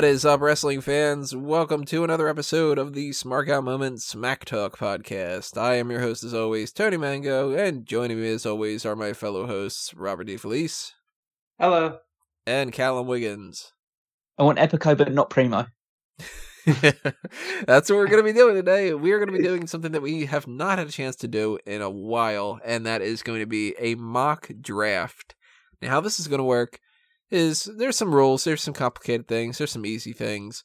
What is up, wrestling fans? Welcome to another episode of the Smark Out Moment Smack Talk podcast. I am your host, as always, Tony Mango, and joining me, as always, are my fellow hosts, Robert DeFelice Hello. and Callum Wiggins. I want Epico, but not Primo. That's what we're going to be doing today. We are going to be doing something that we have not had a chance to do in a while, and that is going to be a mock draft. Now, how this is going to work is there's some rules, there's some complicated things, there's some easy things.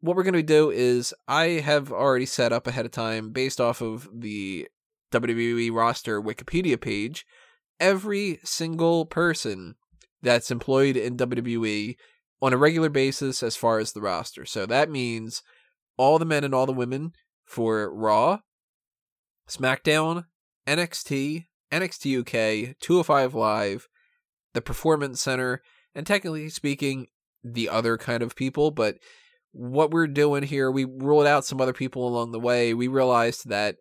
What we're going to do is I have already set up ahead of time, based off of the WWE roster Wikipedia page, every single person that's employed in WWE on a regular basis as far as the roster. So that means all the men and all the women for Raw, SmackDown, NXT, NXT UK, 205 Live, the Performance Center, and technically speaking, the other kind of people. But what we're doing here, we ruled out some other people along the way. We realized that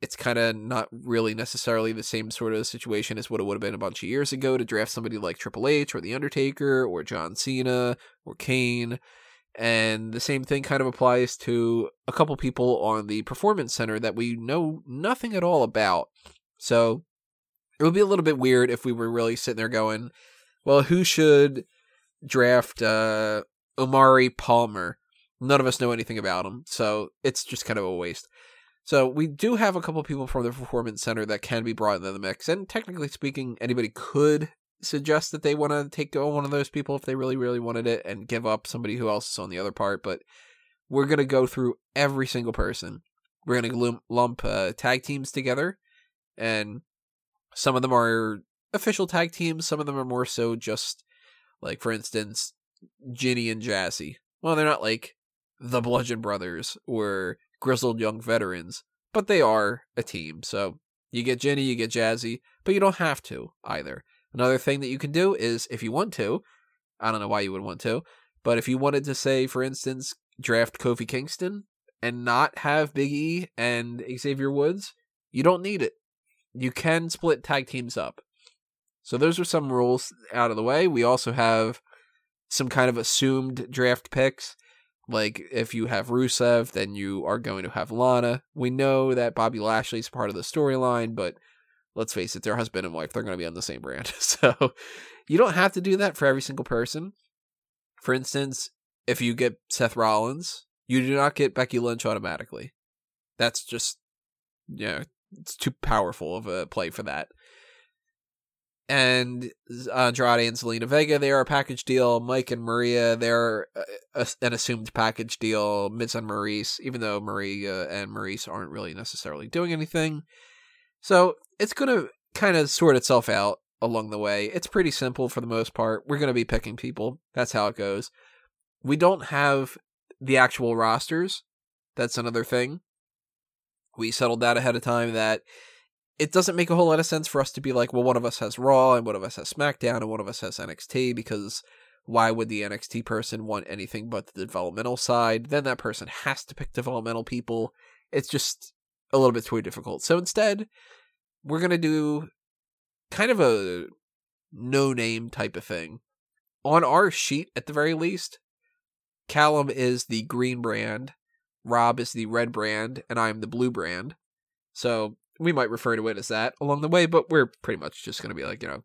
it's kind of not really necessarily the same sort of situation as what it would have been a bunch of years ago to draft somebody like Triple H or The Undertaker or John Cena or Kane. And the same thing kind of applies to a couple people on the Performance Center that we know nothing at all about. So it would be a little bit weird if we were really sitting there going, well, who should draft uh, Omari Palmer? None of us know anything about him, so it's just kind of a waste. So we do have a couple people from the performance center that can be brought into the mix, and technically speaking, anybody could suggest that they want to take on one of those people if they really, really wanted it, and give up somebody who else is on the other part. But we're gonna go through every single person. We're gonna lump, lump uh, tag teams together, and some of them are official tag teams. Some of them are more so just like, for instance, Jinny and Jazzy. Well, they're not like the Bludgeon Brothers or grizzled young veterans, but they are a team. So you get Jinny, you get Jazzy, but you don't have to either. Another thing that you can do is if you want to, I don't know why you would want to, but if you wanted to say, for instance, draft Kofi Kingston and not have Big E and Xavier Woods, you don't need it. You can split tag teams up. So those are some rules out of the way. We also have some kind of assumed draft picks. Like if you have Rusev, then you are going to have Lana. We know that Bobby Lashley is part of the storyline, but let's face it, they're husband and wife. They're going to be on the same brand. So you don't have to do that for every single person. For instance, if you get Seth Rollins, you do not get Becky Lynch automatically. That's just, you know, it's too powerful of a play for that and uh, Andrade and Zelina Vega, they are a package deal. Mike and Maria, they're a, an assumed package deal. Miz and Maryse, even though Maria and Maryse aren't really necessarily doing anything. So it's going to kind of sort itself out along the way. It's pretty simple for the most part. We're going to be picking people. That's how it goes. We don't have the actual rosters. That's another thing. We settled that ahead of time that it doesn't make a whole lot of sense for us to be like, well, one of us has Raw and one of us has SmackDown and one of us has NXT because why would the NXT person want anything but the developmental side? Then that person has to pick developmental people. It's just a little bit too difficult. So instead, we're going to do kind of a no name type of thing. On our sheet, at the very least, Callum is the green brand, Rob is the red brand, and I'm the blue brand. So we might refer to it as that along the way, but we're pretty much just going to be like, you know,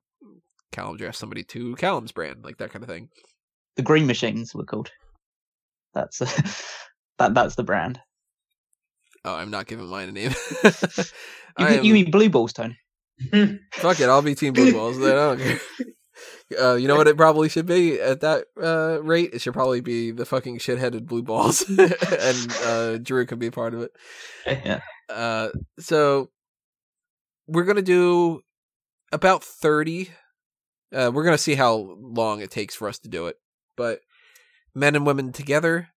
Callum draft somebody to Callum's brand, like that kind of thing. The Green Machines were called. That's uh, that. That's the brand. Oh, I'm not giving mine a name. you, am... you, mean Blue Balls, Tony? Fuck it, I'll be Team Blue Balls. then. I don't care. Uh, you know what it probably should be at that uh, rate? It should probably be the fucking shit-headed blue balls, and uh, Drew could be part of it. Yeah. Uh, so we're gonna do about 30 uh, we're gonna see how long it takes for us to do it but men and women together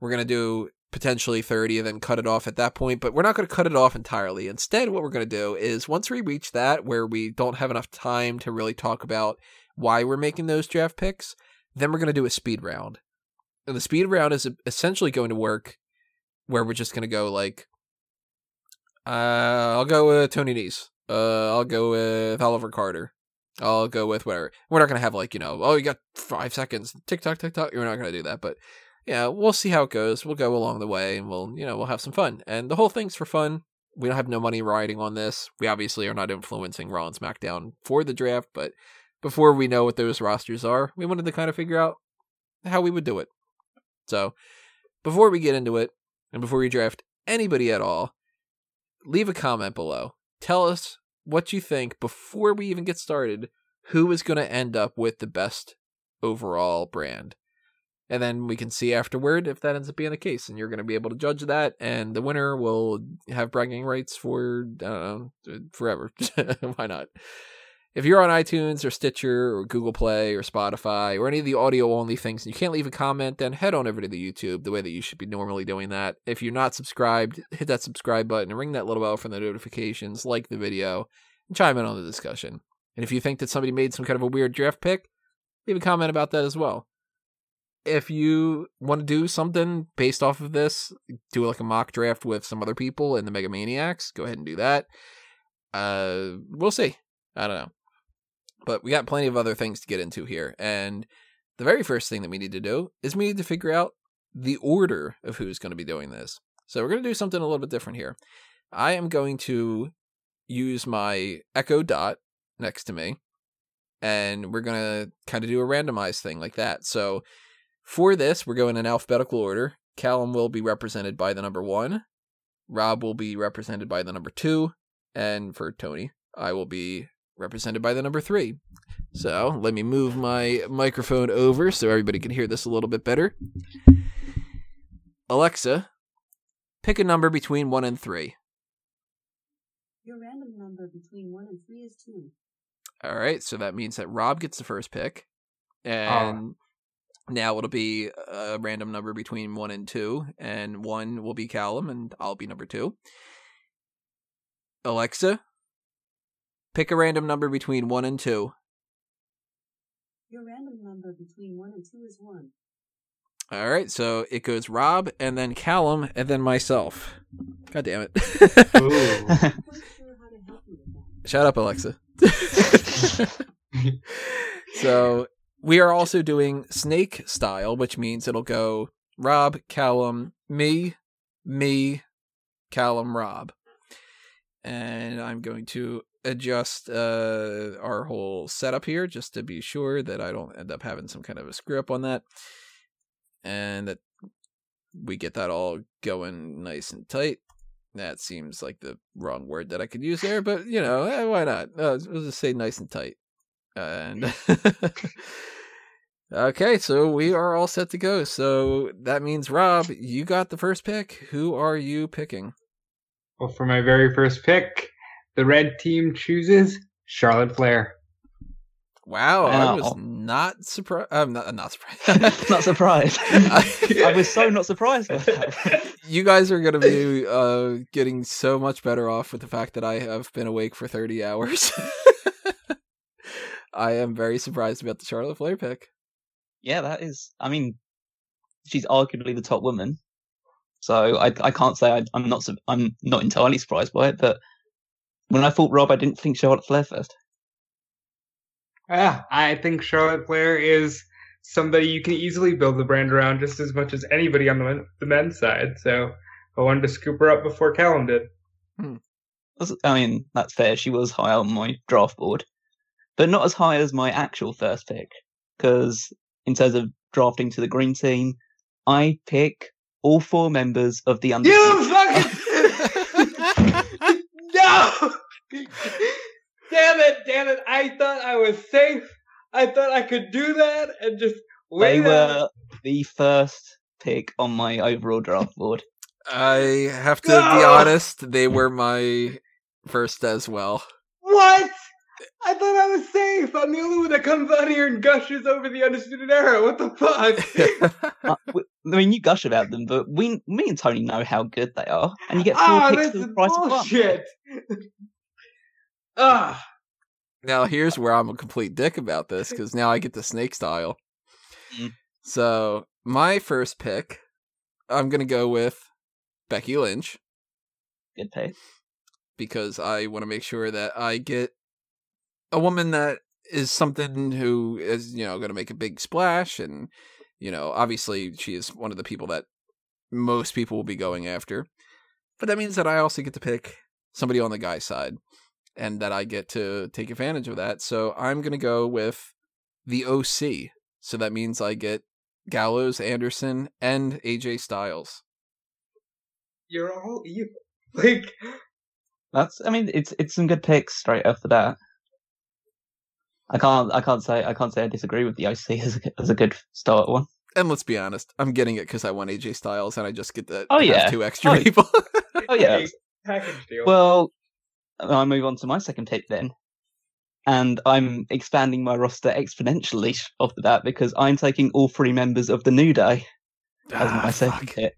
we're gonna do potentially 30 and then cut it off at that point but we're not gonna cut it off entirely instead what we're gonna do is once we reach that where we don't have enough time to really talk about why we're making those draft picks then we're gonna do a speed round and the speed round is essentially going to work where we're just gonna go like uh, I'll go with Tony Nese. Uh, I'll go with Oliver Carter. I'll go with whatever. We're not gonna have like you know, oh, you got five seconds, tick tock, tick tock. We're not gonna do that, but yeah, we'll see how it goes. We'll go along the way, and we'll you know we'll have some fun. And the whole thing's for fun. We don't have no money riding on this. We obviously are not influencing Raw and SmackDown for the draft, but before we know what those rosters are, we wanted to kind of figure out how we would do it. So before we get into it, and before we draft anybody at all, leave a comment below. Tell us what you think before we even get started. Who is going to end up with the best overall brand? And then we can see afterward if that ends up being the case. And you're going to be able to judge that. And the winner will have bragging rights for, I don't know, forever. Why not? If you're on iTunes or Stitcher or Google Play or Spotify or any of the audio only things and you can't leave a comment, then head on over to the YouTube the way that you should be normally doing that. If you're not subscribed, hit that subscribe button and ring that little bell for the notifications, like the video, and chime in on the discussion. And if you think that somebody made some kind of a weird draft pick, leave a comment about that as well. If you want to do something based off of this, do like a mock draft with some other people in the Mega Maniacs, go ahead and do that. Uh, we'll see. I don't know. But we got plenty of other things to get into here. And the very first thing that we need to do is we need to figure out the order of who's going to be doing this. So we're going to do something a little bit different here. I am going to use my Echo Dot next to me, and we're going to kind of do a randomized thing like that. So for this, we're going in alphabetical order. Callum will be represented by the number one, Rob will be represented by the number two, and for Tony, I will be represented by the number three. So let me move my microphone over so everybody can hear this a little bit better. Alexa, pick a number between one and three. Your random number between 1 and 3 is 2. All right, so that means that Rob gets the first pick, and now it'll be a random number between one and two, and one will be Callum, and I'll be number two. Alexa, pick a random number between one and two. Your random number between 1 and 2 is 1. All right, so it goes Rob, and then Callum, and then myself. God damn it! Ooh. I'm not quite sure how to help you with that. Shut up, Alexa. so we are also doing snake style, which means it'll go Rob, Callum, me, me, Callum, Rob. And I'm going to adjust uh, our whole setup here just to be sure that I don't end up having some kind of a screw up on that. And that we get that all going nice and tight. That seems like the wrong word that I could use there, but you know, eh, why not? Uh, we'll just say nice and tight. And okay, so we are all set to go. So that means Rob, you got the first pick. Who are you picking? well, for my very first pick, the red team chooses Charlotte Flair. Wow, I Wow. was not surprised. I'm not not surprised. not surprised. I I- was so not surprised by that. you guys are gonna be uh, getting so much better off with the fact that I have been awake for 30 hours. I am very surprised about the Charlotte Flair pick. yeah, that is. I mean, she's arguably the top woman, so I I can't say I, I'm not I'm not entirely surprised by it. But when I thought Rob, I didn't think Charlotte Flair first. Ah, I think Charlotte Flair is somebody you can easily build the brand around just as much as anybody on the, men, the men's side. So I wanted to scoop her up before Callum did. That's- I mean, that's fair. She was high on my draft board, but not as high as my actual first pick. Because in terms of drafting to the green team, I pick all four members of the under. You fucking no! damn it! Damn it! I thought I was safe. I thought I could do that and just wait. out. were the first pick on my overall draft board. I have to be honest, they were my first as well. What? I thought I was safe. I'm the only one that comes out here and gushes over the Undisputed Era. What the fuck? Uh, w- I mean, you gush about them, but we, me and Tony know how good they are, and you get four Ah, picks for the price of one. Ah, now here's where I'm a complete dick about this because now I get the snake style. Mm. So my first pick, I'm gonna go with Becky Lynch Good pick. because I want to make sure that I get a woman that is something who is you know going to make a big splash, and you know obviously she is one of the people that most people will be going after. But that means that I also get to pick somebody on the guy side, and that I get to take advantage of that. So I'm going to go with the OC. So that means I get Gallows, Anderson, and AJ Styles. You're all evil. Like, That's. I mean, it's it's some good picks straight off the bat. I can't. I can't say. I can't say I disagree with the OC as a, as a good start one. And let's be honest, I'm getting it because I want AJ Styles, and I just get to Oh, yeah. two extra Oh, people. Oh yeah. package deal. Well, I move on to my second pick then, and I'm expanding my roster exponentially off the bat because I'm taking all three members of the New Day as Ah, my second fuck. pick.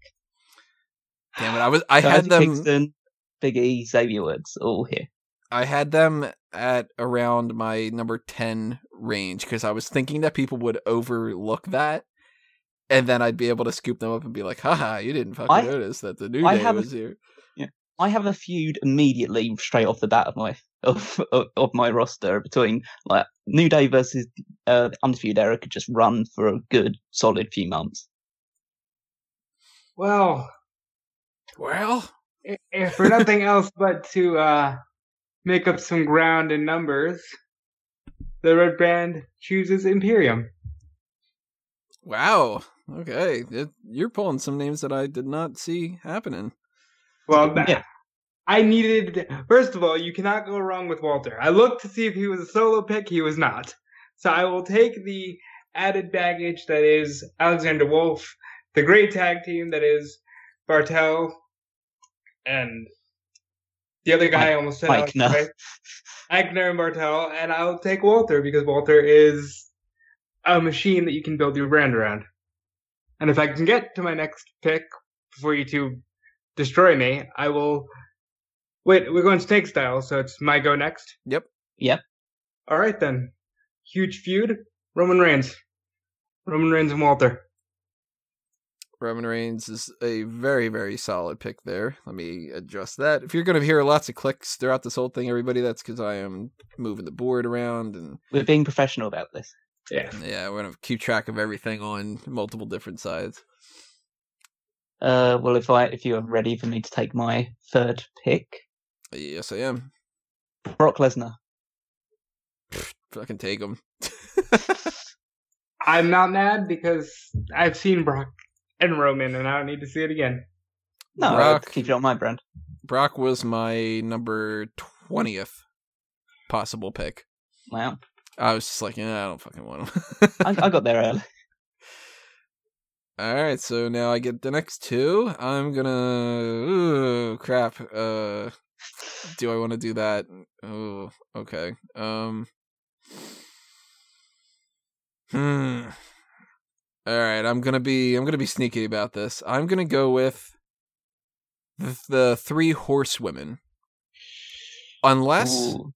Damn it! I was I So had them Kingston, Big E, Xavier Woods, all here. I had them at around my number ten range because I was thinking that people would overlook that, and then I'd be able to scoop them up and be like, "Haha, you didn't fucking I- notice that the new I day was here." I have a feud immediately straight off the bat of my of of, of my roster between like New Day versus uh, Undisputed Era could just run for a good solid few months. well, Well, i- if for nothing else but to uh, make up some ground in numbers, the red band chooses Imperium. wow. Okay, it, you're pulling some names that I did not see happening. Well, that- Yeah. I needed. First of all, you cannot go wrong with Walter. I looked to see if he was a solo pick. He was not. So I will take the added baggage that is Alexander Wolf, the great tag team that is Barthel, and the other guy I almost said Aichner. right? Aichner and Barthel, and I'll take Walter because Walter is a machine that you can build your brand around. And if I can get to my next pick before you two destroy me, I will. Wait, we're going snake style, so it's my go next. Yep. Yep. All right then. Huge feud. Roman Reigns. Roman Reigns and Walter. Roman Reigns is a very, very solid pick there. Let me adjust that. If you're going to hear lots of clicks throughout this whole thing, everybody, that's because I am moving the board around and We're being professional about this. Yeah. yeah, we're going to keep track of everything on multiple different sides. Uh, well, if I if you're ready for me to take my third pick, Yes, I am. Brock Lesnar. Fucking take him. I'm not mad because I've seen Brock and Roman, and I don't need to see it again. No, Brock. keep it on my brand. Brock was my number 20th possible pick. Wow, I was just like, yeah, I don't fucking want him. I, I got there early. All right, so now I get the next two. I'm gonna. Ooh, crap. Uh, do I want to do that? Oh, okay. Um. Hmm. All right, I'm gonna be. I'm gonna be sneaky about this. I'm gonna go with the, the three horsewomen. Unless Ooh.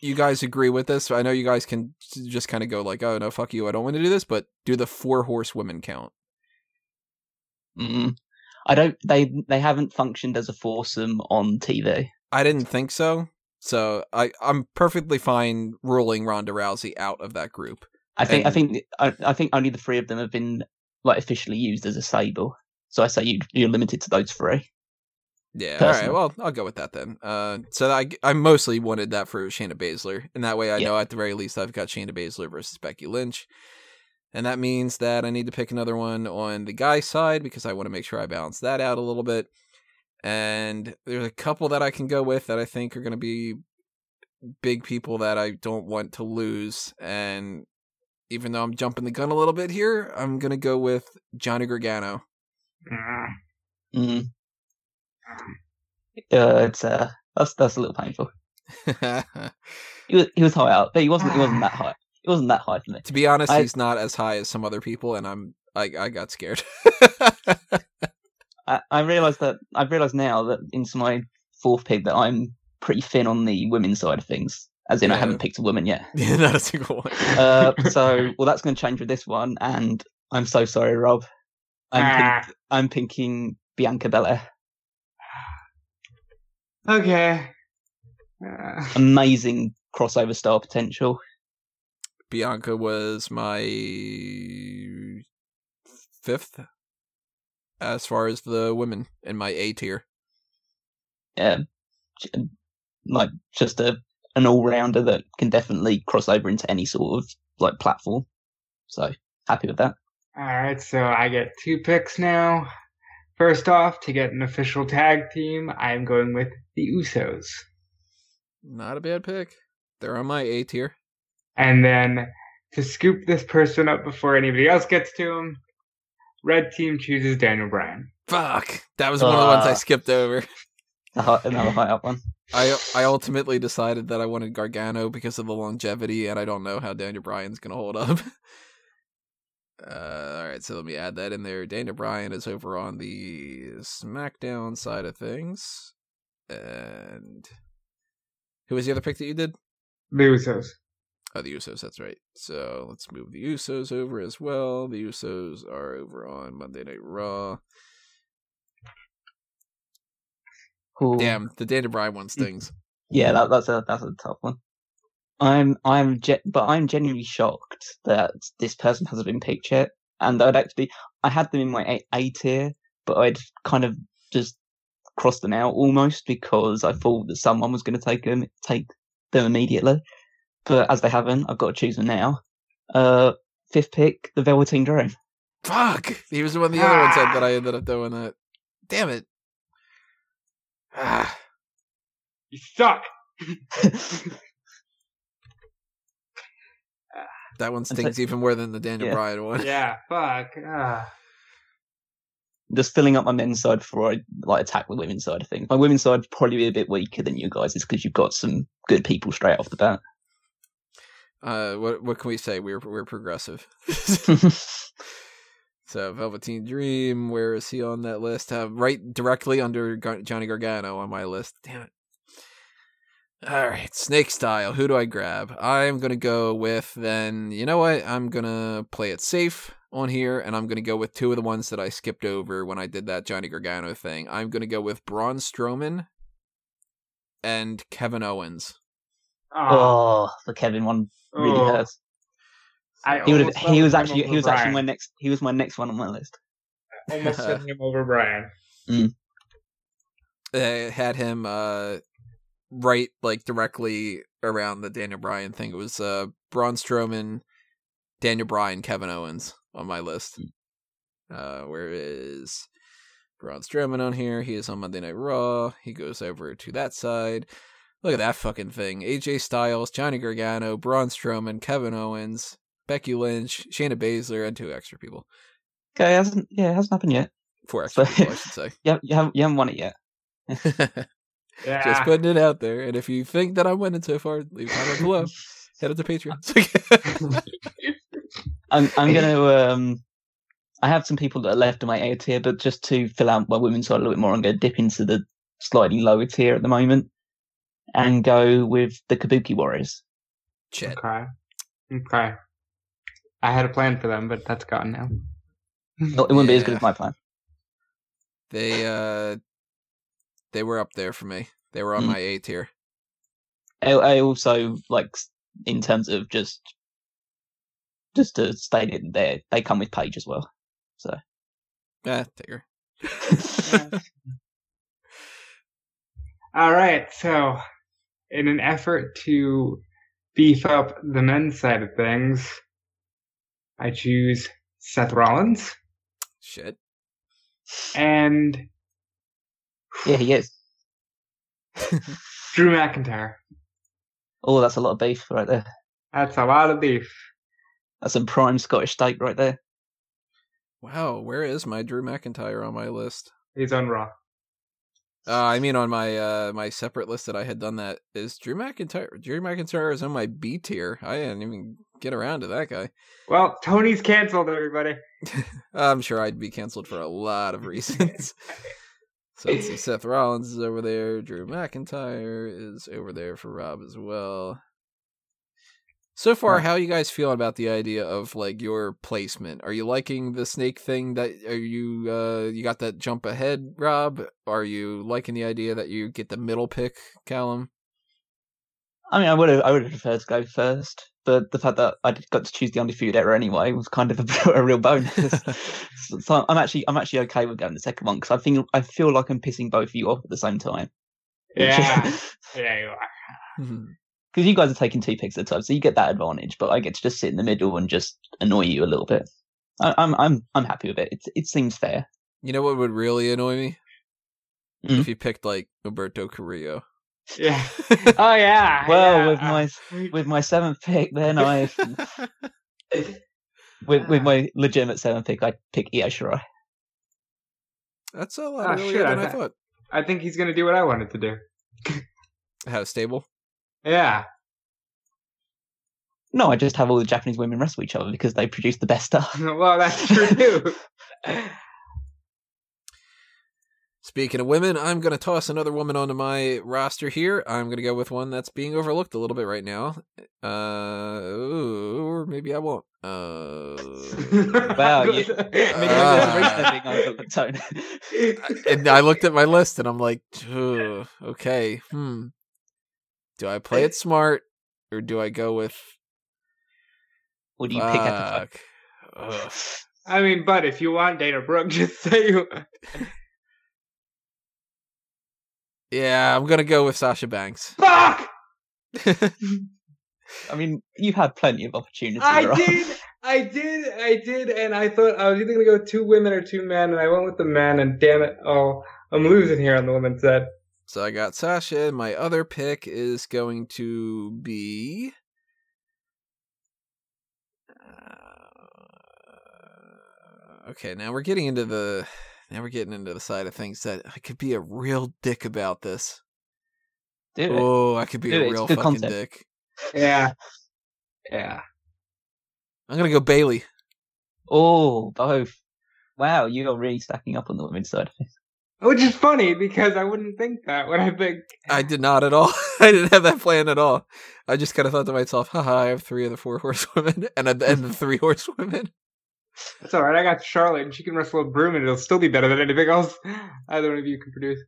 you guys agree with this, I know you guys can just kind of go like, "Oh no, fuck you, I don't want to do this." But do the four horsewomen count? Mm. I don't. They they haven't functioned as a foursome on TV. I didn't think so. So I, I'm perfectly fine ruling Ronda Rousey out of that group. I think I think I, I think only the three of them have been like officially used as a stable. So I say you you're limited to those three. Yeah, all right. Well, I'll go with that then. Uh, so I, I mostly wanted that for Shayna Baszler, and that way I Yeah. know at the very least I've got Shayna Baszler versus Becky Lynch, and that means that I need to pick another one on the guy side because I want to make sure I balance that out a little bit. And there's a couple that I can go with that I think are going to be big people that I don't want to lose, and even though I'm jumping the gun a little bit here, I'm going to go with Johnny Gargano. Mm. Mm. Uh, it's uh that's that's a little painful. He was he was high out, but he wasn't he wasn't that high. He wasn't that high for me. To be honest, I- he's not as high as some other people, and I'm I I got scared. I, I realized that I've realized now that into my fourth pick that I'm pretty thin on the women's side of things. As in, I haven't picked a woman yet. yeah, not a single one. Uh, so well, that's going to change with this one. And I'm so sorry, Rob. I'm Ah. pink, I'm pinking Bianca Belair. Okay. Uh, Amazing crossover star potential. Bianca was my fifth as far as the women in my A tier. Yeah, like just a an all rounder that can definitely cross over into any sort of like platform. So happy with that. All right, so I get two picks now. First off, to get an official tag team, I am going with the Usos. Not a bad pick. They're on my A tier. And then to scoop this person up before anybody else gets to him, red team chooses Daniel Bryan. Fuck. That was one of the ones I Ah. skipped over. Another high up one. I I ultimately decided that I wanted Gargano because of the longevity, and I don't know how Daniel Bryan's gonna hold up. Uh, all right, so let me add that in there. Daniel Bryan is over on the SmackDown side of things, and who was the other pick that you did? The Usos. Oh, the Usos. That's right. So let's move the Usos over as well. The Usos are over on Monday Night Raw. Cool. Damn, the Daniel Bryan one mm. stings. Yeah, that, that's a that's a tough one. I'm I'm ge- but I'm genuinely shocked that this person hasn't been picked yet. And I'd actually I had them in my A, a tier, but I'd kind of just crossed them out almost because I thought that someone was going to take them take them immediately. But as they haven't, I've got to choose them now. Uh, fifth pick, the Velveteen Dream. Fuck! He was the one the other one said that I ended up doing that. Damn it. Ah, You suck. that one so- stings even more than the Daniel Yeah. Bryan one. Yeah, fuck. Ah. just filling up my men's side before I like attack the women's side of things. My women's side probably be a bit weaker than you guys, is because you've got some good people straight off the bat. Uh, what what can we say? We're we're progressive. so Velveteen Dream, where is he on that list? Uh, right directly under Gar- Johnny Gargano on my list. Damn it. All right, snake style. Who do I grab? I'm gonna go with then. You know what? I'm gonna play it safe on here, and I'm gonna go with two of the ones that I skipped over when I did that Johnny Gargano thing. I'm gonna go with Braun Strowman and Kevin Owens. Oh, oh, the Kevin one really Oh. hurts. I He would. almost He was actually. He over was actually my next. He was my next one on my list. almost sending him over Brian. they had him uh right like directly around the Daniel Bryan thing. It was uh Braun Strowman, Daniel Bryan, Kevin Owens on my list. Uh where is Braun Strowman on here? He is on Monday Night Raw. He goes over to that side. Look at that fucking thing. AJ Styles, Johnny Gargano, Braun Strowman, Kevin Owens, Becky Lynch, Shayna Baszler, and two extra people. Okay, it hasn't. Yeah, it hasn't happened yet. Four extra So- people, I should say. You haven't, you haven't, you haven't won it yet. Yeah. Just putting it out there. And if you think that I'm winning so far, leave a comment below. Head up to Patreon. I'm. I'm gonna. Um, I have some people that are left in my A tier, but just to fill out my women's side a little bit more, I'm going to dip into the slightly lower tier at the moment, and go with the Kabuki Warriors. Shit. Okay. Okay. I had a plan for them, but that's gone now. It wouldn't be as good as my plan. They uh they were up there for me. They were on Mm. my A tier. I, I also like in terms of just just to state it there, they come with Paige as well. So Ah, take her. All right. So, in an effort to beef up the men's side of things, I choose Seth Rollins Shit. and yeah, he is. Drew McIntyre. Oh, that's a lot of beef right there. That's a lot of beef. That's some prime Scottish steak right there. Wow, where is my Drew McIntyre on my list? He's on Raw. Uh, I mean on my uh my separate list that I had done that is Drew McIntyre Drew McIntyre is on my B tier. I didn't even get around to that guy. Well, Tony's canceled, everybody. I'm sure I'd be canceled for a lot of reasons. so. Seth Rollins is over there. Drew McIntyre is over there for Rob as well. So far, Right. how you guys feeling about the idea of like your placement? Are you liking the snake thing? That are you uh you got that jump ahead, Rob? Are you liking the idea that you get the middle pick, Callum? I mean, I would have, I would have preferred to go first, but the fact that I got to choose the undefeated era anyway was kind of a, a real bonus. so I'm actually I'm actually okay with going the second one because I think I feel like I'm pissing both of you off at the same time. Yeah, yeah, you are. Because you guys are taking two picks at a time, so you get that advantage. But I get to just sit in the middle and just annoy you a little bit. I, I'm I'm I'm happy with it. It it seems fair. You know what would really annoy me? Mm. If you picked like Roberto Carrillo. Yeah. Oh yeah. Well, yeah, with my with my seventh pick, then I with with my legitimate seventh pick, I pick Io Shirai. That's a lot Ah, earlier shit, than I I thought- thought. I think he's gonna do what I wanted to do. How stable? Yeah. No, I just have all the Japanese women wrestle each other because they produce the best stuff. well, that's true too. Speaking of women, I'm going to toss another woman onto my roster here. I'm going to go with one that's being overlooked a little bit right now. Uh, ooh, or maybe I won't. Uh, Wow, you- Maybe there's a reason I think Tone. and I looked at my list and I'm like, okay, hmm. Do I play it smart or do I go with What do you pick episode? fuck? Ugh. I mean, but if you want Dana Brooke, just say you. Yeah, I'm gonna go with Sasha Banks. Fuck! I mean, you've had plenty of opportunities. I right? did, I did, I did, and I thought I was either gonna go two women or two men, and I went with the men, and damn it, oh, I'm losing here on the women's side. So I got Sasha. My other pick is going to be. Uh, okay, now we're getting into the now we're getting into the side of things that I could be a real dick about this. Do it. Oh, I could be Do a it, real good fucking content. dick. Yeah, yeah. I'm gonna go Bayley. Oh, both. Wow, you are really stacking up on the women's side of things. Which is funny because I wouldn't think that when I think. I did not at all. I didn't have that plan at all. I just kind of thought to myself, haha, I have three of the four horsewomen and, a, and the three horsewomen. It's alright, I got Charlotte, and she can wrestle a broom, and it'll still be better than anything else either one of you can produce.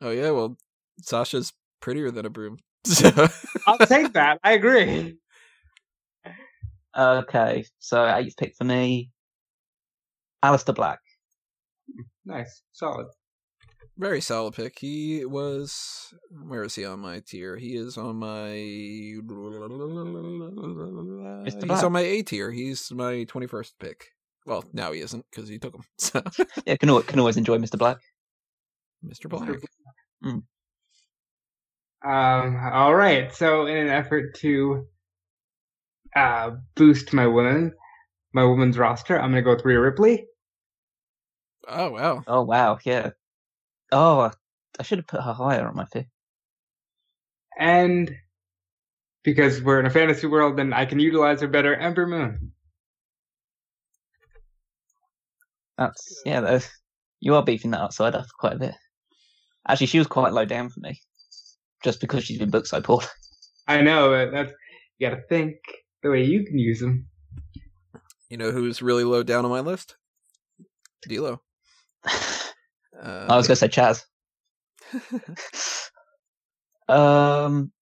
Oh, yeah, well, Sasha's prettier than a broom. So, I'll take that, I agree. Okay, so eighth pick for me. Aleister Black. Nice, solid. Very solid pick. He was. Where is he on my tier? He is on my. He's Black. on my A tier. He's my 21st pick. Well, now he isn't because he took him. So, Yeah, can always, can always enjoy Mr. Black. Mr. Black. Um, all right. So, in an effort to uh, boost my women, my women's roster, I'm gonna go with Rhea Ripley. Oh, wow. Oh wow, yeah. Oh, I should have put her higher on my pick. And because we're in a fantasy world, then I can utilize her better. Ember Moon. That's yeah. That, you are beefing that outside up quite a bit. Actually, she was quite low down for me, just because she's been booked so poorly. I know but that's you got to think the way you can use them. You know who's really low down on my list? D'Lo. Uh, I was gonna say Chaz. Um,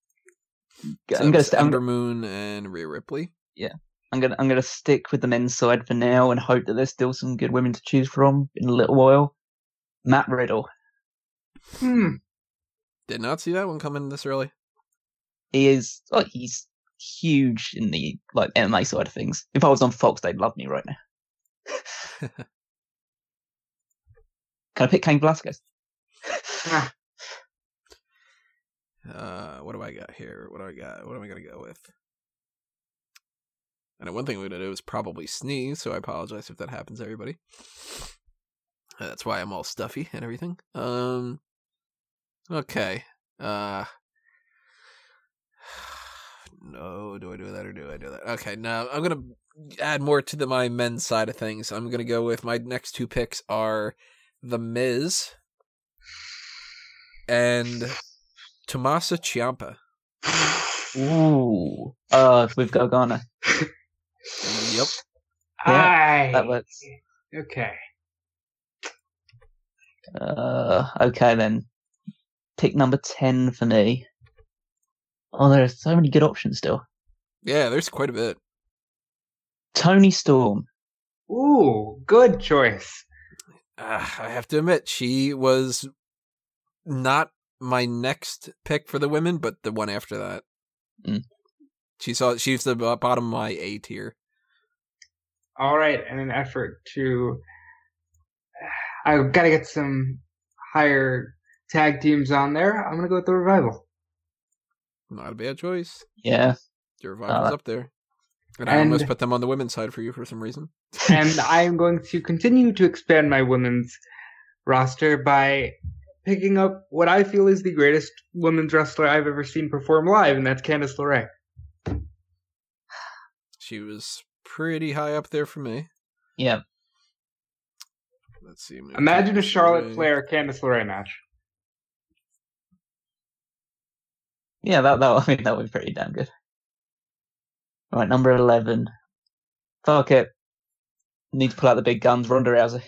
so I'm gonna was st- I'm, Ember Moon and Rhea Ripley. Yeah, I'm gonna I'm gonna stick with the men's side for now and hope that there's still some good women to choose from in a little while. Matt Riddle. Hmm. Did not see that one coming this early. He is like he's huge in the like MMA side of things. If I was on Fox, they'd love me right now. Can I pick Cain Velasquez? Ah, Uh, what do I got here? What do I got? What am I gonna go with? I know one thing we're gonna do is probably sneeze, so I apologize if that happens, everybody. Uh, That's why I'm all stuffy and everything. Um, okay. Uh, no, do I do that or do I do that? Okay, now I'm gonna add more to the my men's side of things. I'm gonna go with my next two picks are the Miz and Tommaso Ciampa. Ooh, uh, with Gargano. Yep. Yeah, I. That works. Okay. Uh, okay then. Pick number ten for me. Oh, there are so many good options still. Yeah, there's quite a bit. Toni Storm. Ooh, good choice. Uh, I have to admit, she was not my next pick for the women, but the one after that. Mm. She saw she's the bottom of my A tier. All right, in an effort to, I've got to get some higher tag teams on there. I'm gonna go with the revival. Not a bad choice. Yeah. The revival's Uh, up there. And I and- almost put them on the women's side for you for some reason. And I'm going to continue to expand my women's roster by picking up what I feel is the greatest women's wrestler I've ever seen perform live, and that's Candice LeRae. She was pretty high up there for me. Yeah. Let's see. Imagine a Charlotte away- Flair Candice LeRae match. Yeah, that that I mean that would be pretty damn good. All right, number eleven. Fuck it. Need to pull out the big guns, Ronda Rousey.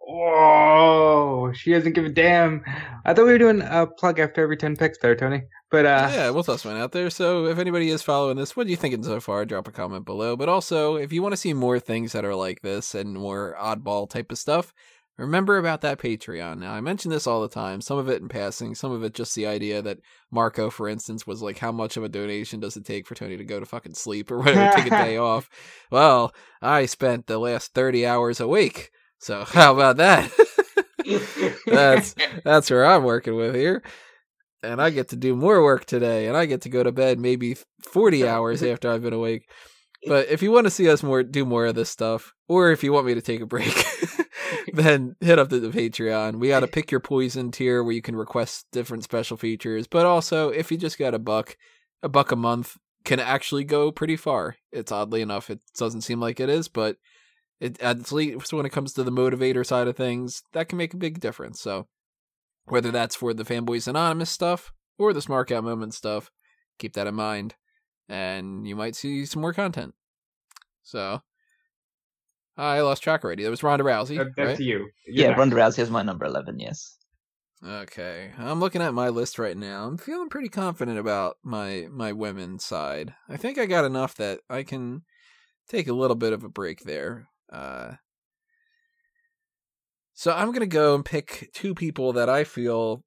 Whoa, she doesn't give a damn. I thought we were doing a plug after every 10 picks there, Tony. But, uh, yeah, we'll toss one out there. So if anybody is following this, what are you thinking so far? Drop a comment below. But also, if you want to see more things that are like this and more oddball type of stuff, remember about that Patreon. Now, I mention this all the time. Some of it in passing, some of it just the idea that Marco, for instance, was like, how much of a donation does it take for Tony to go to fucking sleep or whatever, take a day off? Well, I spent the last 30 hours a week. So how about that? That's that's where I'm working with here. And I get to do more work today, and I get to go to bed maybe 40 hours after I've been awake. But if you want to see us more do more of this stuff, or if you want me to take a break, then hit up the, the Patreon. We got a pick your poison tier where you can request different special features. But also, if you just got a buck, a buck a month can actually go pretty far. It's oddly enough, it doesn't seem like it is, but it at least when it comes to the motivator side of things, that can make a big difference. So whether that's for the Fanboys Anonymous stuff or the Smark Out Moment stuff, keep that in mind, and you might see some more content. So I lost track already. That was Ronda Rousey, that- that's right? you. You're Yeah, next. Ronda Rousey is my number eleven. Yes. Okay, I'm looking at my list right now. I'm feeling pretty confident about my my women's side. I think I got enough that I can take a little bit of a break there. Uh, so I'm gonna go and pick two people that I feel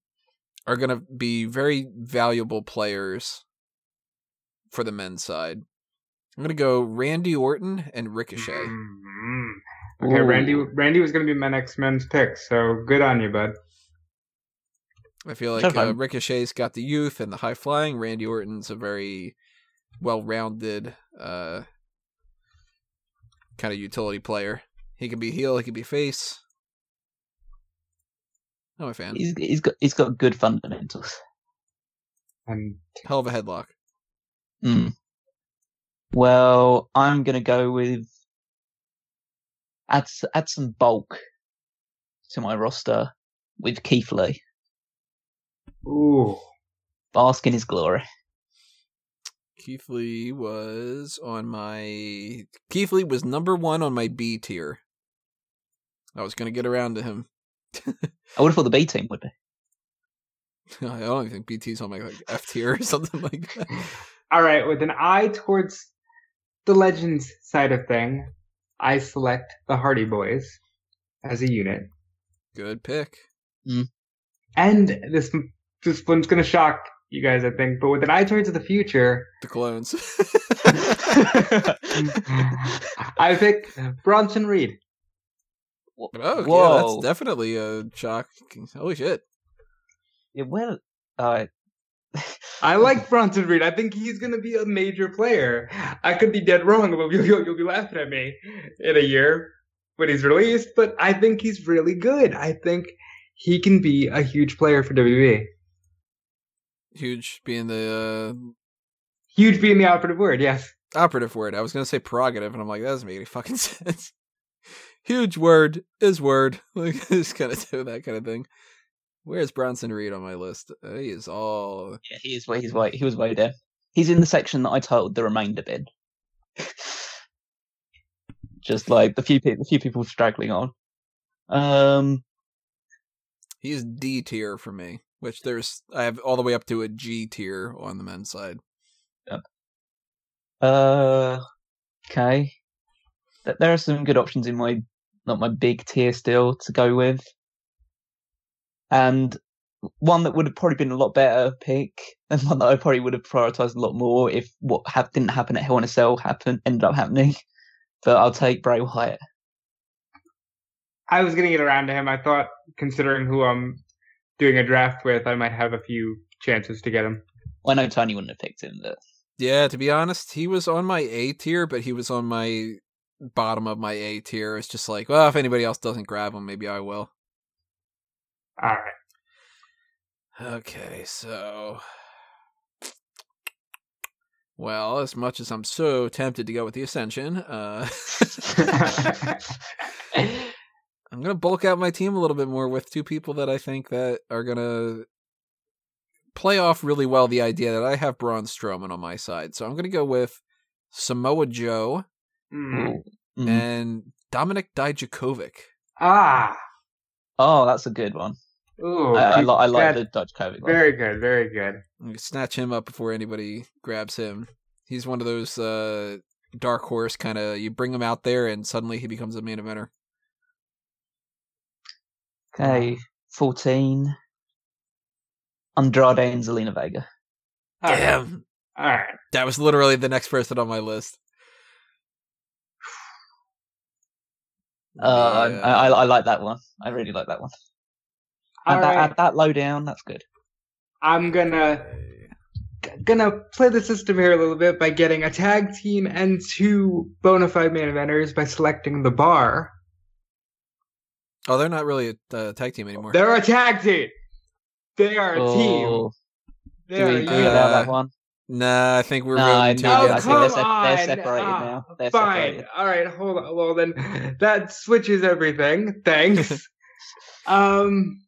are gonna be very valuable players for the men's side. I'm gonna go Randy Orton and Ricochet. Mhm. Okay, Ooh. Randy. Randy was going to be my next men's pick, so good on you, bud. I feel like uh, Ricochet's got the youth and the high flying. Randy Orton's a very well rounded uh, kind of utility player. He can be heel, he can be face. I'm a fan. He's he's got he's got good fundamentals. And Hell of a headlock. Mm. Well, I'm gonna go with add add some bulk to my roster with Keith Lee. ooh, Bask in his glory. Keith Lee was on my. Keith Lee was number one on my B tier. I was going to get around to him. I would have thought the B team would be. I don't even think BT's on my like F tier or something like that. all right. With an eye towards the legends side of thing, I select the Hardy Boys as a unit, Good pick. and this this one's going to shock you guys, I think. But with an eye towards the future, The clones. I pick Bronson Reed. Oh, yeah, that's definitely a shock. Holy shit. It well, uh, I like Bronson Reed. I think he's going to be a major player. I could be dead wrong, but you'll, you'll, you'll be laughing at me in a year when he's released. But I think he's really good. I think he can be a huge player for WWE. Huge being the Huge being the operative word, yes. uh, operative word. I was going to say prerogative, and I'm like, that doesn't make any fucking sense. Huge word is word. Like, just kind of do that kind of thing. Where's Bronson Reed on my list? Uh, he is all. yeah, he is he's way he was way there. He's in the section that I titled the remainder bin. Just like the few people, the few people straggling on. Um, He is D tier for me, which there's. I have all the way up to a G tier on the men's side. Uh, okay. There are some good options in my not my big tier still to go with, and one that would have probably been a lot better pick, and one that I probably would have prioritized a lot more if what hap- didn't happen at Hell in a Cell happened ended up happening. But I'll take Bray Wyatt. I was gonna get around to him. I thought, considering who I'm doing a draft with, I might have a few chances to get him. Well, I know Tony wouldn't have picked him, but Yeah, to be honest, he was on my A tier, but he was on my bottom of my A tier. It's just like, well, if anybody else doesn't grab him, maybe I will. All right. Okay, so. Well, as much as I'm so tempted to go with the Ascension, uh, I'm gonna bulk out my team a little bit more with two people that I think that are gonna play off really well the idea that I have Braun Strowman on my side. So I'm gonna go with Samoa Joe Hmm. Mm. and Dominik Dijakovic. Ah. oh, that's a good one. Ooh. I, I, li- I like the Dijakovic one. Very good. Very good. Snatch him up before anybody grabs him. He's one of those uh, dark horse kind of. You bring him out there, and suddenly he becomes a main eventer. Okay, fourteen. Andrade and Zelina Vega. All right. Damn, All right. that was literally the next person on my list. Uh, Yeah. I, I, I like that one. I really like that one. All Add that, right. add that low down. That's good. I'm gonna gonna play the system here a little bit by getting a tag team and two bona fide main eventers by selecting the bar. Oh, they're not really a uh, tag team anymore. They're a tag team. They are a team. Oh, They do are we agree unit. about that Uh, one? Nah, I think we're No, voting two no, I think come they're, it. sep- on. they're separated Ah, now. They're Fine. separated. All right. Hold on. Well, then that switches everything. Thanks. um.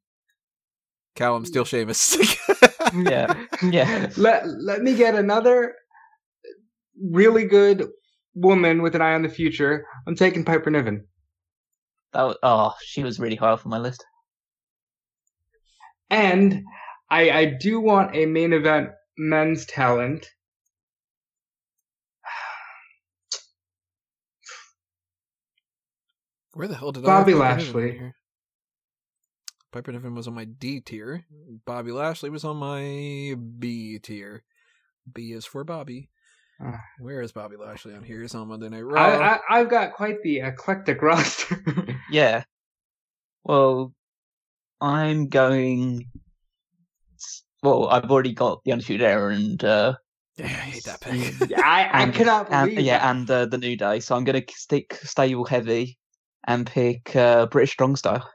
Callum still Sheamus. Yeah. Yeah. Let Let me get another really good woman with an eye on the future. I'm taking Piper Niven. That was, oh, she was really high off on my list. And I I do want a main event men's talent. Where the hell did Bobby I have Piper Niven Lashley. In here? Piper Niven was on my D tier. Bobby Lashley was on my B tier. B is for Bobby. Ah. Where is Bobby Lashley on here? He's on Monday Night Raw. I, I I've got quite the eclectic roster. Yeah. Well, I'm going. Well, I've already got the Undisputed Era and uh, yeah, I hate that pick. I I and, cannot and- believe yeah, that. and uh, the New Day. So I'm going to stick stable heavy and pick uh, British Strong Style.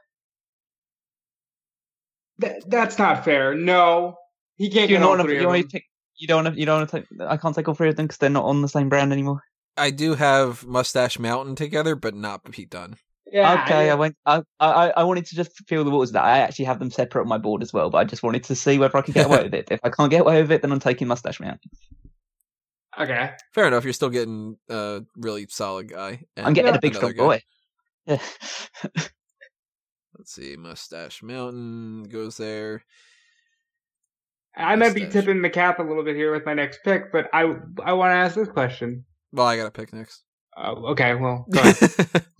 Th- that's not fair. No, he can't You get don't all three to. You of want them. pick. You don't want to. You don't want to take. I can't take all three of them because they're not on the same brand anymore. I do have Mustache Mountain together, but not Pete Dunne. Yeah, okay, I I, went. I, I I wanted to just feel the waters of that. I actually have them separate on my board as well, but I just wanted to see whether I could get away with it. If I can't get away with it, then I'm taking Mustache Mountain. okay. Fair enough. You're still getting a really solid guy. I'm getting Yeah. a big strong guy. boy. Yeah. Let's see. Mustache Mountain goes there. I might be tipping the cap a little bit here with my next pick, but I I want to ask this question. Well, I got to pick next. Uh, okay, well, go ahead.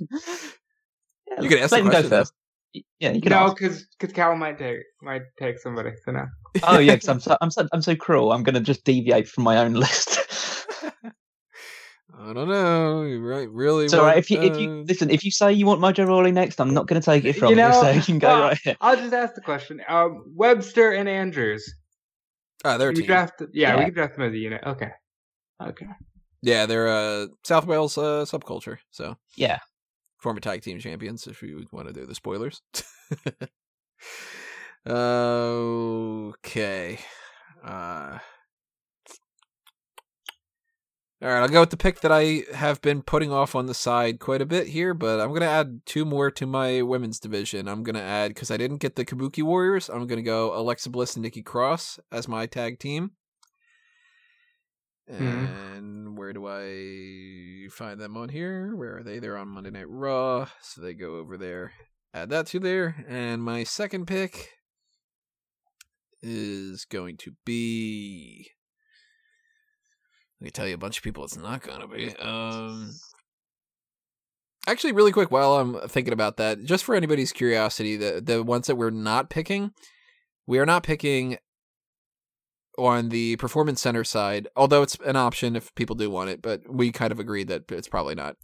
Yeah, You can ask let the question, first. Yeah, you can no, because because Cal might take might take somebody. So no. Oh yeah, because I'm so I'm so I'm so cruel. I'm going to just deviate from my own list. I don't know. You right? Really? so want, if you if you uh, listen, if you say you want Mojo Rawley next, I'm not going to take it from You you. so you can go well, right ahead. I'll just ask the question. Um, Webster and Andrews. ah, they're a we team. draft. Yeah, we can draft them as a unit. Okay. Okay. Yeah, they're uh, South Wales uh, subculture. So Yeah. former tag team champions. If you want to do the spoilers. okay. Uh, all right, I'll go with the pick that I have been putting off on the side quite a bit here, but I'm gonna add two more to my women's division. I'm gonna add because I didn't get the Kabuki Warriors. I'm gonna go Alexa Bliss and Nikki Cross as my tag team. Mhm. And where do I find them on here? Where are they? They're on Monday Night Raw, so they go over there. Add that to there, and my second pick is going to be I can tell you a bunch of people it's not gonna be. Um, actually, really quick, while I'm thinking about that, just for anybody's curiosity, the the ones that we're not picking, we are not picking on the performance center side, although it's an option if people do want it, but we kind of agreed that it's probably not.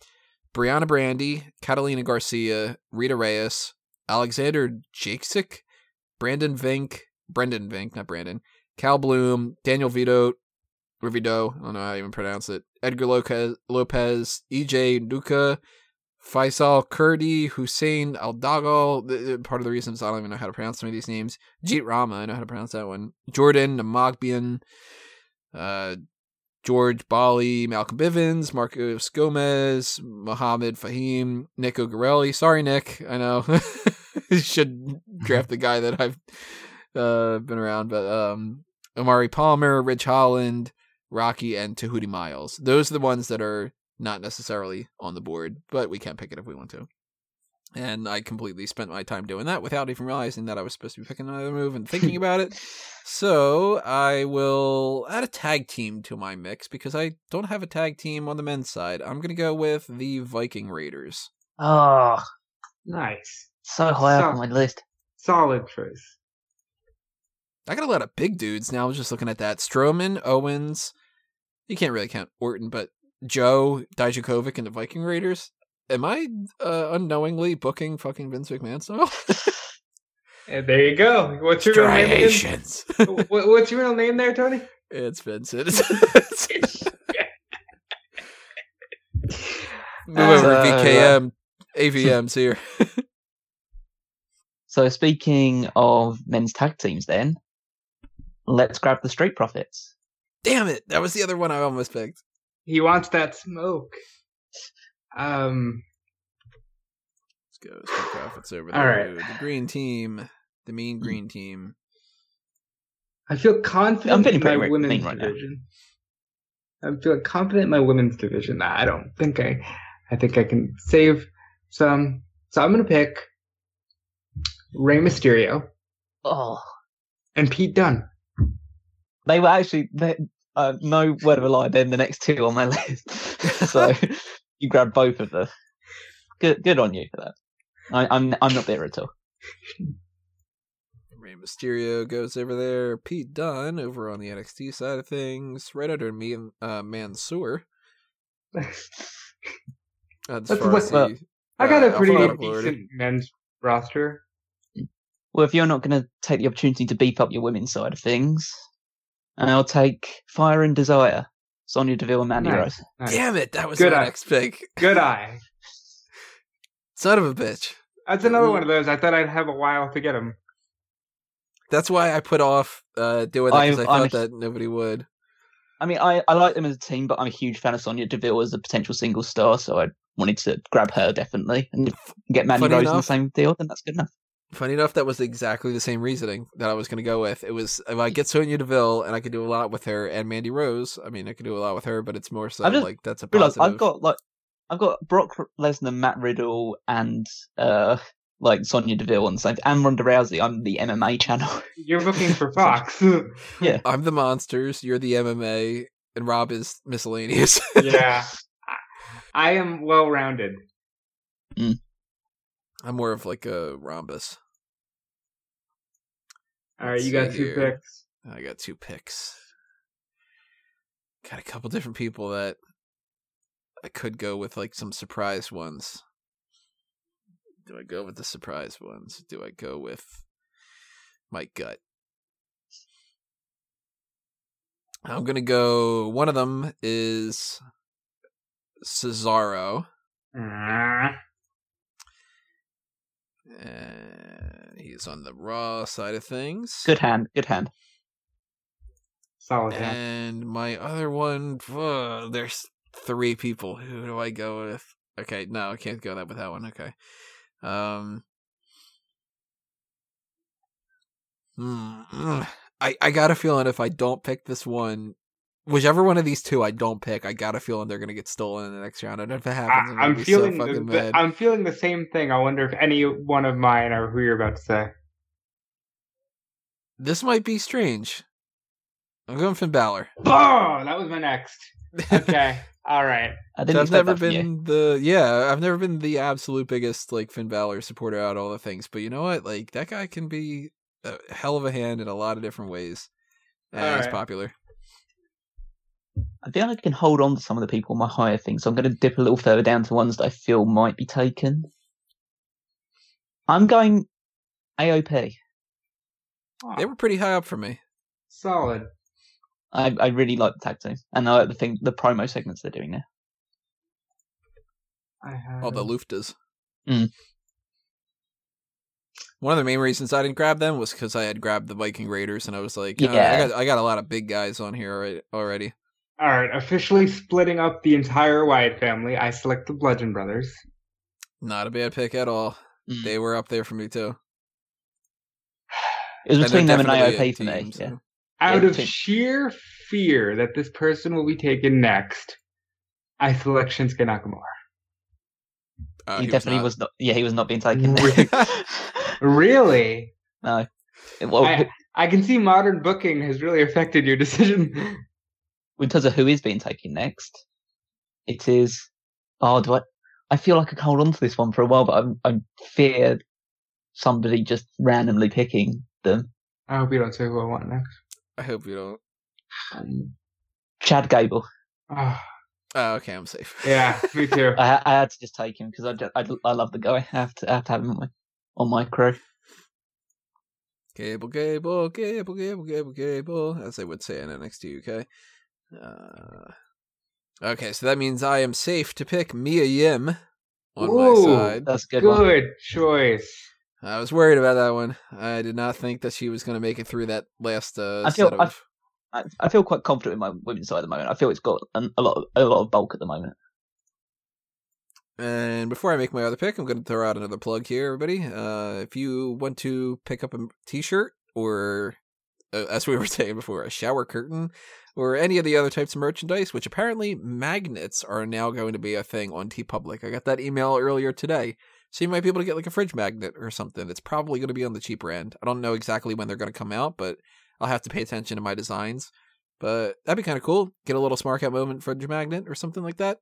Brianna Brandy, Catalina Garcia, Rita Reyes, Alexander Jakesic, Brandon Vink, Brendan Vink, not Brandon, Cal Bloom, Daniel Vito, Rivido, I don't know how to even pronounce it, Edgar Lopez, Lopez EJ Nuka, Faisal Kurdi, Hussein Aldagal. Part of the reasons I don't even know how to pronounce some of these names. Jeet Rama, I know how to pronounce that one. Jordan Namagbian, uh, George Bali, Malcolm Bivens, Marcos Gomez, Mohammed Fahim, Nico Gorelli. Sorry, Nick. I know. should draft the guy that I've uh, been around, but um, Amari Palmer, Rich Holland, Rocky, and Tahuti Miles. Those are the ones that are not necessarily on the board, but we can pick it if we want to. And I completely spent my time doing that without even realizing that I was supposed to be picking another move and thinking about it. So I will add a tag team to my mix because I don't have a tag team on the men's side. I'm going to go with the Viking Raiders. Oh, Nice. so high up on my list. Solid choice. I got a lot of big dudes now. I was just looking at that. Strowman, Owens. You can't really count Orton, but Joe, Dijakovic, and the Viking Raiders. Am I uh, unknowingly booking fucking Vince McMahon style? And there you go. What's your real name? again? What- What's your real name there, Tony? it's Vincent. Move over uh, VKM. AVM's here. So speaking of men's tag teams, then let's grab the Street Profits. Damn it. That was the other one I almost picked. He wants that smoke. Um, Let's go. Street Profits over there. right. The green team. The mean green team. I feel confident I'm feeling in my pretty women's mean right now. division. I'm feeling confident in my women's division. I don't think I, I think I can save some. So I'm gonna pick Rey Mysterio Oh, and Pete Dunne. They were actually they, uh, no word of a lie. They're the next two on my list. so you grab both of them. Good, good on you for that. I, I'm I'm not bitter at all. Rey Mysterio goes over there. Pete Dunne over on the NXT side of things, right under me and uh, Mansoor. As That's far what- the, I got uh, a pretty alphabetical order. decent men's roster. Well, if you're not going to take the opportunity to beef up your women's side of things, I'll take Fire and Desire, Sonya Deville and Mandy Nice. Rose. Nice. Damn it! That was Good my eye. next pick. Good eye. Son of a bitch. That's another one of those. I thought I'd have a while to get him. That's why I put off uh, doing that because I I'm- I'm thought a- that nobody would. I mean, I, I like them as a team, but I'm a huge fan of Sonya Deville as a potential single star, so I wanted to grab her definitely and get Mandy Funny Rose in the same deal. Then that's good enough. Funny enough, that was exactly the same reasoning that I was going to go with. It was if I get Sonya Deville and I could do a lot with her, and Mandy Rose. I mean, I could do a lot with her, but it's more so just like that's a Realize positive. I've got like I've got Brock Lesnar, Matt Riddle, and uh like Sonya Deville on the same, and Ronda Rousey. I'm the MMA channel. You're looking for Fox. Yeah, I'm the monsters. You're the MMA, and Rob is miscellaneous. yeah. I am well rounded. I'm more of like a rhombus. All right, you got two here. picks. I got two picks. Got a couple different people that I could go with, like some surprise ones. Do I go with the surprise ones? Do I go with my gut? I'm gonna go. One of them is Cesaro, Ah, and he's on the Raw side of things. good hand, good hand. Solid hand. And my other one, ugh, there's three people. Who do I go with? Okay, no, I can't go that with that one. Okay. Um. mm, I I got a feeling if I don't pick this one, whichever one of these two I don't pick, I got a feeling they're gonna get stolen in the next round. And if it happens, I'm, I, gonna am feeling so the, fucking the- mad. I'm feeling the same thing. I wonder if any one of mine are who you're about to say. This might be strange. I'm going Finn Balor. Oh, that was my next. Okay. All right. I didn't I've never that from you. been the yeah, I've never been the absolute biggest like Finn Balor supporter out of all the things, but you know what? Like that guy can be a hell of a hand in a lot of different ways, and he's popular. I feel like I can hold on to some of the people on my higher things, so I'm going to dip a little further down to ones that I feel might be taken. I'm going AOP. They were pretty high up for me. Solid. I, I really like the tag team, and I like the thing, the promo segments they're doing there. I have. All the Luftas. Mm. One of the main reasons I didn't grab them was because I had grabbed the Viking Raiders, and I was like, "Uh, Yeah. I got I got a lot of big guys on here already. Already. All right. Officially splitting up the entire Wyatt family. I select the Bludgeon Brothers. Not a bad pick at all. Mm. They were up there for me too. It was between them and definitely a AOP for me. so- Yeah. Out Yeah, of team. sheer fear that this person will be taken next, I select Shinsuke Nakamura. Uh, he, was definitely not. was not. Yeah, he was not being taken. Really? Really? no. Well, I, I can see modern booking has really affected your decision. in terms of who is being taken next, it is. Oh, do I? I feel like I can hold on to this one for a while, but I'm, I'm fear somebody just randomly picking them. I hope you don't say who I want next. I hope you don't. Um, Chad Gable. Oh, Oh, okay, I'm safe. yeah, me too. I, I had to just take him because I, ju- I, I love the guy. I have to I have to have him on my on my crew. Gable, Gable, Gable, Gable, Gable, Gable, as they would say in NXT UK. Uh, okay, so that means I am safe to pick Mia Yim on my side. That's a good, one. Good choice. I was worried about that one. I did not think that she was going to make it through that last uh, I feel- set I- of. I, I feel quite confident in my women's side at the moment. I feel it's got an, a lot of, a lot of bulk at the moment. And before I make my other pick, I'm going to throw out another plug here, everybody. Uh, if you want to pick up a T-shirt or, uh, as we were saying before, a shower curtain or any of the other types of merchandise, which apparently magnets are now going to be a thing on TeePublic. I got that email earlier today, so you might be able to get like a fridge magnet or something. It's probably going to be on the cheaper end. I don't know exactly when they're going to come out, but I'll have to pay attention to my designs. But that'd be kind of cool. Get a little Smark Out Moment fridge magnet or something like that.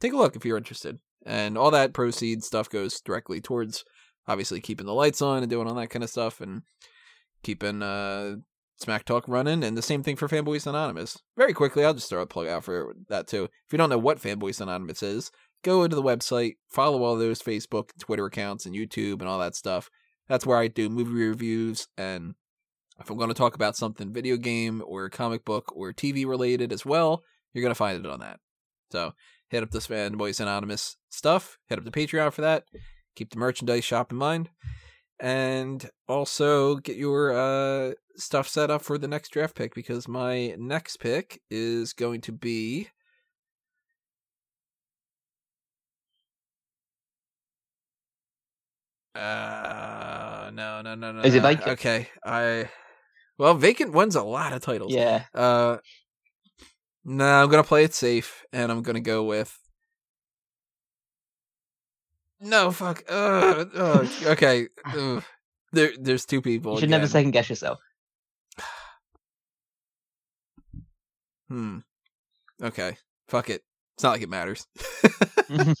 Take a look if you're interested and all that proceeds stuff goes directly towards obviously keeping the lights on and doing all that kind of stuff and keeping uh smack talk running and the same thing for fanboys anonymous. Very quickly i'll just throw a plug out for that too. If you don't know what fanboys anonymous is go to the website follow all those facebook twitter accounts and youtube and all that stuff. That's where i do movie reviews and if i'm going to talk about something video game or comic book or tv related as well you're going to find it on that. So hit up the fanboys anonymous stuff hit up the patreon for that keep the merchandise shop in mind and also get your uh stuff set up for the next draft pick because my next pick is going to be uh no no no no Is it vacant? okay i well vacant one's a lot of titles Yeah, uh, no, I'm gonna play it safe, and I'm gonna go with. No, fuck. Uh, uh, okay. Ugh. There, there's two people. you should never second guess yourself. Hmm. Okay. Fuck it. It's not like it matters.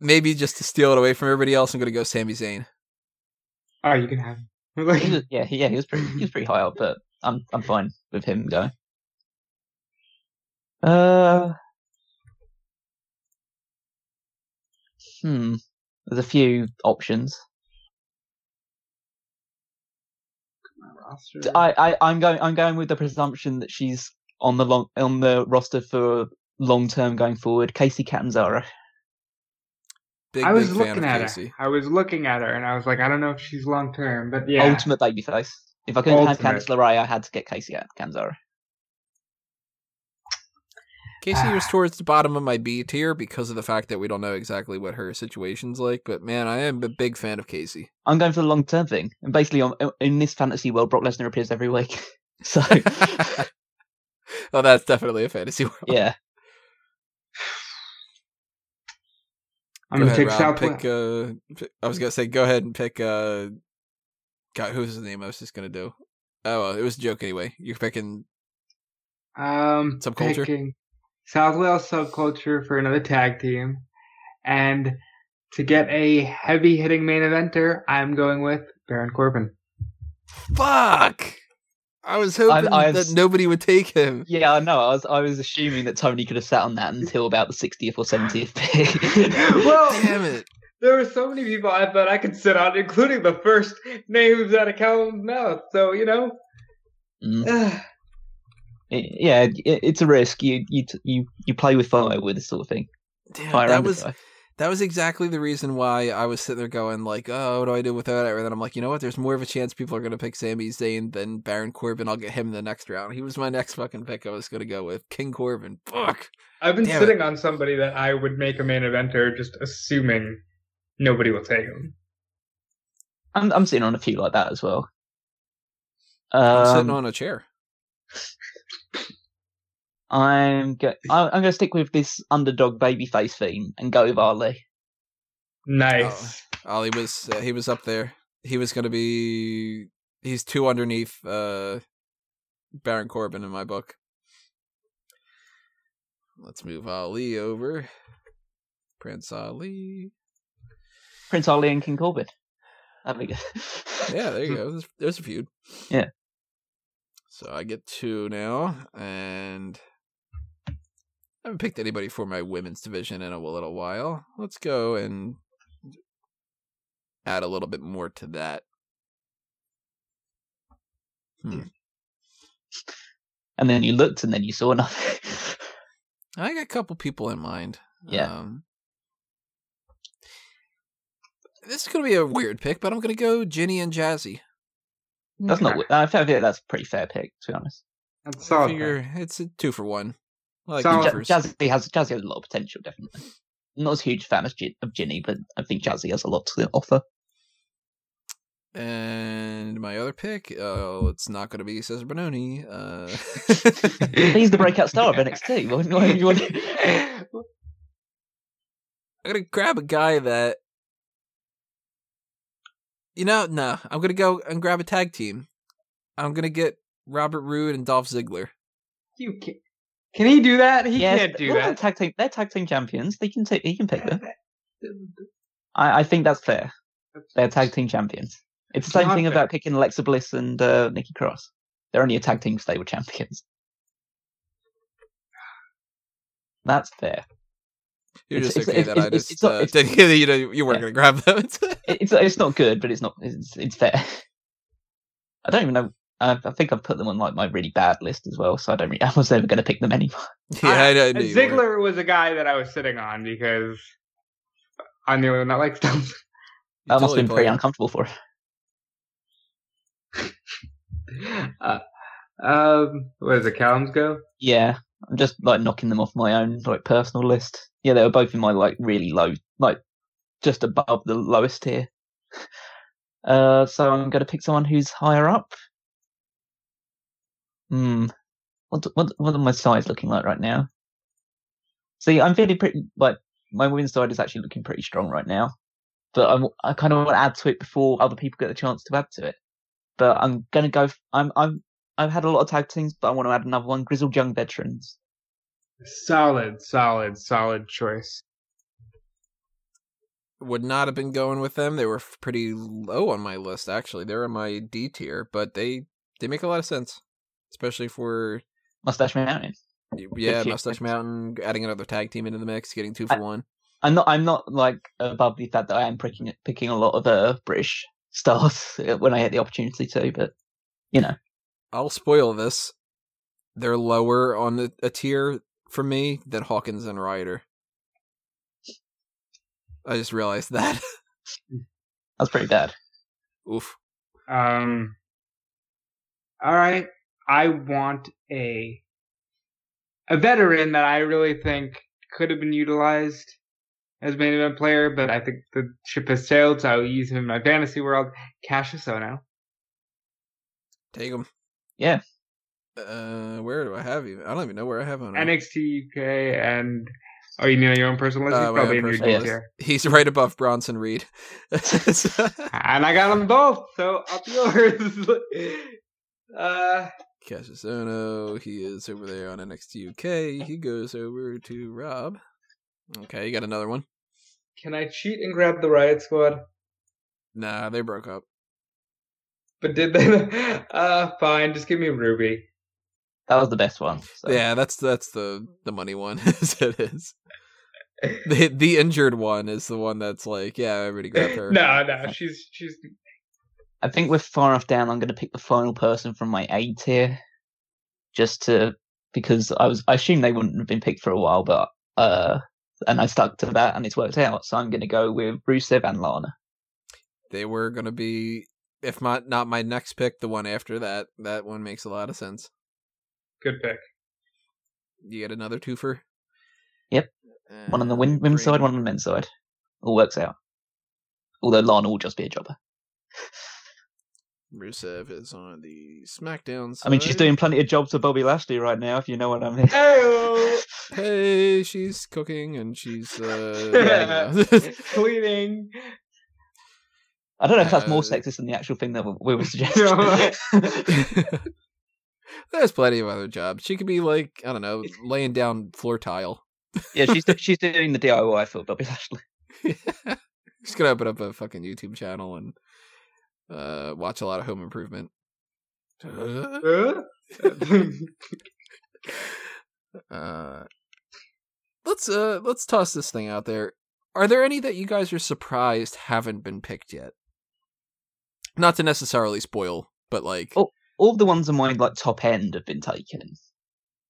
Maybe just to steal it away from everybody else, I'm gonna go Sami Zayn. Oh, you can have him. He was- yeah, yeah, he was pretty, he was pretty high up, but I'm, I'm fine with him going. Uh, hmm. There's a few options. I, I, I'm going, I'm going with the presumption that she's on the long, on the roster for long term going forward. Kacy Catanzaro. Big, I was big looking at Kacy. her. I was looking at her, and I was like, I don't know if she's long term, but yeah. Ultimate babyface. If I couldn't have Ultimate. Candice LeRae, I had to get Kacy Catanzaro. Kacy was Ah. towards the bottom of my B tier because of the fact that we don't know exactly what her situation's like. But man, I am a big fan of Kacy. I'm going for the long term thing. And basically, on, in this fantasy world, Brock Lesnar appears every week. So, oh, that's definitely a fantasy world. yeah. I'm Go gonna ahead, take Rob. Southwest. Pick, uh, pick- I was gonna say, go ahead and pick. Uh, God, who's his name? I was just gonna do. Oh, well, it was a joke anyway. You're picking. Um, Subculture? picking South Wales subculture for another tag team, and to get a heavy hitting main eventer, I'm going with Baron Corbin. Fuck! I was hoping I- I that was- nobody would take him. Yeah, I know. I was I was assuming that Tony could have sat on that until about the 60th or 70th pick. well, Damn it! there were so many people I thought I could sit on, including the first names out of Callum's mouth. So you know, Mm. It- yeah, it, it's a risk. You you you you play with fire with this sort of thing. Damn, Fire that was die. that was exactly the reason why I was sitting there going like, oh, what do I do with that? And then I'm like, you know what? There's more of a chance people are gonna pick Sami Zayn than Baron Corbin. I'll get him in the next round. He was my next fucking pick. I was gonna go with King Corbin. Fuck. I've been Damn sitting on somebody that I would make a main eventer, just assuming nobody will take him. I'm I'm sitting on a few like that as well. I'm sitting Um, on a chair. I'm go- I- I'm going to stick with this underdog babyface theme and go with Ali. Nice. Ali was uh, he was up there. He was gonna be he's two underneath uh Baron Corbin in my book. Let's move Ali over. Prince Ali. Prince Ali and King Corbin. That'd be good. Yeah, there you go. There's, there's a feud. Yeah. So I get two now, and I haven't picked anybody for my women's division in a little while. Let's go and add a little bit more to that. Hmm. And then you looked, and then you saw nothing. I got a couple people in mind. Yeah. Um, this is going to be a weird pick, but I'm going to go Jinny and Jazzy. that's not. I feel like that's a pretty fair pick, to be honest. That's I solid. figure it's a two for one. I like Solid. Ja- Jazzy has Jazzy has a lot of potential, definitely. I'm not as huge a fan of, Gin- of Jinny, but I think Jazzy has a lot to offer. And my other pick, oh, it's not going to be Cezar Bononi. Uh, He's the breakout star of NXT. Why, why you want? I'm going to grab a guy that. You know, no. I'm going to go and grab a tag team. I'm going to get Robert Roode and Dolph Ziggler. you can, can he do that? He Yes, can't do well, they're that. Tag team, they're tag team champions. They can take. He can pick them. I, I think that's fair. They're tag team champions. It's the same thing fair. about picking Alexa Bliss and uh, Nikki Cross. They're only a tag team stable champions. That's fair. You're It's- just it's- okay it's- that I just it's not- uh, didn't hear that you, know, you weren't Yeah. going to grab them. It's it's not good, but it's not. It's it's fair. I don't even know. I, I think I've put them on like my really bad list as well, so I don't. Really, I was never going to pick them anymore. yeah, I, I knew weren't. Ziggler was a guy that I was sitting on because I'm the only one that likes them. You That must have been pretty played. uncomfortable for her. uh, um, where does the Callums go? Yeah, I'm just like knocking them off my own like personal list. Yeah, they were both in my like really low, like just above the lowest tier. Uh, so I'm going to pick someone who's higher up. Hmm. What what what are my sides looking like right now? See, I'm feeling pretty like my women's side is actually looking pretty strong right now, but I'm, I kind of want to add to it before other people get the chance to add to it. But I'm gonna go. f- I'm I'm I've had a lot of tag teams, but I want to add another one: grizzled young veterans. Solid, solid, solid choice. Would not have been going with them. They were pretty low on my list, actually. They're in my D tier, but they they make a lot of sense, especially for Mustache Mountain. yeah, Mustache. Mountain adding another tag team into the mix, getting two for I- one. I'm not. I'm not like above the fact that I am picking picking a lot of uh, British stars when I get the opportunity to. But you know, I'll spoil this. They're lower on the, a tier for me than Hawkins and Ryder. I just realized that. that's pretty bad. Oof. Um. All right, I want a a veteran that I really think could have been utilized as main event player, but I think the ship has sailed, so I will use him in my fantasy world. Kassius Ohno. Take him. Yeah. Uh, where do I have you? I don't even know where I have him. now. NXT UK and oh, you mean on your own personal list? Uh, He's my probably in your list. tier. He's right above Bronson Reed. And I got them both, so up yours. uh, Kassius Ohno, he is over there on NXT UK. He goes over to Rob. Okay, you got another one? Can I cheat and grab the Riot Squad? Nah, they broke up. But did they? Uh, fine. Just give me Ruby. That was the best one. So. Yeah, that's that's the the money one as it is. The the injured one is the one that's like, yeah, everybody grabbed her. no, no, she's she's. I think we're far enough down. I'm going to pick the final person from my A tier, just to because I was I assumed they wouldn't have been picked for a while, but uh, and I stuck to that, and it's worked out. So I'm going to go with Rusev and Lana. They were gonna be, if not not my next pick, the one after that. That one makes a lot of sense. Good pick. You get another twofer. Yep. One on the win- And women's side, one on the men's side. All works out. Although Lana will just be a jobber. Rusev is on the SmackDown side. I mean, she's doing plenty of jobs for Bobby Lashley right now, if you know what I mean. Hey, Hey, she's cooking and she's uh, cleaning. I don't know if that's more Uh, sexist than the actual thing that we- we were suggesting. There's plenty of other jobs. She could be like, I don't know, laying down floor tile. yeah, she's she's doing the DIY for Bobby Lashley. She's gonna open up a fucking YouTube channel and uh, watch a lot of Home Improvement. Uh, let's uh, let's toss this thing out there. Are there any that you guys are surprised haven't been picked yet? Not to necessarily spoil, but like, Oh. All the ones on my like top end have been taken.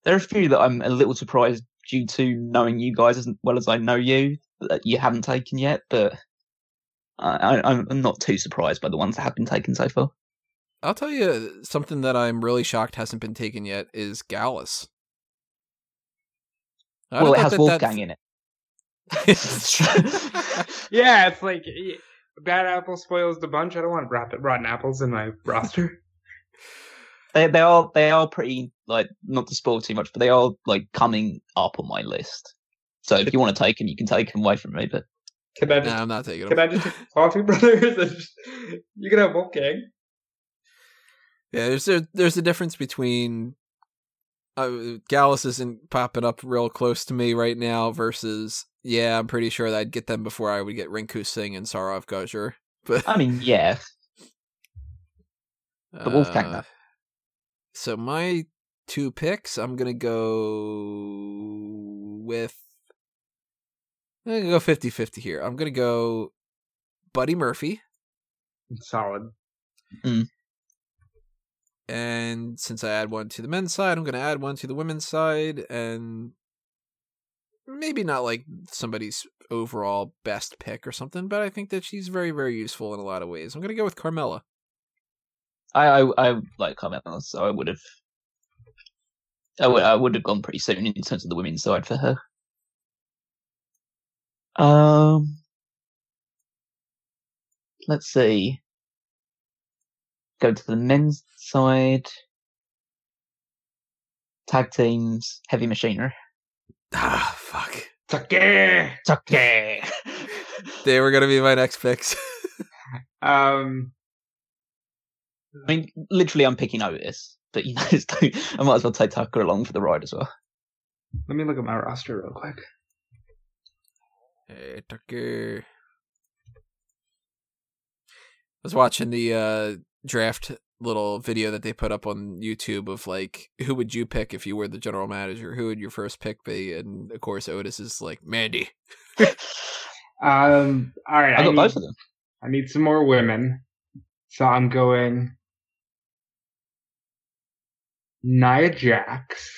There are a few that I'm a little surprised due to knowing you guys as well as I know you that you haven't taken yet, but Uh, I, I, I'm not too surprised by the ones that have been taken so far. I'll tell you something that I'm really shocked hasn't been taken yet is Gallus. I well, it has that Wolfgang in it. yeah, it's like bad apple spoils the bunch. I don't want rotten, rotten apples in my roster. they they are they are pretty like not to spoil too much, but they are like coming up on my list. So if you want to take them, you can take them away from me. But Can I Nah, just I'm not taking can them. I just take Coffey Brothers? Just, you can have Wolfgang. Yeah, there's a, there's a difference between uh, Gallus isn't popping up real close to me right now versus yeah, I'm pretty sure that I'd get them before I would get Rinku Singh and Saurav Gurjar. But I mean, yeah, But Wolfgang, uh. So my two picks, I'm gonna go with. I'm gonna go 50-50 here. I'm gonna go Buddy Murphy, Solid. Mm. and since I add one to the men's side, I'm gonna add one to the women's side, and maybe not like somebody's overall best pick or something, but I think that she's very, very useful in a lot of ways. I'm gonna go with Carmella. I I, I like Carmella, so I would have. I would, I would have gone pretty soon in terms of the women's side for her. Um, let's see. Go to the men's side. Tag teams, heavy machinery. Ah, fuck. Tucker. Okay. They were gonna be my next picks. Um, I mean, literally, I'm picking Otis, but you know, it's- I might as well take Tucker along for the ride as well. let me look at my roster real quick. Hey, Tucker. I was watching the uh, draft little video that they put up on YouTube of like, who would you pick if you were the general manager? Who would your first pick be? And of course, Otis is like Mandy. Um, all right. I got need, both of them. I need some more women, so I'm going Nia Jax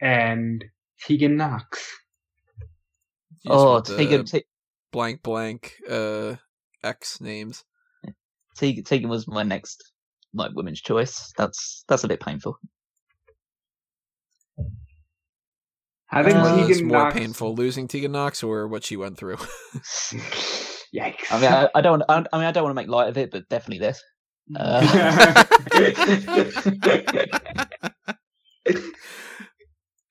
and Tegan Nox. You just Oh, want the Tegan, Te- blank blank uh X names. Tegan, Tegan was my next like women's choice. That's that's a bit painful. Having Uh, Tegan more Nox. painful, losing Tegan Nox or what she went through? Yikes! I mean, I, I don't. I, I mean, I don't want to make light of it, but definitely this. Uh,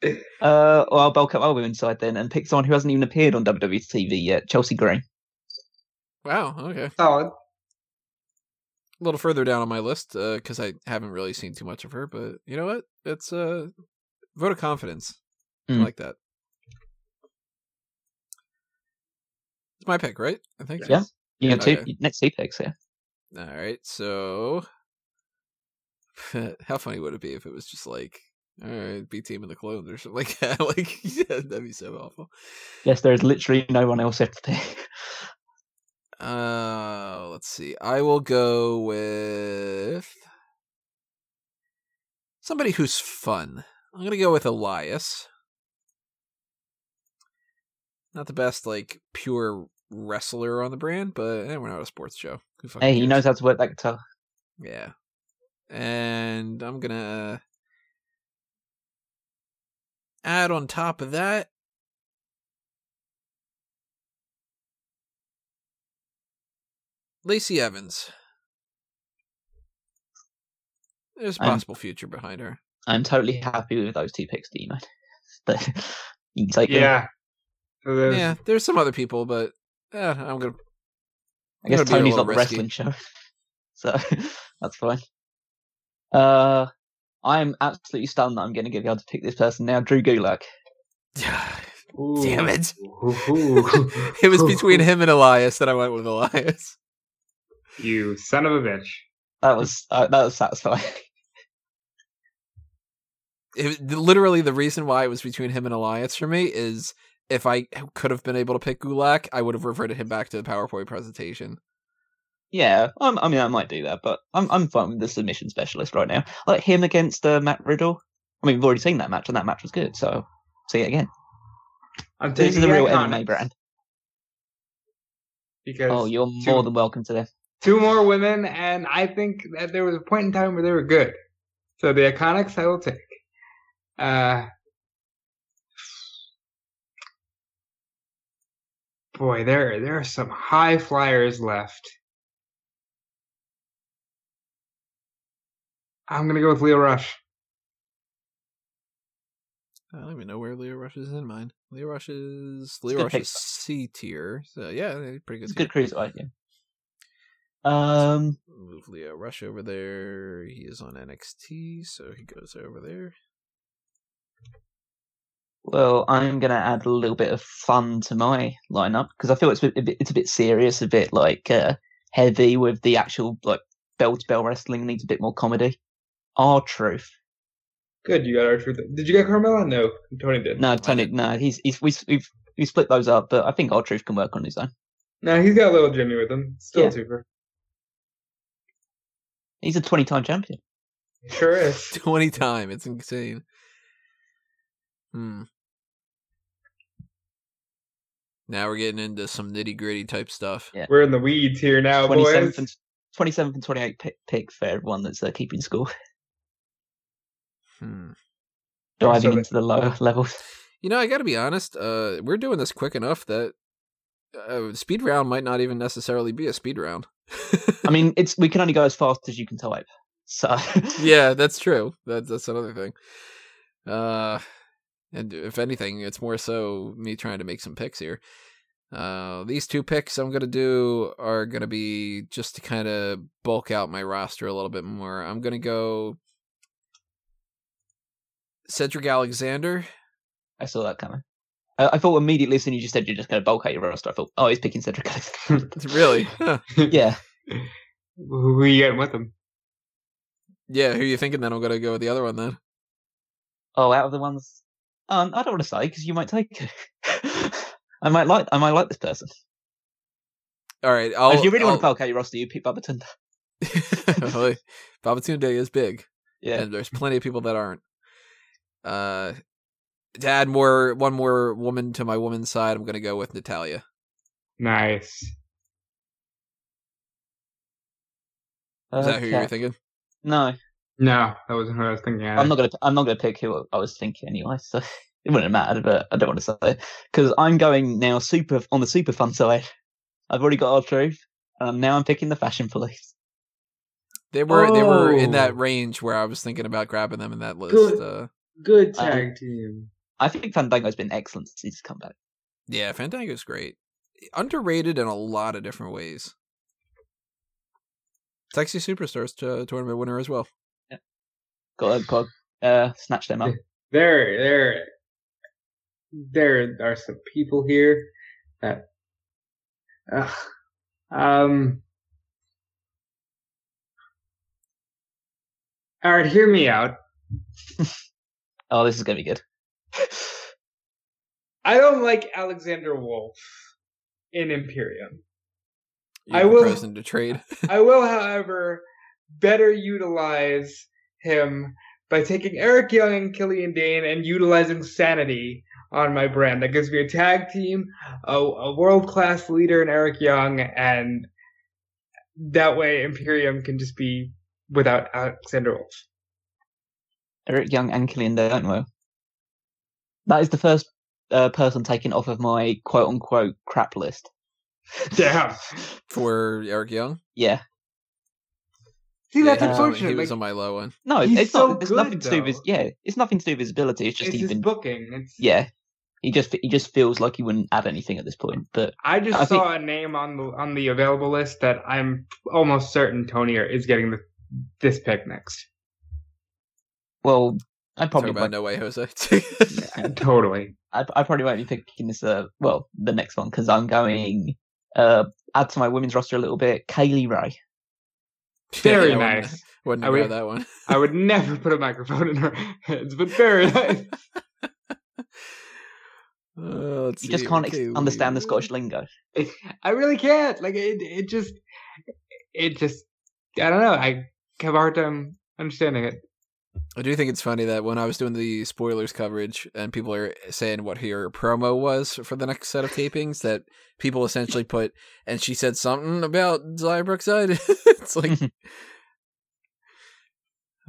uh, well, I'll bulk up my women's side then and pick someone who hasn't even appeared on WWE TV yet, Chelsea Green. wow. Okay. Solid. A little further down on my list because I haven't really seen too much of her. But you know what? It's a uh, vote of confidence. I Mm. like that. It's my pick, right? I think. Yeah. You got two Okay. next two picks here. All right. So, how funny would it be if it was just like, all right, B team and the clones or something like that? like, yeah, that'd be so awful. Yes, there is literally no one else left to pick. Uh, let's see. I will go with somebody who's fun. I'm gonna go with Elias. Not the best, like pure wrestler on the brand, but eh, we're not a sports show. Hey, he knows how to work that guitar. Yeah. And I'm gonna add on top of that. Lacey Evans. There's a I'm- possible future behind her. I'm totally happy with those two picks that you made. But you can take. Yeah. So there's, Yeah, there's some other people, but eh, I'm gonna. I guess Gotta be a Tony's not the risky. wrestling show, so that's fine. Uh, I'm absolutely stunned that I'm going to be able to pick this person now. Drew Gulak. Damn it. It was between him and Elias that I went with Elias. You son of a bitch. That was uh, that was satisfying. it, literally the reason why it was between him and Elias for me is if I could have been able to pick Gulak, I would have reverted him back to the PowerPoint presentation. Yeah, I'm, I mean, I might do that, but I'm I'm fine with the submission specialist right now. Like him against uh, Matt Riddle. I mean, we've already seen that match, and that match was good. So see it again. I'm This is a the real MMA brand. Because Oh, you're two- more than welcome to them. two more women, and I think that there was a point in time where they were good. So the Iconics I will take. Uh, boy, there there are some high flyers left. I'm gonna go with Lio Rush. I don't even know where Lio Rush is in mine. Lio Rush is Lio good Rush pick. is C tier. So yeah, pretty good. It's a tier. good cruiserweight. Yeah. Um, Move Lio Rush over there. He is on NXT, so he goes over there. Well, I'm going to add a little bit of fun to my lineup because I feel it's a bit, it's a bit serious, a bit like uh, heavy with the actual like bell to bell wrestling. Needs a bit more comedy. R-Truth. Good, you got R-Truth. Did you get Carmella? No, Tony did. No, Tony. No, he's he's we we've we split those up, but I think R-Truth can work on his own. No, he's got a little Jimmy with him. Still Yeah. a super. He's a 20 time champion. Sure is. 20 time. It's insane. Hmm. Now we're getting into some nitty gritty type stuff. Yeah. We're in the weeds here now, 27th boys. and 27th and 28th pick, pick for everyone that's uh, keeping score, Hmm. diving So into the lower levels. You know, I got to be honest. Uh, we're doing this quick enough that uh, speed round might not even necessarily be a speed round. I mean, it's we can only go as fast as you can type. So yeah, that's true. That's that's another thing. Uh, and if anything, it's more so me trying to make some picks here. Uh, these two picks I'm gonna do are gonna be just to kind of bulk out my roster a little bit more. I'm gonna go Cedric Alexander. I saw that coming. I, I thought immediately as soon as you said you're just going to bulk out your roster, I thought, oh, he's picking Cedric Alexander. Really? Huh. yeah. Who are you getting with him? Yeah. Who are you thinking? Then I'm gonna go with the other one then. Oh, out of the ones, um, I don't want to say because you might take. I might like, I might like this person. All right. I'll, if you really want I'll- to bulk out your roster, you pick Babatunde. Babatunde is big. Yeah. and there's plenty of people that aren't. Uh, to add more, one more woman to my woman's side, I'm gonna go with Natalya. Nice. Is that who you were Okay. thinking? No, No, that wasn't who I was thinking. of. I'm not gonna. I'm not gonna pick who I was thinking anyway. So it wouldn't matter. But I don't want to say because I'm going now super on the super fun side. I've already got R-Truth, and now I'm picking the fashion police. They were they were in Oh. that range where I was thinking about grabbing them in that list. Good. Uh, Good Um, tag team. I think Fandango's been excellent since he's come back. yeah, Fandango's great, underrated in a lot of different ways. Sexy Superstars to tournament winner as well. Got to, got to uh, snatch them up. There, there, there are some people here that, ugh, um, all right, hear me out. Oh, this is gonna be good. I don't like Alexander Wolf in Imperium. You're I will- person to trade. I will, however, better utilize him by taking Eric Young and Killian Dain and utilizing Sanity on my brand. That gives me a tag team, a, a world class leader in Eric Young, and that way Imperium can just be without Alexander Wolf. Eric Young and Killian Darnwell. That is the first uh, person taken off of my quote unquote crap list. Damn. for Eric Young. Yeah. See, that's he was on- unfortunate. He was like, on my low one. No, He's it's so not. It's good, nothing to do with. though. Yeah, it's nothing to do with his ability. It's just it's he's his been. booking. It's, Yeah, he just he just feels like he wouldn't add anything at this point. But I just I think- saw a name on the on the available list that I'm almost certain Tony is getting the, this pick next. Well, I Talk probably about won't, no way, Jose. totally. I, I probably won't be picking this. Uh, well, the next one because I'm going uh add to my women's roster a little bit. Kay Lee Ray. Very I wouldn't- nice. Wouldn't I would- that one. I would never put a microphone in her hands, but very nice. Uh, let's You just can't ex- understand the Scottish lingo. I really can't. Like it, it just, it just. I don't know. I have a hard time understanding it. I do think it's funny that when I was doing the spoilers coverage and people are saying what her promo was for the next set of tapings, that people essentially put, and she said something about Xia Brookside. it's like,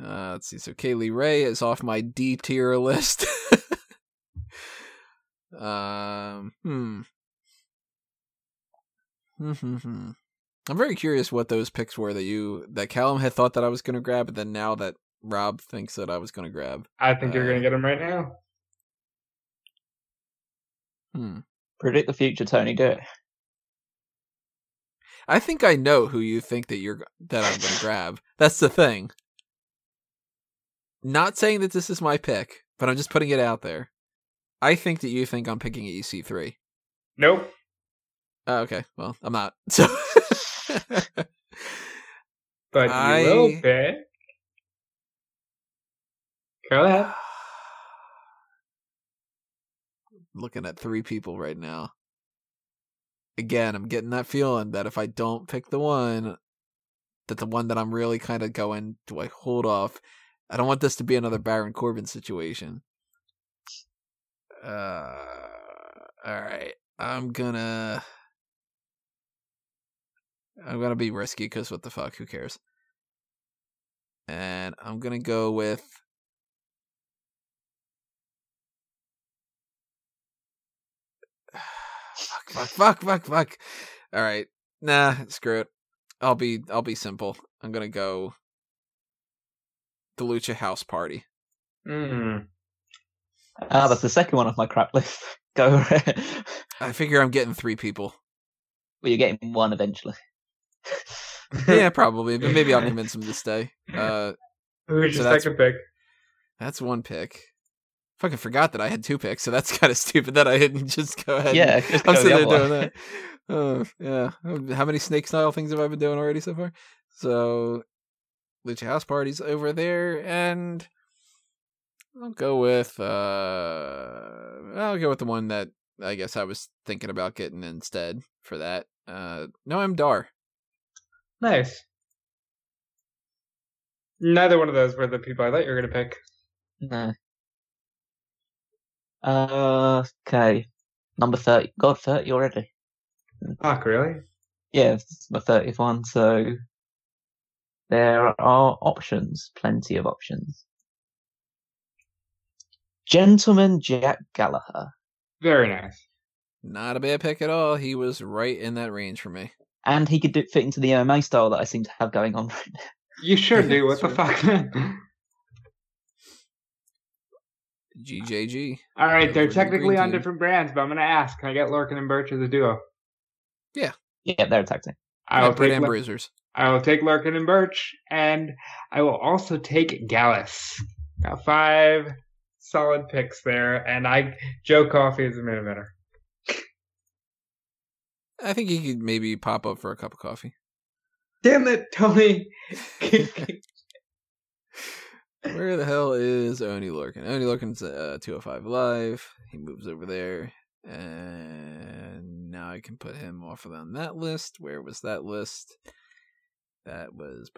uh, let's see. So Kay Lee Ray is off my D tier list. um, hmm. Hmm, hmm, hmm. I'm very curious what those picks were that you that Callum had thought that I was going to grab, but then now that Rob thinks that I was going to grab. I think you're Uh, gonna get him right now. Hmm. Predict the future, Tony. Do it. I think I know who you think that you're that I'm going to grab. That's the thing. Not saying that this is my pick, but I'm just putting it out there. I think that you think I'm picking EC3. Nope. Oh, okay, well, I'm not. So But I- you will pick. Go ahead. looking at three people right now. Again, I'm getting that feeling that if I don't pick the one, that the one that I'm really kind of going, do I hold off? I don't want this to be another Baron Corbin situation. Uh, all right, I'm gonna, I'm gonna be risky because what the fuck? Who cares? And I'm gonna go with fuck, fuck, fuck, fuck, fuck. All right, nah, screw it. I'll be, I'll be simple. I'm gonna go the Lucha House Party. Mm. Ah, that's the second one off my crap list. Go. well, I figure I'm getting three people. Well, you're getting one eventually. Yeah, probably, but maybe I'll convince them to stay. Uh, Who's So your second pick? that's one pick. Fucking forgot that I had two picks, so that's kind of stupid that I didn't just go ahead. and- Yeah, just I'm go the sitting there doing that. Oh, yeah. How many snake style things have I been doing already so far? So, Lucha House Party's over there, and I'll go with, uh, I'll go with the one that I guess I was thinking about getting instead for that. Uh, Noam Dar. Nice. Neither one of those were the people I thought you were gonna pick. No. Uh, okay. Number 30. God, 30 already. Fuck, really? Yeah, it's my 30th one, so there are options, plenty of options. Gentleman Jack Gallagher. Very nice. Not a bad pick at all. He was right in that range for me. And he could do, fit into the MMA style that I seem to have going on right now. You sure do. What the Sure. fuck? GJG. All right, they're technically on team. different brands, but I'm gonna ask: Can I get Lorcan and Burch as a duo? Yeah, Yeah, they're a tag team. I will Put take. in Le- bruisers. I will take Lorcan and Burch, and I will also take Gallus. Got five solid picks there, and I Joe Coffey is a minute winner. I think he could maybe pop up for a cup of coffee. Damn it, Tony! Where the hell is Oney Lorcan? Oney Lorcan's uh, 205 live. He moves over there. And now I can put him off of on that list. Where was that list? That was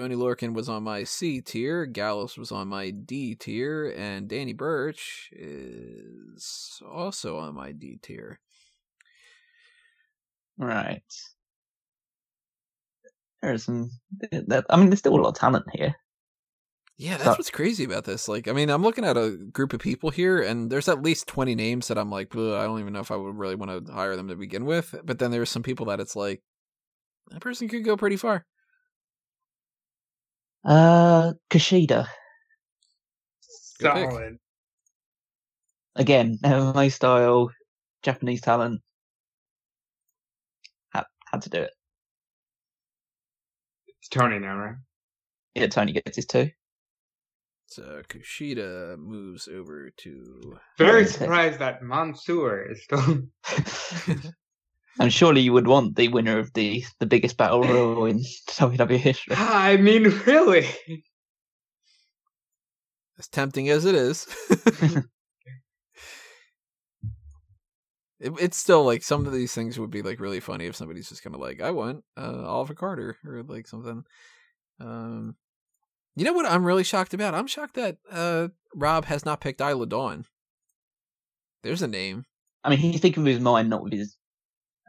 Oney Lorcan was on my C tier, Gallus was on my D tier, and Danny Burch is also on my D tier. Right. There's some. That, I mean, there's still a lot of talent here. Yeah, that's So- what's crazy about this. Like, I mean, I'm looking at a group of people here, and there's at least 20 names that I'm like, I don't even know if I would really want to hire them to begin with. But then there's some people that it's like, that person could go pretty far. Uh, Kushida solid. again, my style, Japanese talent. Had had to do it. It's Tony now, right? Yeah, Tony gets his two. So Kushida moves over to. Very surprised that Mansoor is still. And surely you would want the winner of the the biggest battle royal in WWE history. Ah, I mean, really? As tempting as it is. it, it's still like some of these things would be like really funny if somebody's just kind of like, I want uh, Oliver Carter or like something. Um, you know what I'm really shocked about? I'm shocked that uh, Rob has not picked Isla Dawn. There's a name. I mean, he's thinking with his mind, not with his.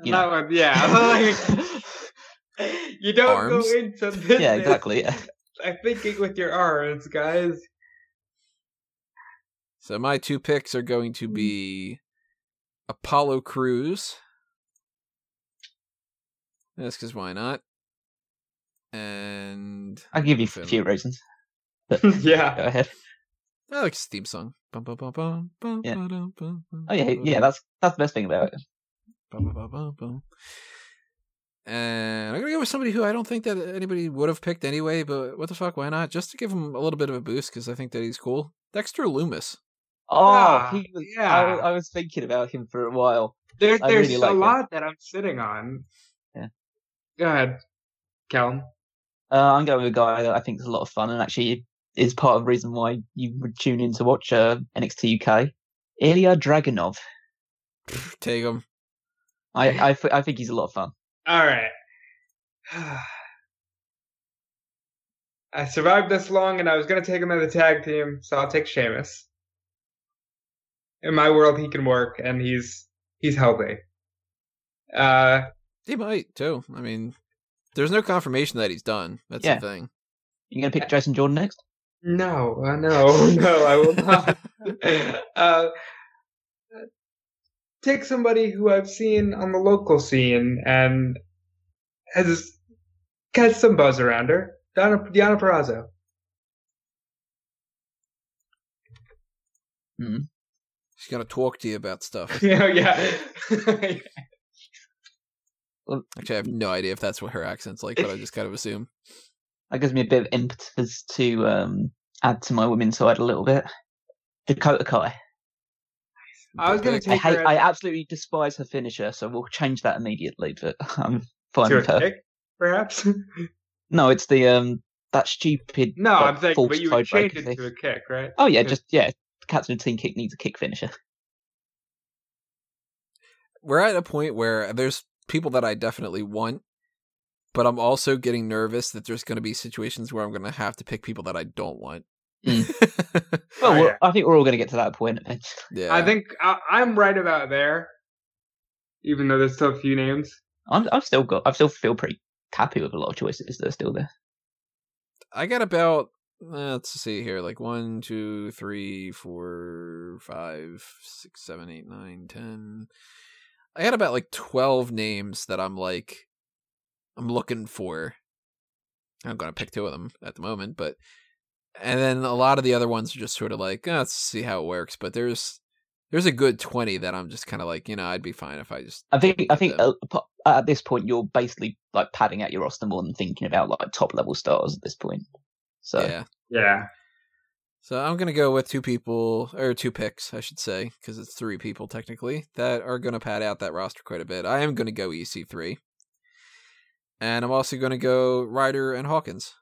You That know. one, yeah. you don't Arms? go into this. yeah, exactly. Yeah. I'm thinking with your arms, guys. So my two picks are going to be Apollo Crews. That's because why not? And I'll give you a few reasons. yeah. Go ahead. I like his theme song. Bum, bum, bum, bum, bum, Yeah. ba-dum, bum, bum, Oh yeah, yeah. That's that's the best thing about it. bum, bum, bum, bum, bum. And I'm gonna go with somebody who I don't think that anybody would have picked anyway. But what the fuck? Why not? Just to give him a little bit of a boost because I think that he's cool. Dexter Lumis. Oh, Yeah, he was, yeah. I, I was thinking about him for a while. There, I there's really a like it. lot that I'm sitting on. Yeah. Go ahead, Callum. Uh, I'm going with a guy that I think is a lot of fun and actually is part of the reason why you would tune in to watch uh, NXT UK. Ilya Dragunov. Take him. I, I, I think he's a lot of fun. All right. I survived this long, and I was gonna take him as a tag team, so I'll take Sheamus. In my world, he can work, and he's he's healthy. Uh, He might too. I mean, there's no confirmation that he's done. That's Yeah. the thing. You going to pick Jason Jordan next? no, uh, no, no, I will not. uh, take somebody who I've seen on the local scene and has got some buzz around her. Diana, Diana Perrazzo. She's gonna talk to you about stuff. yeah, yeah. Actually, I have no idea if that's what her accent's like, but I just kind of assume. That gives me a bit of impetus to um, add to my women's side a little bit. Dakota Kai. I was gonna Pick. I take hate, her I absolutely despise her finisher, so we'll change that immediately. But I'm fine with a her. kick, perhaps. No, it's the um that stupid. no, like, I'm saying, false but you would change it to a kick, right? Oh yeah, Yeah. just yeah. Captain of Team Kick needs a kick finisher. We're at a point where there's people that I definitely want, but I'm also getting nervous that there's going to be situations where I'm going to have to pick people that I don't want. Well, Oh, we're- yeah. I think we're all going to get to that point eventually. yeah, I think I, I'm right about there, even though there's still a few names. I'm, I've still got. I still feel pretty happy with a lot of choices that are still there. I got about uh, Eh, let's see here, like one, two, three, four, five, six, seven, eight, nine, ten. I had about like twelve names that I'm like, I'm looking for. I'm gonna pick two of them at the moment, but and then a lot of the other ones are just sort of like, "Oh, let's see how it works. But there's there's a good twenty that I'm just kind of like, you know, I'd be fine if I just. I think. I think at this point you're basically like padding out your roster more than thinking about like top level stars at this point. So yeah. Yeah. So I'm gonna go with two people or two picks, I should say, because it's three people technically that are gonna pad out that roster quite a bit. I am gonna go EC3, and I'm also gonna go Ryder and Hawkins.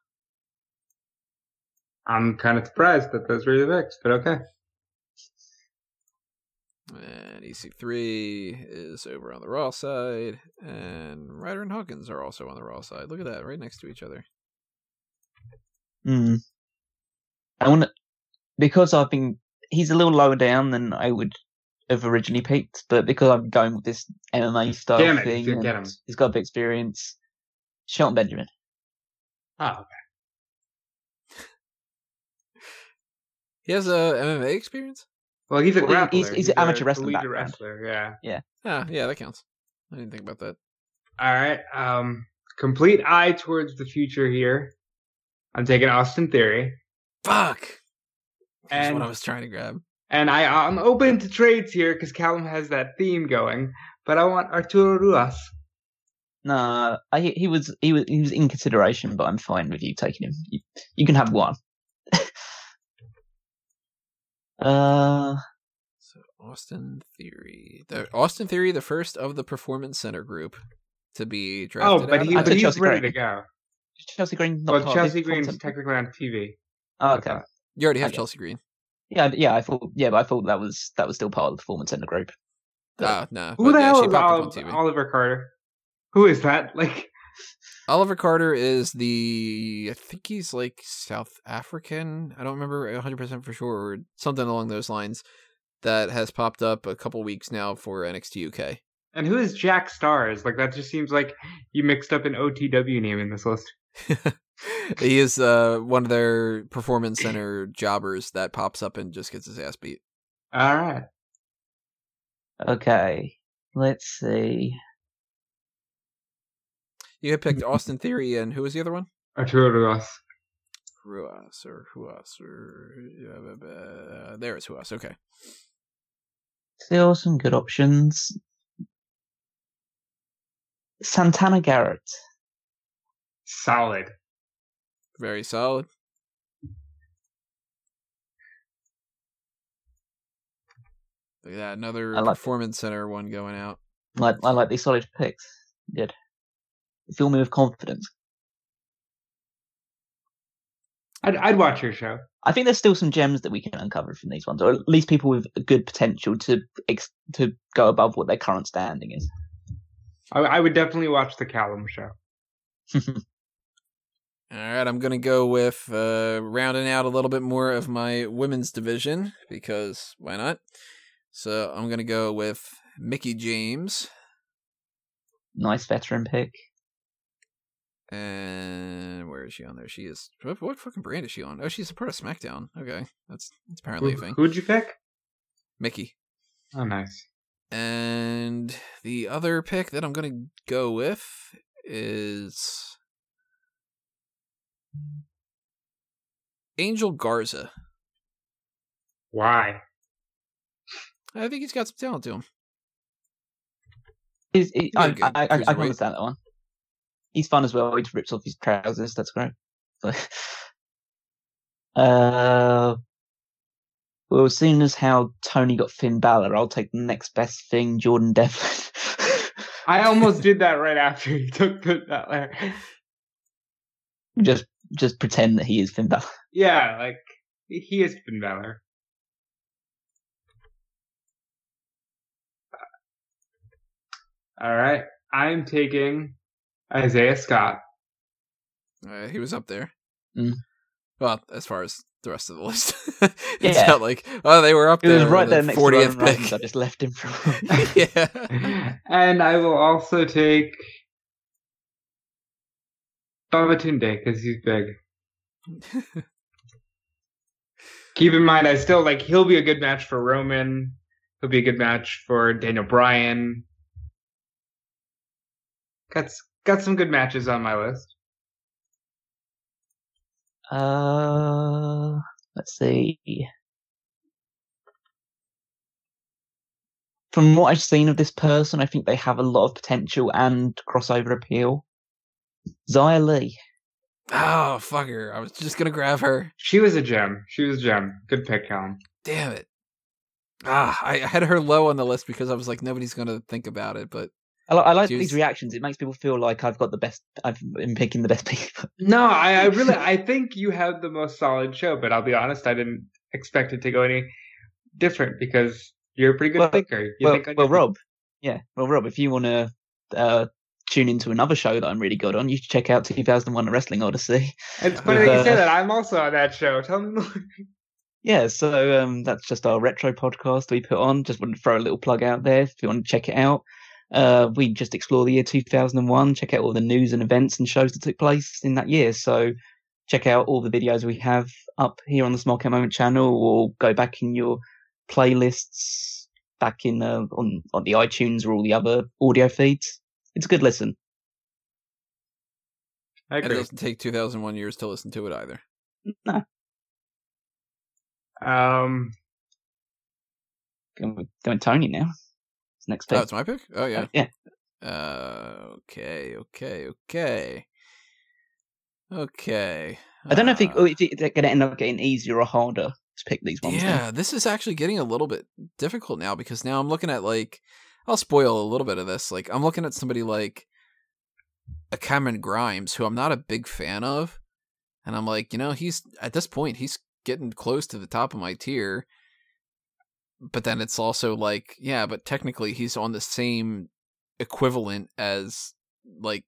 I'm kind of surprised that those were the picks, but okay. And EC3 is over on the Raw side, and Ryder and Hawkins are also on the Raw side. Look at that, right next to each other. Mm. I want to, because I've been, he's a little lower down than I would have originally picked, but because I'm going with this MMA style Damn it, thing, you get and him. he's got a bit experience. Shelton Benjamin. Oh, okay. He has a MMA experience. Well, he's a Well, grappler. he- he's- he's an amateur wrestling elite background. wrestler. Yeah. Ah, yeah, that counts. I didn't think about that. All right. Um, complete eye towards the future here. I'm taking Austin Theory, Fuck. That's and what I was trying to grab. and I I'm open to trades here because Callum has that theme going. But I want Arturo Ruas. Nah, I, he was he was he was in consideration, but I'm fine with you taking him. You, you can have one. uh, So Austin Theory, the Austin Theory, the first of the Performance Center group to be Oh, drafted. but he of- but he's Chelsea ready Green. to go. Chelsea Green. Not Well, part Chelsea this Green's content? technically on TV. Oh, okay. you already have okay. Chelsea Green. Yeah, yeah. I thought. Yeah, but I thought that was that was still part of the performance center group. Ah, no. Who the yeah, hell is Oliver. Oliver Carter? Who is that? Like, Oliver Carter is the I think he's like South African. I don't remember 100% for sure or something along those lines that has popped up a couple weeks now for NXT UK. and who is Jack Stars? Like, that just seems like you mixed up an OTW name in this list. he is uh, one of their performance center jobbers that pops up and just gets his ass beat. All right. Okay, let's see. You had picked Austin Theory and who was the other one? Arturo Ruas. Ruas or Huas or uh, there is Huas. Okay. Still some good options. Santana Garrett. Solid. Very solid. Look at that. Another I like- performance center one going out. Like I like these solid picks. Good. They fill me with confidence. I'd, I'd watch your show. I think there's still some gems that we can uncover from these ones, or at least people with good potential to ex- to go above what their current standing is. I, I would definitely watch the Callum show. All right, I'm gonna go with uh, rounding out a little bit more of my women's division because why not? So I'm gonna go with Mickie James nice veteran pick. and where is she on there? She is what, what fucking brand is she on? Oh, she's a part of SmackDown. Okay, that's that's apparently a thing. who'd you pick? Mickie. Oh, nice. And the other pick that I'm gonna go with is Angel Garza. Why? I think he's got some talent to him. He's, he, Yeah, I, good. I, I, I can understand that one. He's fun as well. He just rips off his trousers. That's great. Uh, well, as soon as how Tony got Finn Balor, I'll take the next best thing, Jordan Devlin. I almost did that right after he took the, that there. just just pretend that he is Finn Balor. Yeah, like he is Finn Balor. All right, I'm taking Isaiah Scott. Uh, he was up there. Mm. Well, as far as the rest of the list, it's Yeah. not like oh they were up He there. was right there the next 40th Roman Reigns. pick. I just left him from. yeah. and I will also take Babatunde because he's big. Keep in mind, I still like he'll be a good match for Roman. He'll be a good match for Daniel Bryan. Got got some good matches on my list. Uh, let's see. from what I've seen of this person, I think they have a lot of potential and crossover appeal. Xia Li. Oh, fuck her. I was just going to grab her. She was a gem. She was a gem. Good pick, Colin. Damn it. Ah, I I had her low on the list because I was like, nobody's going to think about it, but I, li- I like She these reactions. It makes people feel like I've got the best. I've been picking the best people. No, I, I really, I think you had the most solid show, but I'll be honest, I didn't expect it to go any different because you're a pretty good Well- thinker. You well, think well. Rob. Yeah, well, Rob, if you want to uh, tune into another show that I'm really good on, you should check out 2001: A Wrestling Odyssey. It's funny that you Uh, say that. I'm also on that show. Tell me more. Yeah, so um, that's just our retro podcast we put on. Just wanted to throw a little plug out there if you want to check it out. Uh, we just explore the year 2001, check out all the news and events and shows that took place in that year. So check out all the videos we have up here on the Smark Out Moment channel, or go back in your playlists back in uh, on on the iTunes or all the other audio feeds. It's a good listen. I it doesn't take 2001 years to listen to it either. Um, Going with, going with Tony now. It's next pick. Oh, it's my pick? Oh, yeah. yeah. Uh, okay, okay, okay. Okay. I don't know if, it, Uh, if it's going to end up getting easier or harder to pick these ones. now. Yeah, this is actually getting a little bit difficult now because now I'm looking at like I'll spoil a little bit of this. Like I'm looking at somebody like a Cameron Grimes who I'm not a big fan of, and I'm like, you know, he's at this point he's getting close to the top of my tier. But then it's also like, yeah, but technically he's on the same equivalent as like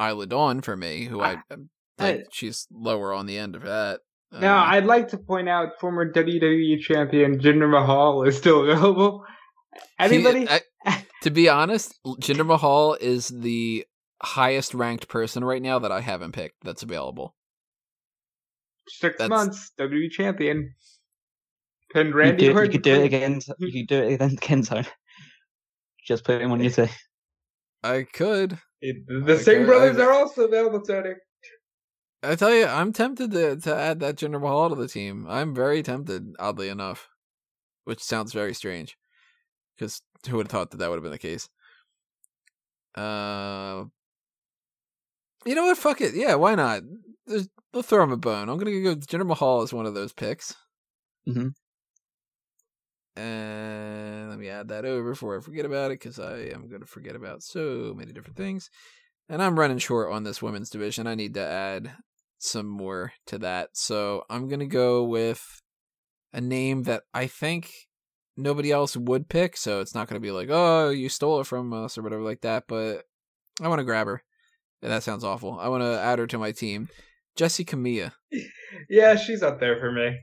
Isla Dawn for me, who I, I- like, she's lower on the end of that. now Um, I'd like to point out former WWE champion Jinder Mahal is still available. Anybody? He- I- to be honest, Jinder Mahal is the highest ranked person right now that I haven't picked that's available. Six that's- months WWE champion. Pinned You, Randy do, you could do it again. You could do it again, Kenzo. Just put him on your team. I could. It- the Okay, Singh brothers I- are also available, Tony. I tell you, I'm tempted to to add that Jinder Mahal to the team. I'm very tempted, oddly enough, which sounds very strange, because who would have thought that that would have been the case? Uh, you know what? Fuck it. Yeah, why not? There's, we'll throw him a bone. I'm gonna go. Jinder Mahal is one of those picks. Mhm. And let me add that over before I forget about it, because I am going to forget about so many different things. And I'm running short on this women's division. I need to add some more to that. So I'm going to go with a name that I think nobody else would pick. So it's not going to be like, oh, you stole it from us or whatever like that. But I want to grab her. And that sounds awful. I want to add her to my team. Jessi Kamea. Yeah, she's up there for me.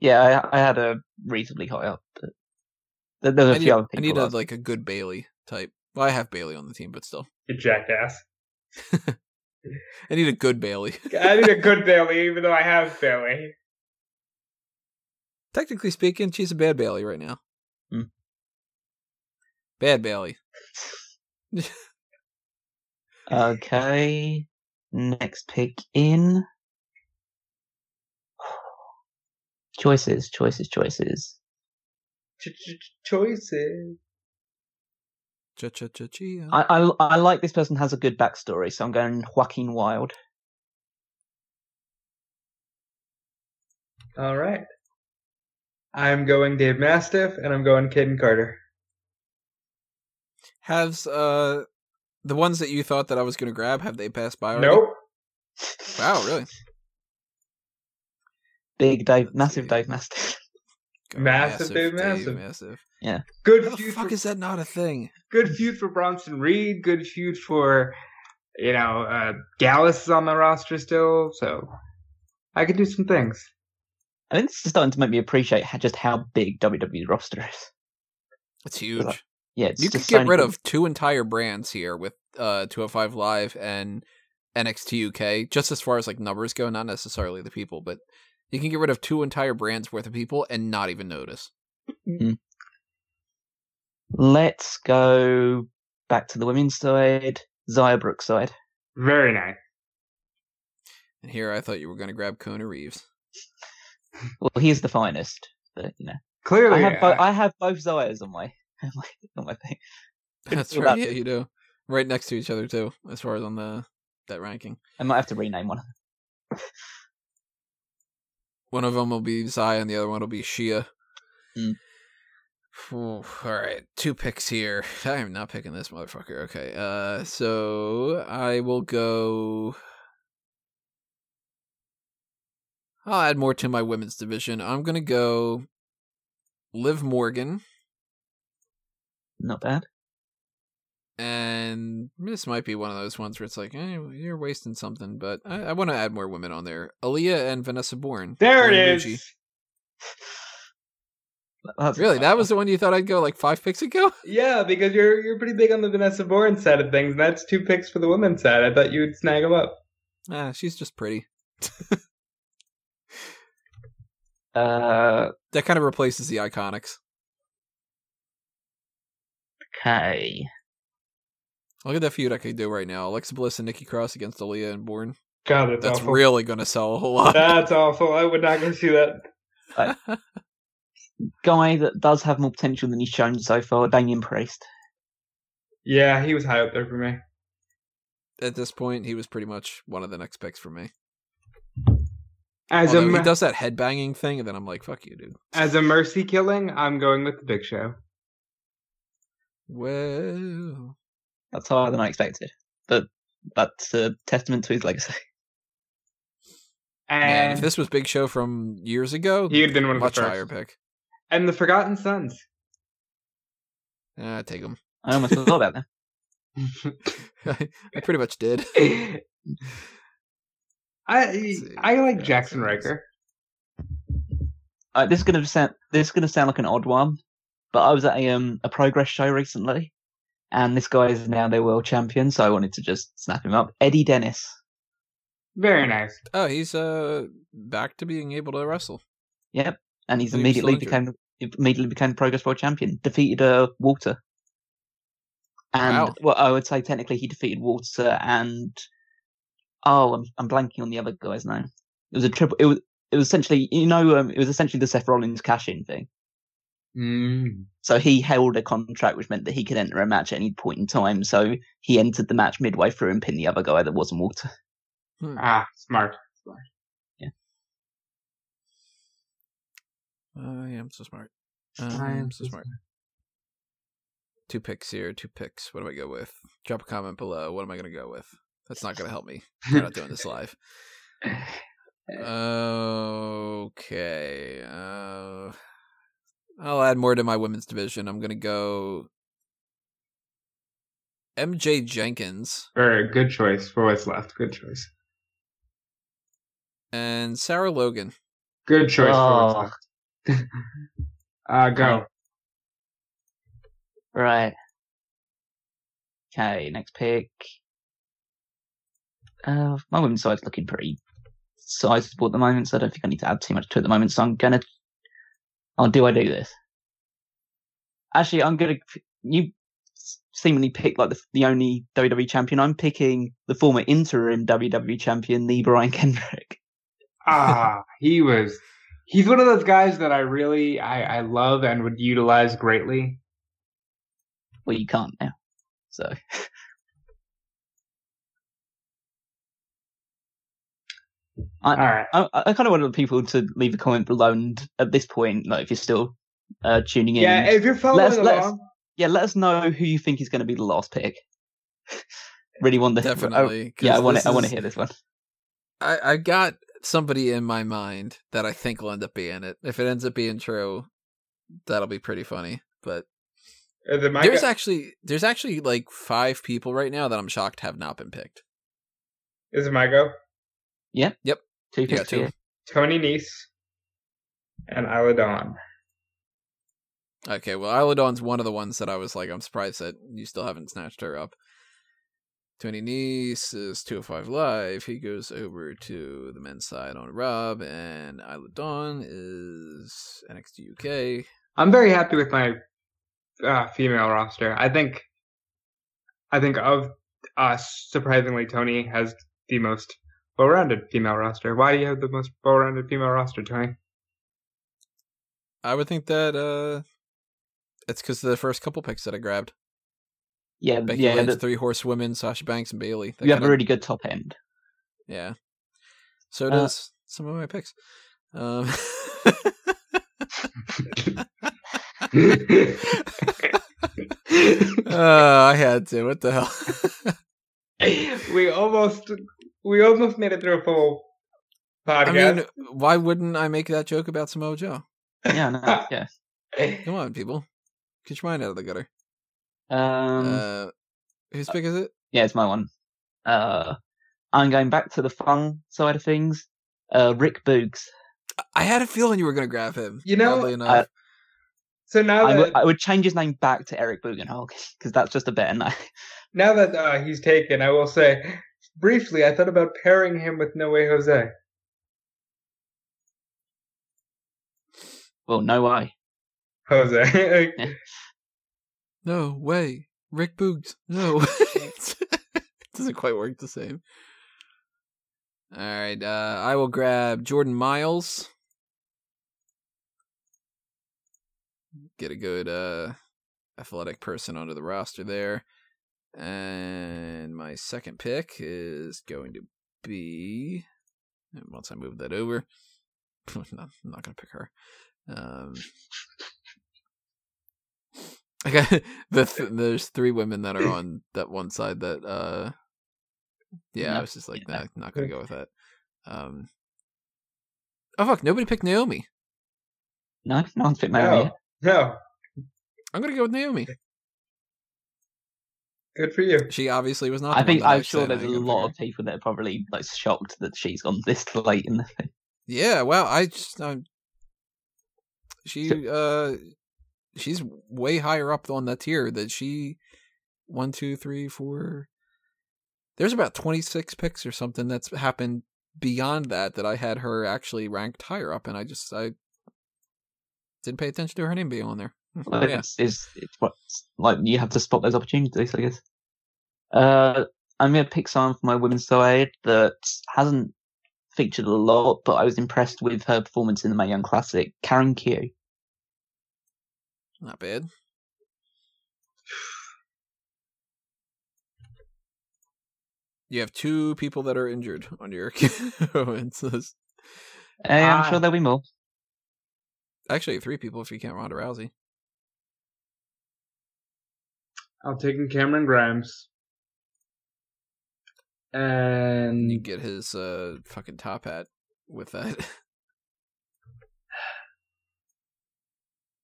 Yeah, I, I had a reasonably high up, but there's a I need, few other I need a, like a good Bayley type. Well, I have Bayley on the team, but still. You jackass. I need a good Bayley. I need a good Bayley, even though I have Bayley. Technically speaking, she's a bad Bayley right now. Bad Bayley. Okay, next pick in. Choices, choices, choices. Choices. Cha cha cha chia. I, I I like this person has a good backstory, so I'm going Joaquin Wilde. All right. I'm going Dave Mastiff, and I'm going Kayden Carter. Has uh the ones that you thought that I was going to grab have they passed by already? Nope. Wow, really? Big Dave, Let's massive see. Dave Mastiff. Go Massive Dave Massive. massive. Good How the feud. fuck for, is that not a thing? good feud for Bronson Reed. Good feud for, you know, uh, Gallus is on the roster still, so I could do some things. I think this is starting to make me appreciate how, just how big WWE roster is. It's huge. Yeah, it's You could get rid people. of two entire brands here with uh 205 Live and NXT UK, just as far as like numbers go, not necessarily the people, but you can get rid of two entire brands worth of people and not even notice. Let's go back to the women's side. Xia Brookside. Very nice. And here I thought you were going to grab Kona Reeves. Well, he's the finest, but you know. Clearly, I have bo- uh, I have both Zayas on my on my, on my thing. That's right. Yeah, you do. Right next to each other too, as far as on the that ranking. I might have to rename one. One of them will be Zaya, and the other one will be Shia. Mm. All right, two picks here. I am not picking this motherfucker. Okay, uh, so I will go. I'll add more to my women's division. I'm gonna go. Liv Morgan, Not bad. and this might be one of those ones where it's like, eh, you're wasting something, but I, I want to add more women on there. Aliyah and Vanessa Borne. there it is. Gucci. That's Really, that was the one you thought I'd go like five picks ago? Yeah, because you're you're pretty big on the Vanessa Borne side of things. and That's two picks for the women's side. I thought you would snag them up. Ah, she's just pretty. uh That kind of replaces the iconics. Okay. Look at that feud I could do right now. Alexa Bliss and Nikki Cross against Aliyah and Borne. God, that's, That's awful. really going to sell a whole lot. That's awful. I would not go see that. Guy that does have more potential than he's shown so far, Damien Priest. Yeah, he was high up there for me. At this point, he was pretty much one of the next picks for me. As Although a he does that headbanging thing, and then I'm like, fuck you, dude. as a mercy killing, I'm going with the Big Show. Well, That's higher than I expected. But that's a testament to his legacy. And man, if this was Big Show from years ago, he had been one of much the first. higher pick. And the Forgotten Sons. Ah, take them. I almost forgot about them. I pretty much did. I. I like Yeah, Jaxson Ryker. Uh, this is gonna sound this is gonna sound like an odd one, but I was at a um a progress show recently, and this guy is now their world champion, so I wanted to just snap him up. Eddie Dennis. Very nice. Oh, he's uh back to being able to wrestle. Yep, and he's I think he's immediately became immediately became progress world champion. Defeated uh, Walter. And Wow. well, I would say technically he defeated Walter and oh, I'm I'm blanking on the other guy's name. It was a triple. It was it was essentially you know um, it was essentially the Seth Rollins cash in thing. Mm. So he held a contract which meant that he could enter a match at any point in time. So he entered the match midway through and pinned the other guy that wasn't Walter. Hmm. Ah, smart. smart. Yeah. I am so smart. I I am am so so smart. Two picks here, two picks. What do I go with? Drop a comment below. What am I going to go with? That's not going to help me. We're not doing this live. Okay. Uh, I'll add more to my women's division. I'm going to go MJ Jenkins Or good choice for what's left. Good choice. and Sarah Logan. Good choice for Oh. what's left. uh, go. Right. Okay, next pick. Uh, my women's side's looking pretty sizable at the moment, so I don't think I need to add too much to it at the moment. So I'm gonna. Oh, do I do this? Actually, I'm gonna. You seemingly pick like the, the only WWE champion. I'm picking the former interim WWE champion, the Brian Kendrick. ah, he was. He's one of those guys that I really I, I love and would utilize greatly. Well, you can't now. So All right. I, I kind of wanted people to leave a comment below, and at this point, like if you're still uh, tuning in, Yeah, if you're following Let's- let's- along, yeah, let us know who you think is going to be the last pick. really want the Definitely. 'cause yeah, I want this to. I want to hear this one. I, I got somebody in my mind that I think will end up being it. If it ends up being true, that'll be pretty funny. But is it my there's go- actually there's actually like five people right now that I'm shocked have not been picked. is it my go? Two You got picks two. Tony Nese and Isla Dawn. Okay, well Isla Dawn's one of the ones that I was like, I'm surprised that you still haven't snatched her up. Tony Nese is 205 Live. He goes over to the men's side on Rob, and Isla Dawn is NXT UK. I'm very happy with my uh, female roster. I think, I think of us, surprisingly, Tony has the most well-rounded female roster. Why do you have the most well-rounded female roster, Tony? I would think that uh, it's because of the first couple picks that I grabbed. Yeah, Becky yeah. Lynch, the- Three Horsewomen, Sasha Banks, and Bayley. You have kinda- a really good top end. Yeah. So Uh, does some of my picks. Um, uh, I had to. What the hell? we almost we almost made it through a full I podcast. mean, why wouldn't I make that joke about Samoa Joe? Yeah, no, yeah. Come on, people. Get your mind out of the gutter. Um, Uh, whose pick is it? yeah, it's my one. Uh, I'm going back to the fun side of things. Uh, Rick Boogs. I had a feeling you were going to grab him. You know, oddly uh, so now I that would would change his name back to Eric Bugenhagen because that's just a better name. now that uh, he's taken, I will say briefly, I thought about pairing him with No Way Jose. Well, no way. Jose. no way, Rick Boogs. No, it doesn't quite work the same. All right, uh, I will grab Jordan Miles. Get a good uh, athletic person onto the roster there. And my second pick is going to be. and Once I move that over, no, I'm not going to pick her. Um, I got the th- there's three women that are on that one side that uh yeah, I was just like, yeah. nah, not gonna go with that. Um Oh fuck, nobody picked Naomi. No, no one's picked Naomi. no, no, I'm gonna go with Naomi. Good for you. She obviously was not. I think I'm sure there's a lot of people that are probably like shocked that she's gone this late in the thing. Yeah, well, I just um, she uh she's way higher up on that tier that she one, two, three, four. There's about 26 picks or something that's happened beyond that that I had her actually ranked higher up, and I just I didn't pay attention to her name being on there. Yeah. It's, it's, it's what like you have to spot those opportunities, I guess. Uh, I'm gonna pick someone from my women's side that hasn't featured a lot, but I was impressed with her performance in the Mae Young Classic. Karen Q. Not bad. You have two people that are injured on your list. Hey, I'm Ah. sure there'll be more. Actually, three people if you count Ronda Rousey. I'll take in Cameron Grimes. And You get his uh fucking top hat with that.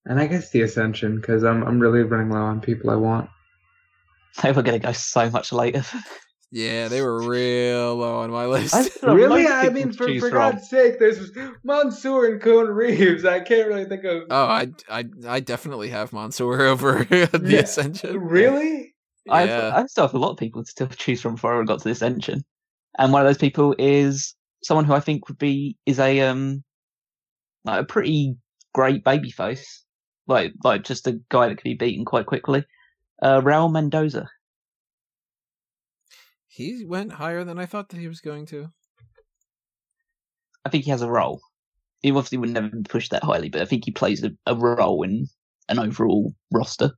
and I guess the Ascension because I'm I'm really running low on people I want. They were gonna go so much later. yeah, they were real low on my list. I Really, I mean, for, for. God's sake, there's Mansoor and Kona Reeves. I can't really think of. oh, I, I I definitely have Mansoor over the Yeah. Ascension. Really? I, Yeah. I still have a lot of people to still choose from before I got to the Ascension, and one of those people is someone who I think would be is a um like a pretty great baby face, like like just a guy that could be beaten quite quickly. Uh, Raul Mendoza. He went higher than I thought that he was going to. I think he has a role. He obviously would never be pushed that highly, but I think he plays a, a role in an overall roster.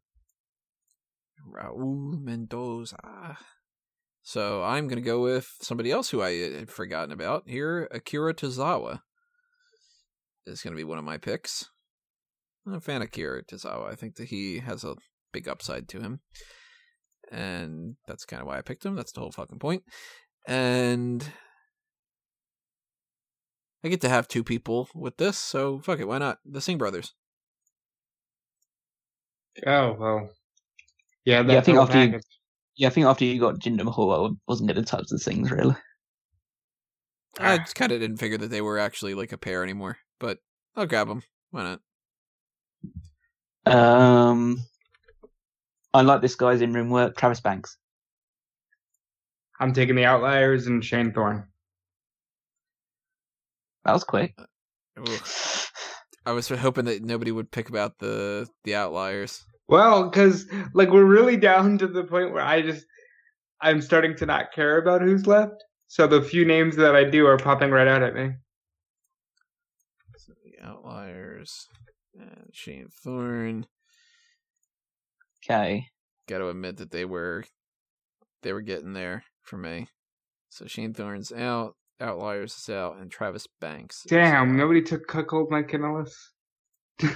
Raul Mendoza. So I'm gonna go with somebody else who I had forgotten about here. Akira Tozawa is gonna be one of my picks. I'm a fan of Akira Tozawa. I think that he has a big upside to him, and that's kind of why I picked him. That's the whole fucking point. And I get to have two people with this, so fuck it. Why not? The Singh brothers. Oh well. Yeah, that's Yeah, I think after you- Yeah, I think after you got Jinder Mahal, I wasn't going to touch the things really. I Ah. just kind of didn't figure that they were actually like a pair anymore, but I'll grab them. Why not? Um, I like this guy's in-ring work, Travis Banks. I'm taking the Outliers and Shane Thorne. That was quick. I was hoping that nobody would pick about the the outliers. Well, because like we're really down to the point where I just I'm starting to not care about who's left. So the few names that I do are popping right out at me. So the outliers. And Shane Thorne. Okay. Got to admit that they were they were getting there for me. So Shane Thorne's out, Outliers is out, and Travis Banks. Damn, out. nobody took Cuckold Mike Kanellis.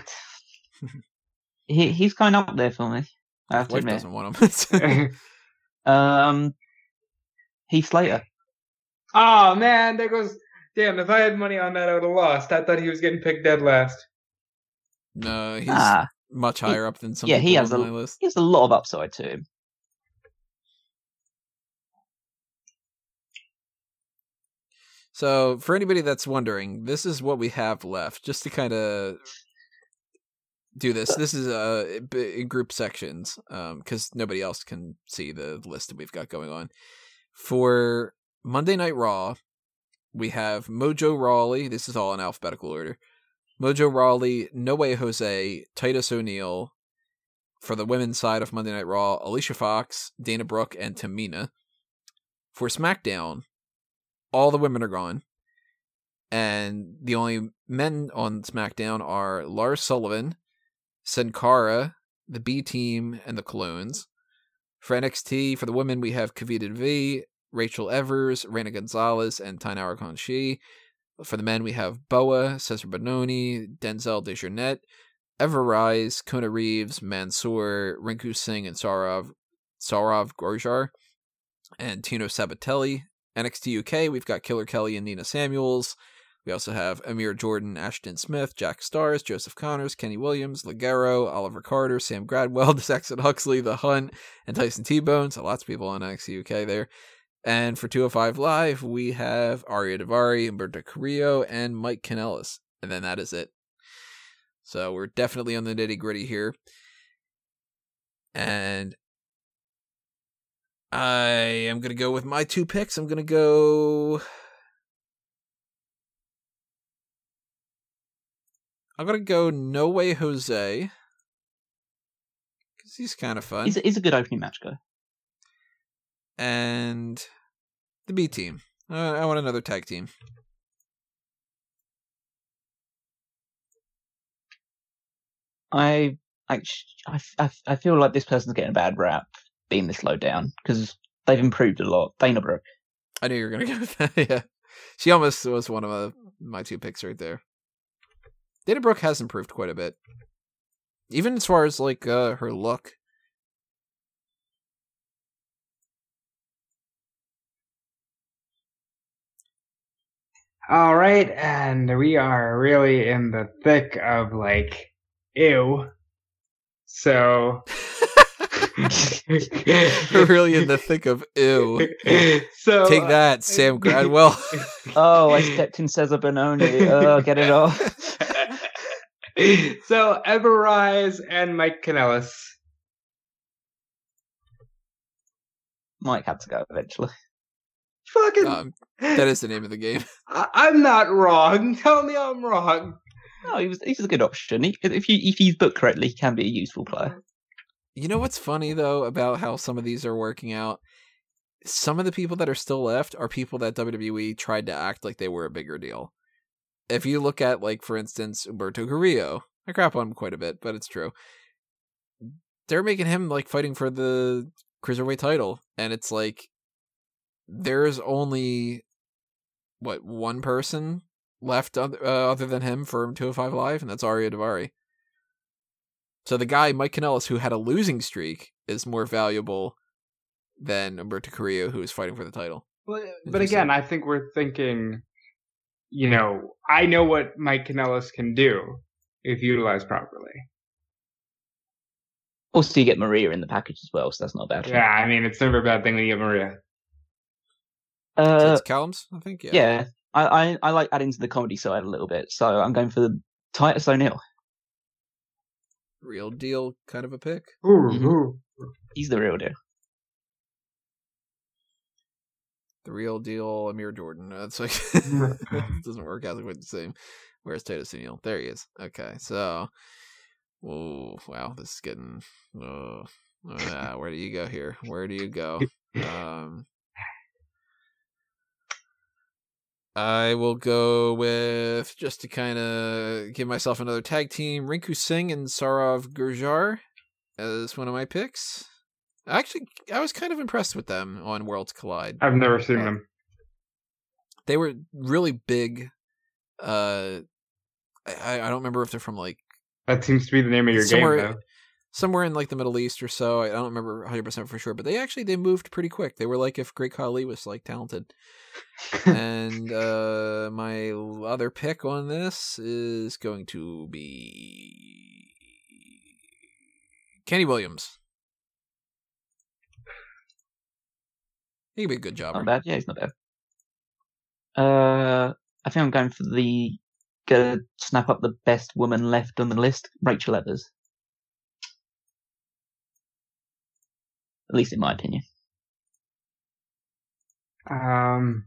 He he's kind of up there for me. I have to Wife admit. doesn't want him. Um, Heath Slater. oh man, there goes. Damn, if I had money on that, I would have lost. I thought he was getting picked dead last. no, he's Ah, much he- higher up than some yeah, he has a- list. he has a lot of upside to him. So, for anybody that's wondering, this is what we have left, just to kind of do this. This is uh in group sections, um, because nobody else can see the list that we've got going on. For Monday Night Raw, we have Mojo Rawley. This is all in alphabetical order. Mojo Rawley, No Way Jose, Titus O'Neil. For the women's side of Monday Night Raw, Alicia Fox, Dana Brooke, and Tamina. For SmackDown, all the women are gone. And the only men on SmackDown are Lars Sullivan, Sin Cara, the B team, and the Clones. For NXT, for the women, we have Kavita V, Rachel Evers, Reina Gonzalez, and Taynara Conti. For the men, we have Boa, Cezar Bononi, Denzel Dejournette, Ever Rise, Kona Reeves, Mansoor, Rinku Singh, and Saurav, Saurav Gurjar, and Tino Sabatelli. NXT UK, we've got Killer Kelly and Nina Samuels. We also have Amir Jordan, Ashton Smith, Jack Starz, Joseph Connors, Kenny Williams, Ligero, Oliver Carter, Sam Gradwell, Saxon Huxley, The Hunt, and Tyson T-Bone. So lots of people on NXT UK there. And for 205 Live, we have Ariya Daivari, Humberto Carrillo, and Mike Kanellis. And then that is it. So we're definitely on the nitty gritty here. And I am going to go with my two picks. I'm going to go. I'm going to go No Way Jose. Because he's kind of fun. He's a, he's a good opening match guy. And the B team. Uh, I want another tag team. I actually, I, I, feel like this person's getting a bad rap being this low down because they've improved a lot. Dana Brooke. I knew you were going to go with that. yeah. She almost was one of uh, my two picks right there. Dana Brooke has improved quite a bit. Even as far as like uh, her look. All right, and we are really in the thick of like, ew. So. We're really in the thick of ew. so Take that, uh, Sam Gradwell. Oh, I stepped in Cezar Bononi. Oh, get it off. so Everrise and Mike Kanellis. Mike had to go eventually. Fucking, um, that is the name of the game. I- I'm not wrong. Tell me I'm wrong. No, he was he's a good option. He, if you if he's booked correctly, he can be a useful player. You know what's funny though about how some of these are working out? Some of the people that are still left are people that WWE tried to act like they were a bigger deal. If you look at, like, for instance, Humberto Carrillo, I crap on him quite a bit, but it's true. They're making him like fighting for the cruiserweight title, and it's like there's only what one person left other, uh, other than him for 205 Live, and that's Ariya Daivari. So the guy Mike Kanellis, who had a losing streak, is more valuable than Humberto Carrillo, who is fighting for the title. Well, but again, I think we're thinking, you know, I know what Mike Kanellis can do if utilized properly. Also, you get Maria in the package as well, so that's not a bad. thing. Yeah, I mean, it's never a bad thing when you get Maria. So Uh, it's Callum's, I think. Yeah. yeah, I, I I like adding to the comedy side a little bit, so I'm going for the Titus O'Neil. Real deal, kind of a pick. Ooh, Mhm. ooh. He's the real deal. The real deal, Amir Jordan. That's like it doesn't work out quite the same. Where's Titus O'Neil? There he is. Okay, so, oh wow, this is getting. Oh, ah, where do you go here? Where do you go? Um, I will go with just to kind of give myself another tag team, Rinku Singh and Saurav Gurjar as one of my picks. Actually, I was kind of impressed with them on Worlds Collide. I've never seen them. They were really big. Uh, I I don't remember if they're from like That seems to be the name of your game, though. Somewhere in like the Middle East or so. I don't remember 100 percent for sure, but they actually they moved pretty quick. They were like if Great Khali was like talented. and uh my other pick on this is going to be Kenny Williams. He could be a good job. Not bad. Yeah, he's not bad. Uh, I think I'm going for the go snap up the best woman left on the list, Rachel Evers. At least in my opinion. Um,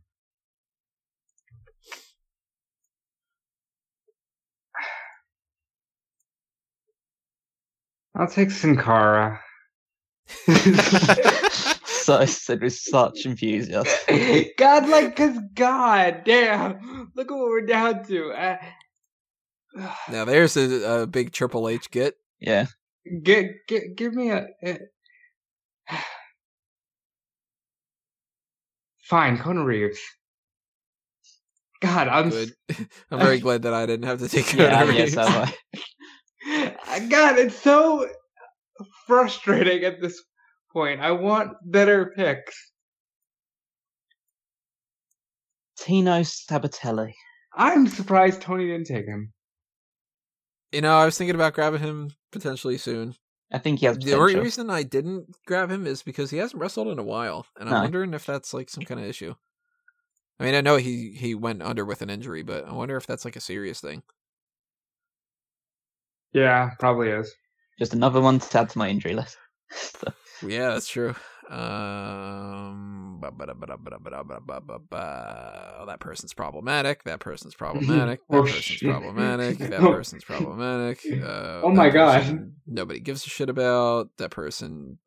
I'll take Sin Cara. so I said with such enthusiasm. God, like, cause God damn, look at what we're down to. Uh, now there's a, a big Triple H get. Yeah. get, get, give me a. a Fine, Kona Reeves. God, I'm. Good. I'm very glad that I didn't have to take Yeah, Keanu yes, Reeves. I s- God, it's so frustrating at this point. I want better picks. Tino Sabatelli. I'm surprised Tony didn't take him. You know, I was thinking about grabbing him potentially soon. I think he has The only reason I didn't grab him is because he hasn't wrestled in a while, and I'm No. wondering if that's like some kind of issue. I mean, I know he he went under with an injury, but I wonder if that's like a serious thing. Yeah, probably is. Just another one to add to my injury list. So, Yeah, that's true. Um. Oh, that person's problematic. That person's problematic. That Oh, person's shit. problematic. That Oh. person's problematic. Uh, Oh my God. Nobody gives a shit about that person.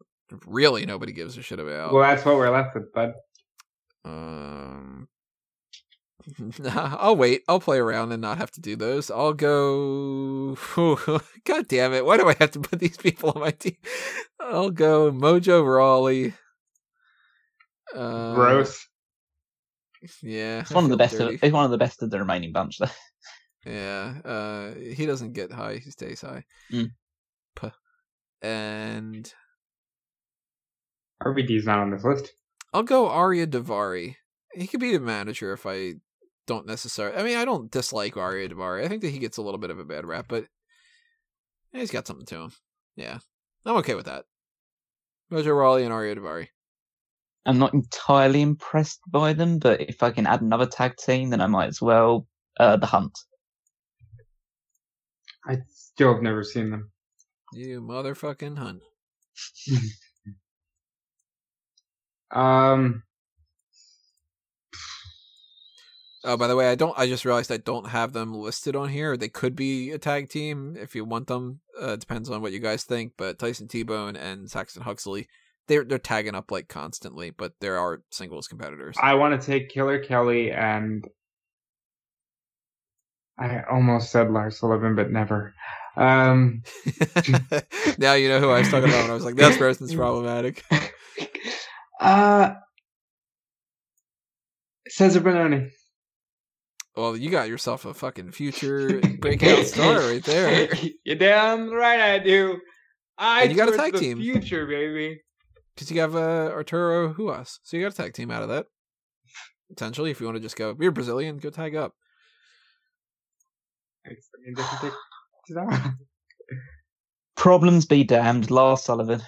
Really, nobody gives a shit about. Well, that's what we're left with, bud. Um, nah, I'll wait. I'll play around and not have to do those. I'll go. God damn it! Why do I have to put these people on my team? I'll go Mojo Rawley. Uh, Gross. Yeah, it's one of the feel best. Of, it's one of the best of the remaining bunch, though. Yeah, uh, he doesn't get high; he stays high. Mm. Puh. And RVD's not on this list. I'll go Ariya Daivari. He could be the manager if I don't necessarily. I mean, I don't dislike Ariya Daivari. I think that he gets a little bit of a bad rap, but he's got something to him. Yeah, I'm okay with that. Mojo Rawley and Ariya Daivari. I'm not entirely impressed by them, but if I can add another tag team, then I might as well. Uh, the Hunt. I still have never seen them. You motherfucking hunt. Um, Oh, by the way, I don't. I just realized I don't have them listed on here. They could be a tag team if you want them. Uh, it depends on what you guys think. But Tyson T Bone and Saxon Huxley, they're they're tagging up like constantly. But there are singles competitors. I want to take Killer Kelly and I almost said Lars Sullivan, but never. Um, now you know who I was talking about when I was like, that person's problematic. uh, Cezar Bononi. Well, you got yourself a fucking future breakout star right there. You're damn right I do. I And you got a tag the team. Future, baby. Because you have uh, Arturo Ruas. So you got a tag team out of that. Potentially, if you want to just go, you're Brazilian, go tag up. It's, I mean, doesn't take- it's Problems be damned. Lars Sullivan.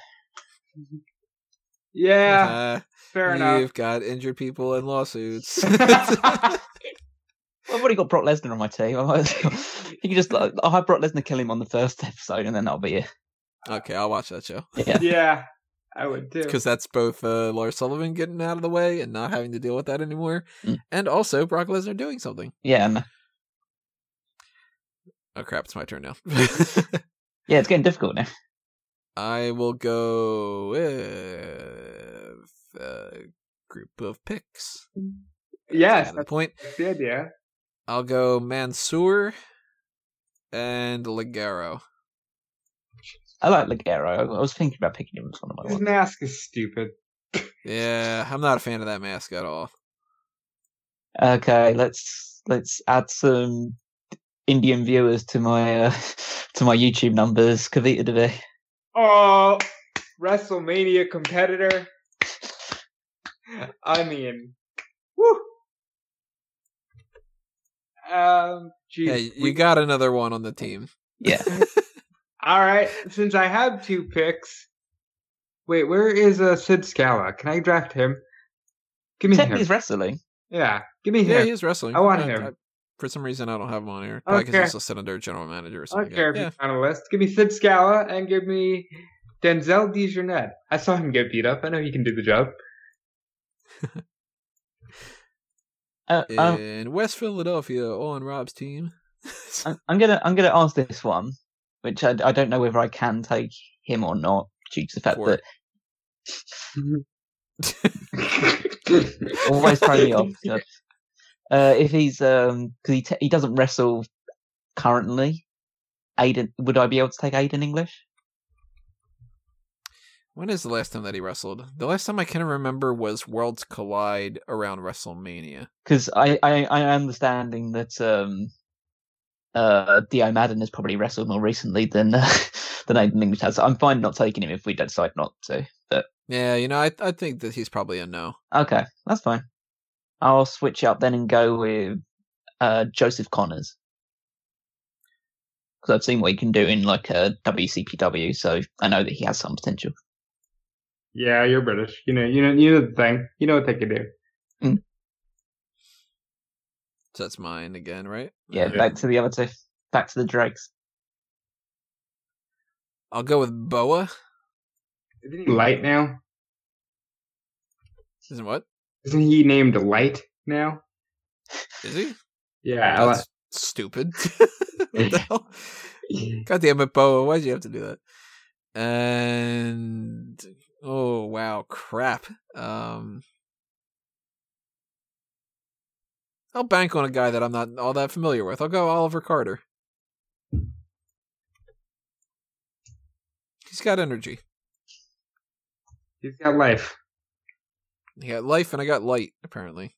yeah, Uh, fair enough. You've got injured people and lawsuits. I've already got Brock Lesnar on my team. I might as well- you can just like, I'll have Brock Lesnar kill him on the first episode, and then that'll be it. okay, I'll watch that show. Yeah. yeah, I would too. Because that's both uh, Lars Sullivan getting out of the way and not having to deal with that anymore, Mm. and also Brock Lesnar doing something. Yeah, and Oh crap! It's my turn now. yeah, it's getting difficult now. I will go with a group of picks. Yes, kind of the that's, point. that's the idea. I'll go Mansoor and Ligero. I like Ligero. I I was thinking about picking him as one of my His ones. mask is stupid. Yeah, I'm not a fan of that mask at all. Okay, let's let's add some Indian viewers to my uh, to my YouTube numbers. Kavita Devi. Oh, WrestleMania competitor. I mean, Um, geez, Hey, you we- got another one on the team. Yeah, All right, since I have two picks. Wait, where is uh, Sid Scala? Can I draft him? Give me technically him. he's wrestling. Yeah, give me Yeah, him. he is wrestling. I want Uh, him. I- for some reason, I don't have him on here. Probably because Okay. he's still sit under general manager or something. I something. don't care if yeah. he's on a list. Give me Sid Scala and give me Denzel DeJournette. I saw him get beat up. I know he can do the job. Uh, um, In West Philadelphia, on Rob's team. I'm, gonna I'm gonna ask this one, which I, I don't know whether I can take him or not, due to the fact For that always throw me off. so. Uh, if he's um because he t- he doesn't wrestle currently, Aiden would I be able to take Aiden English? When is the last time that he wrestled? The last time I can remember was Worlds Collide around WrestleMania. Because I, I I am understanding that um uh Dio Maddin has probably wrestled more recently than uh, than Aiden English has. I'm fine not taking him if we decide not to. But Yeah, you know, I I think that he's probably a no. okay, that's fine. I'll switch up then and go with uh Joseph Connors. Because I've seen what he can do in like a WCPW, so I know that he has some potential. Yeah, you're British. You know, you know, you know the thing. You know what they can do. So that's mine again, right? Yeah, Uh, back to the other two. Back to the Drakes. I'll go with Boa. Isn't he light now? Isn't what? Isn't he named Light now? Is he? Yeah, That's stupid. what the hell? God damn it, Boa. Why'd you have to do that? And oh wow, crap. Um I'll bank on a guy that I'm not all that familiar with. I'll go Oliver Carter. He's got energy. he's got life. He got life and I got light, apparently.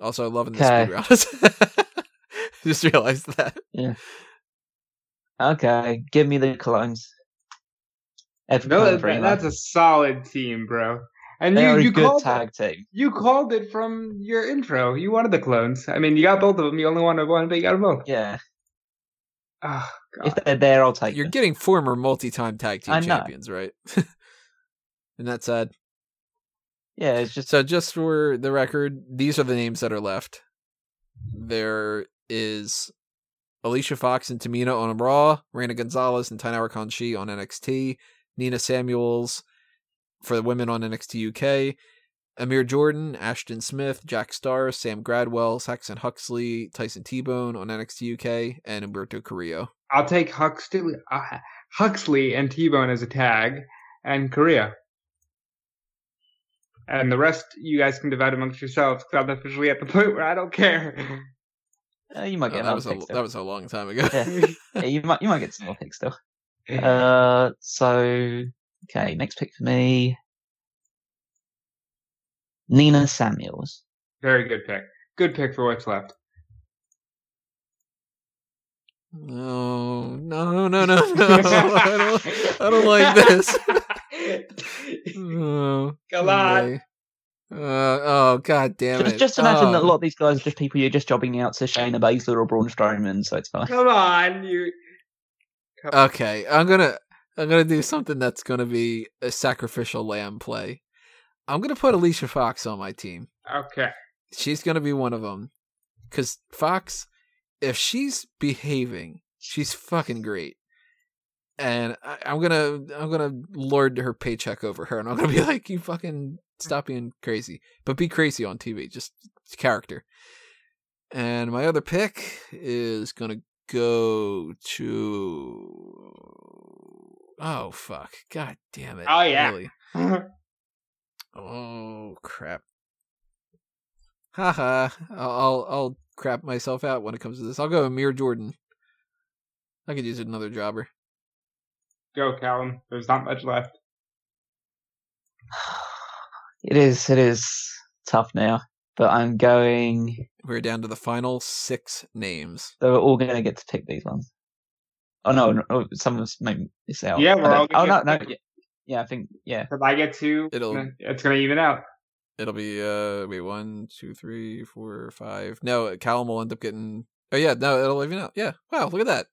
Also loving the Okay. speed round. Just realized that. Yeah. Okay, give me the clones. Ed No, that, that's a solid team, bro. And they you, are a good called tag team. you called it from your intro. You wanted the clones. I mean, you got both of them. You only wanted one, but you got them both. Yeah, Oh, if they're there, I'll take You're them. getting former multi-time tag team I know. champions, right? Isn't that sad? Yeah, it's just So just for the record, these are the names that are left. There is Alicia Fox and Tamina on Raw, Reina Gonzalez and Tainara Kanshi on NXT, Nina Samuels for the women on NXT UK, Amir Jordan, Ashton Smith, Jack Starz, Sam Gradwell, Saxon Huxley, Tyson T-Bone on NXT UK, and Humberto Carrillo. I'll take Huxley, uh, Huxley and T-Bone as a tag, and Korea. And the rest, you guys can divide amongst yourselves. Because I'm officially at the point where I don't care. uh, you might Oh, get that was a, pick that was a long time ago. Yeah. yeah, you might you might get some more picks still. Uh, so okay, next pick for me. Nina Samuels. Very good pick. Good pick for what's left. No, no, no, no, no. I don't, I don't like this. Oh, Come on. Uh, oh, god damn Just, it. just imagine oh. that a lot of these guys are just people you're just jobbing out to Shayna Baszler or Braun Strowman, so it's fine. Come on, you. Okay, I'm gonna I'm gonna do something that's gonna be a sacrificial lamb play. I'm gonna put Alicia Fox on my team. Okay. She's gonna be one of them. Cause Fox, if she's behaving, she's fucking great. And I, I'm gonna I'm gonna lord her paycheck over her, and I'm gonna be like, you fucking stop being crazy, but be crazy on TV, just character. And my other pick is gonna go to. Oh fuck! God damn it! Oh, yeah. Really? Oh crap! crap. Haha. I'll, I'll I'll crap myself out when it comes to this. I'll go Amir Jordan. I could use another jobber. Go, Callum. There's not much left. It is. It is tough now, but I'm going. We're down to the final six names. So we're all going to get to pick these ones. Oh no, no, oh, some of us may miss out. Yeah, I we're all Oh gonna no, get no. to Yeah, yeah, I think yeah. If I get two, It'll- it's gonna even out. It'll be uh wait one two three four five. No, Callum will end up getting. Oh yeah, no, it'll even out. Yeah. Wow, look at that.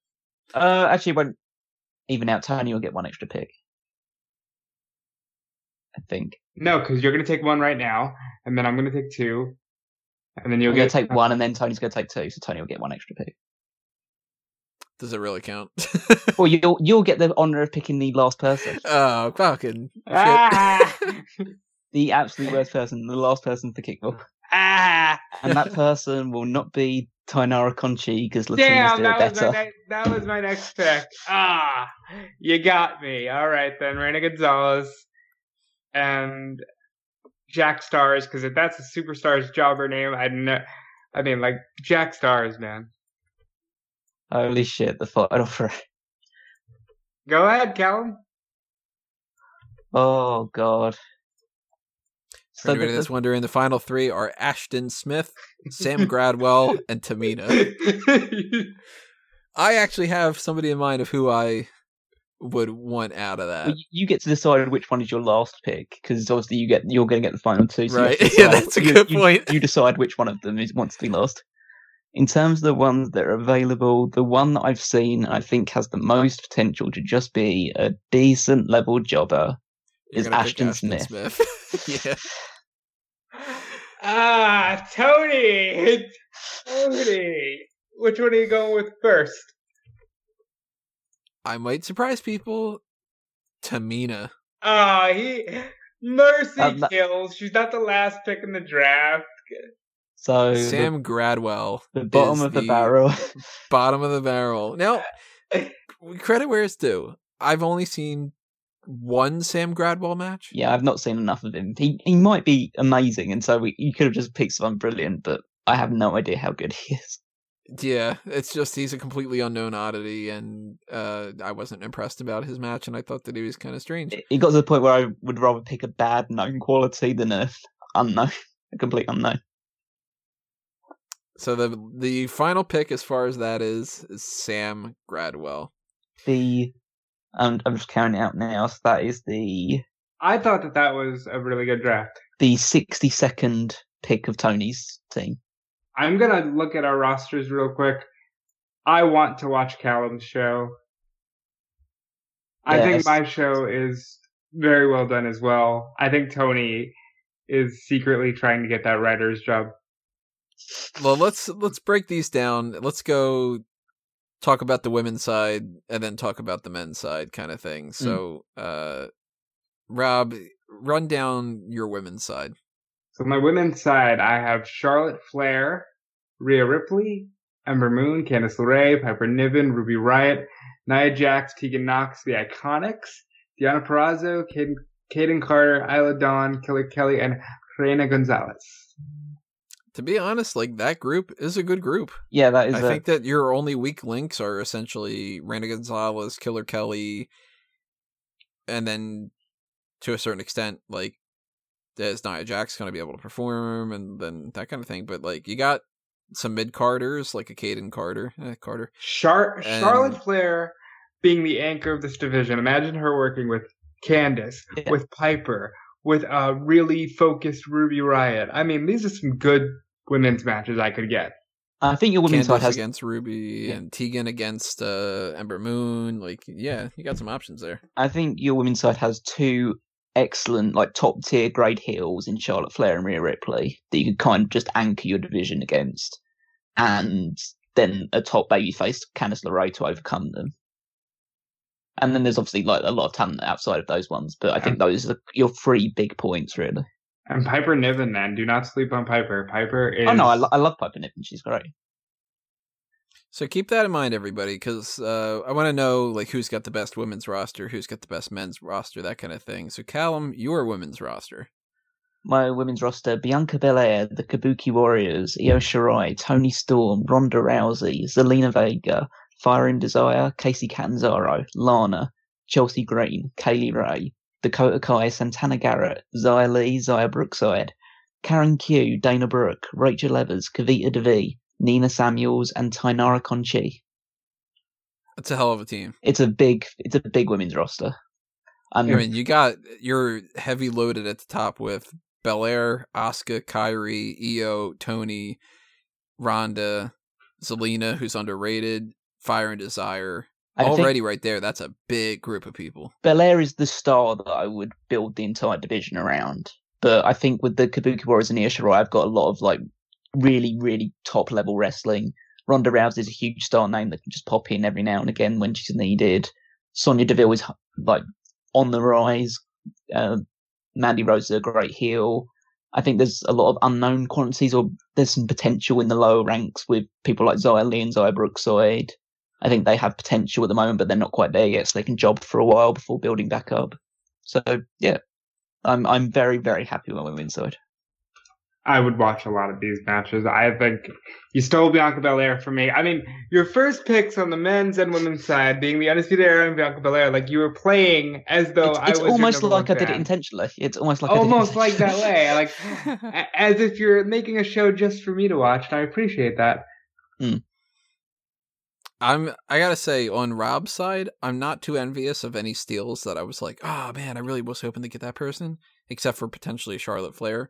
Uh, actually, it won't even out. Tony will get one extra pick. I think. No, because you're gonna take one right now, and then I'm gonna take two, and then you'll You're going get to take one, and then Tony's going to take two, so Tony will get one extra pick. Does it really count? Well, you'll you'll get the honor of picking the last person, oh, fucking. Ah! the absolute worst person, the last person to kick ball, ah! and that person will not be Taynara Conti because Latina's Damn, do it that was, my better. that was my next pick. Ah, you got me. All right then, Reina Gonzalez and Jack Starz, because if that's a superstar's jobber name, I know. I mean, like Jack Starz, man. Holy shit, the final three. Go ahead, Callum. Oh god. For So anybody the- that's wondering, the final three are Ashton Smith, Sam Gradwell, and Tamina. I actually have somebody in mind of who I would want out of that. you- you get to decide which one is your last pick because obviously you get you're going to get the final two. So Right. to Yeah, that's a good you- point. You decide which one of them is wants to be last. In terms of the ones that are available, the one that I've seen I think has the most potential to just be a decent level jobber You're is gonna Ashton Smith. Smith. yeah. ah, Tony. Tony. Which one are you going with first? I might surprise people. Tamina. Ah, he mercy Um, kills. She's not the last pick in the draft. So the- Sam Gradwell. the, bottom is of the, barrel. Bottom of the barrel. Now, credit where it's due. I've only seen one Sam Gradwell match. yeah, I've not seen enough of him. He he might be amazing, and so we, you could have just picked someone brilliant, but I have no idea how good he is. Yeah, it's just he's a completely unknown oddity, and uh, I wasn't impressed about his match, and I thought that he was kind of strange. It got to the point where I would rather pick a bad known quality than a unknown, a complete unknown. So the the final pick, as far as that is, is Sam Gradwell. The um, I'm just counting it out now. So that is the I thought that that was a really good draft. the 62nd pick of Tony's team. I'm gonna look at our rosters real quick. I want to watch Callum's show. I think my show is very well done as well. I think Tony is secretly trying to get that writer's job. Well, let's let's break these down. Let's go talk about the women's side and then talk about the men's side, kind of thing. So, uh, Rob, run down your women's side. So my women's side, I have Charlotte Flair, Rhea Ripley, Ember Moon, Candice LeRae, Piper Niven, Ruby Riot, Nia Jax, Tegan Nox, The Iconics, Deonna Purrazzo, Kayden, Kayden Carter, Isla Dawn, Killer Kelly, and Reina Gonzalez. To be honest, like that group is a good group. Yeah, that is. I a- think that your only weak links are essentially Randa Gonzalez, Killer Kelly, and then to a certain extent, like is Nia Jax going to be able to perform and then that kind of thing. But like you got some mid Carters like a Kayden Carter, eh, Carter. Char- And- Charlotte Flair being the anchor of this division. Imagine her working with Candice, Yeah. with Piper, with a really focused Ruby Riot. I mean, these are some good women's matches I could get. I think your women's side Candice has. against Ruby Yeah. and Tegan against uh, Ember Moon. Like yeah, you got some options there. I think your women's side has two excellent, like top tier grade heels in Charlotte Flair and Rhea Ripley that you can kind of just anchor your division against, and then a top babyface Candice LeRae to overcome them. And then there's obviously like a lot of talent outside of those ones, but I think those are your three big points really. And Piper Niven, man, do not sleep on Piper. Piper is. Oh no, I, lo- I love Piper Niven; she's great. So keep that in mind, everybody, because uh, I want to know like who's got the best women's roster, who's got the best men's roster, that kind of thing. So Callum, your women's roster. My women's roster: Bianca Belair, the Kabuki Warriors, Io Shirai, Toni Storm, Ronda Rousey, Zelina Vega, Fire and Desire, Kacy Catanzaro, Lana, Chelsea Green, Kay Lee Ray, Dakota Kai, Santana Garrett, Xia Li, Xia Brookside, Karen Q, Dana Brooke, Rachel Evers, Kavita Devi, Nina Samuels, and Tainara Conchi. That's a hell of a team. It's a big, it's a big women's roster. Um, I I'm, mean, you got you're heavy loaded at the top with Belair, Asuka, Kairi, Io, Toni, Ronda, Zelina, who's underrated, Fire and Desire. I Already right there, that's a big group of people. Belair is the star that I would build the entire division around. But I think with the Kabuki Warriors and Io Shirai, I've got a lot of like really, really top level wrestling. Ronda Rousey is a huge star name that can just pop in every now and again when she's needed. Sonya Deville is like on the rise. Uh, Mandy Rose is a great heel. I think there's a lot of unknown quantities, or there's some potential in the lower ranks with people like Xia Li and Xia Brookside. I think they have potential at the moment, but they're not quite there yet, so they can job for a while before building back up. So yeah, I'm I'm very very happy with my women's side. I would watch a lot of these matches. I think you stole Bianca Belair from me. I mean, your first picks on the men's and women's side being the Undisputed Era and Bianca Belair, like you were playing as though It's, I was almost number like one I did it intentionally. It's almost like I did it Almost like that way, like as if you're making a show just for me to watch, and I appreciate that. Hmm. I'm I gotta say, on Rob's side, I'm not too envious of any steals that I was like, oh man, I really was hoping to get that person, except for potentially Charlotte Flair.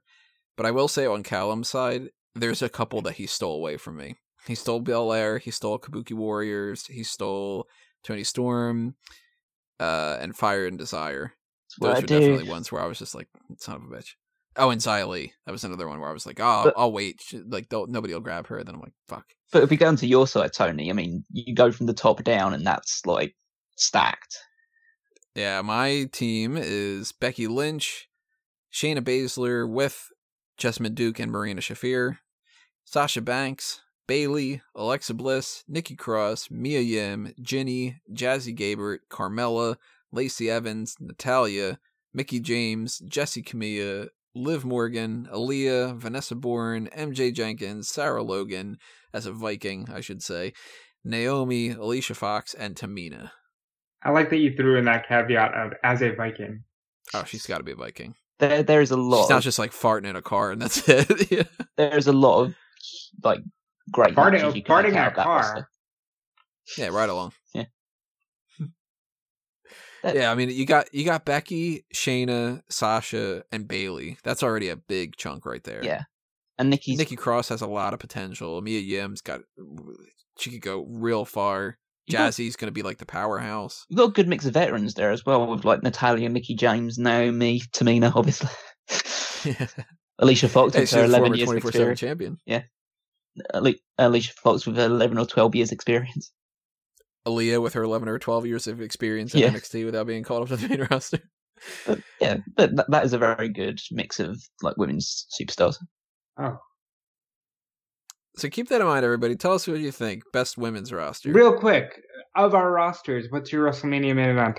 But I will say on Callum's side, there's a couple that he stole away from me. He stole Belair, he stole Kabuki Warriors, he stole Toni Storm, uh, and Fire and Desire. Those I are do. definitely ones where I was just like, son of a bitch. Oh, and Li. That was another one where I was like, oh, But- I'll wait. Like, don't, nobody will grab her. Then I'm like, fuck. But if we go onto your side, Tony, I mean, you go from the top down, and that's like stacked. Yeah, my team is Becky Lynch, Shayna Baszler with Jessamine Duke and Marina Shafir, Sasha Banks, Bayley, Alexa Bliss, Nikki Cross, Mia Yim, Jinny, Jazzy Gabert, Carmella, Lacey Evans, Natalya, Mickie James, Jessi Kamea, Liv Morgan, Aliyah, Vanessa Borne, MJ Jenkins, Sarah Logan, as a Viking, I should say, Naomi, Alicia Fox, and Tamina. I like that you threw in that caveat of as a Viking. Oh, she's got to be a Viking. There, there is a lot. She's not of- just like farting in a car and that's it. yeah. there's a lot of like great Farting- matches you can farting in out a of that car. roster. yeah, right along. That- Yeah, I mean you got you got Becky, Shayna, Sasha, and Bayley. That's already a big chunk right there. Yeah, and Nikki's Nikki Cross has a lot of potential. Mia Yim's got she could go real far. You got, Jazzy's gonna be like the powerhouse. you got a good mix of veterans there as well, with like Natalya, Mickie James, Naomi, Tamina, obviously. yeah. Alicia Fox with her a 11 former years twenty four seven experience. champion. Ali- Alicia Fox with her 11 or 12 years experience. Aliyah with her eleven or twelve years of experience in Yeah. NXT without being called up to the main roster. But yeah, but that, that is a very good mix of like women's superstars. Oh, So keep that in mind, everybody. Tell us what you think. Best women's roster. real quick of our rosters, what's your WrestleMania main event?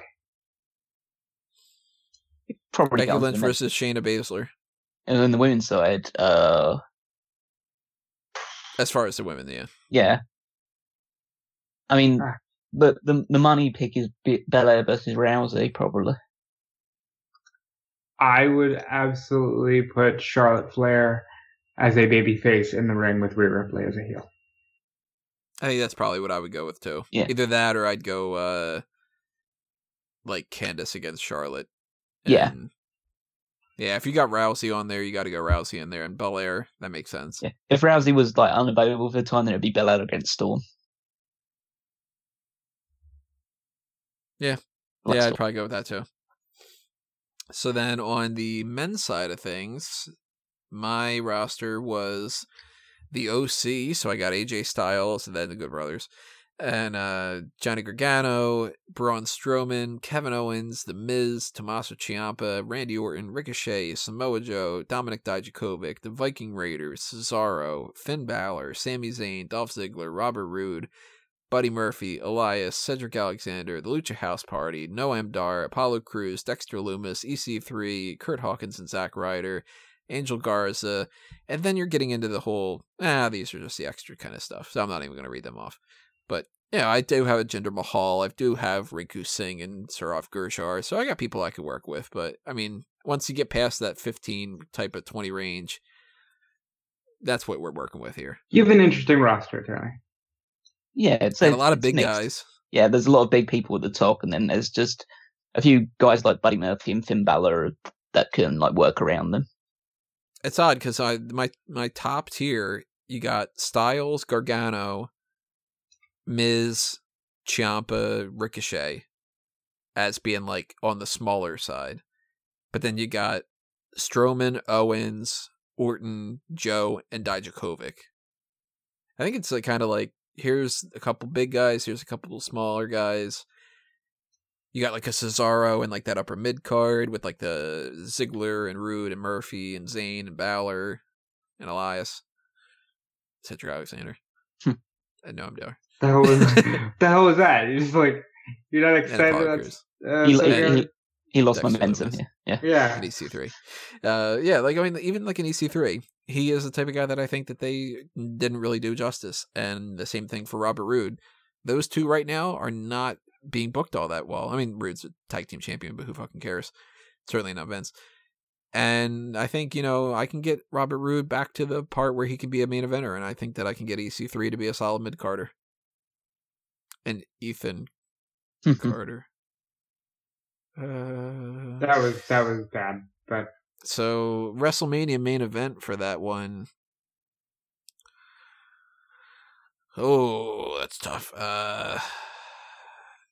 Probably Becky down Lynch the men- versus Shayna Baszler. And then the women's side, uh, As far as the women, yeah. yeah. I mean, Ah. the, the the money pick is Be- Belair versus Rousey, probably. I would absolutely put Charlotte Flair as a baby face in the ring with Rhea Ripley as a heel. I think that's probably what I would go with too. Yeah. Either that or I'd go uh like Candice against Charlotte. Yeah. And- Yeah, if you got Rousey on there, you got to go Rousey in there, and Belair. That makes sense. Yeah. If Rousey was like unavailable for the time, then it'd be Belair against Storm. Yeah. Like yeah, I'd probably go with that too. So then on the men's side of things, my roster was the OC, so I got AJ Styles and then the Good Brothers. And uh, Johnny Gargano, Braun Strowman, Kevin Owens, The Miz, Tommaso Ciampa, Randy Orton, Ricochet, Samoa Joe, Dominik Dijakovic, The Viking Raiders, Cesaro, Finn Balor, Sami Zayn, Dolph Ziggler, Robert Roode, Buddy Murphy, Elias, Cedric Alexander, The Lucha House Party, Noam Dar, Apollo Crews, Dexter Lumis, EC3, Kurt Hawkins and Zack Ryder, Angel Garza, and then you're getting into the whole ah these are just the extra kind of stuff. So I'm not even going to read them off. But yeah, I do have a Jinder Mahal. I do have Rinku Singh and Saurav Gurjar. So I got people I could work with. But I mean, once you get past that 15 type of 20 range, that's what we're working with here. You have an interesting roster, Tony. Yeah, it's And a lot of big mixed. guys. Yeah, there's a lot of big people at the top, and then there's just a few guys like Buddy Murphy and Finn Balor that can like work around them. It's odd because I my my top tier you got Styles, Gargano, Miz, Ciampa, Ricochet as being like on the smaller side, but then you got Strowman, Owens, Orton, Joe, and Dijakovic. I think it's like kind of like here's a couple big guys, here's a couple smaller guys. You got like a Cesaro and like that upper mid card with like the Ziggler and Roode and Murphy and Zayn and Balor and Elias. Cedric Alexander. Hmm. I know I'm doing. The hell was the hell was that? You're just like you're not And excited about uh, he, Cedric? he, he lost Dexter momentum Lewis. Yeah, Yeah. yeah. and EC3. Uh, yeah, like I mean, even like an EC3, he is the type of guy that I think that they didn't really do justice. And the same thing for Robert Roode. Those two right now are not being booked all that well. I mean, Roode's a tag team champion, but who fucking cares? Certainly not Vince. And I think you know I can get Robert Roode back to the part where he can be a main eventer, and I think that I can get EC3 to be a solid mid Carter. And Ethan Carter. Uh, That was that was bad. But so WrestleMania main event for that one. Oh, that's tough. Uh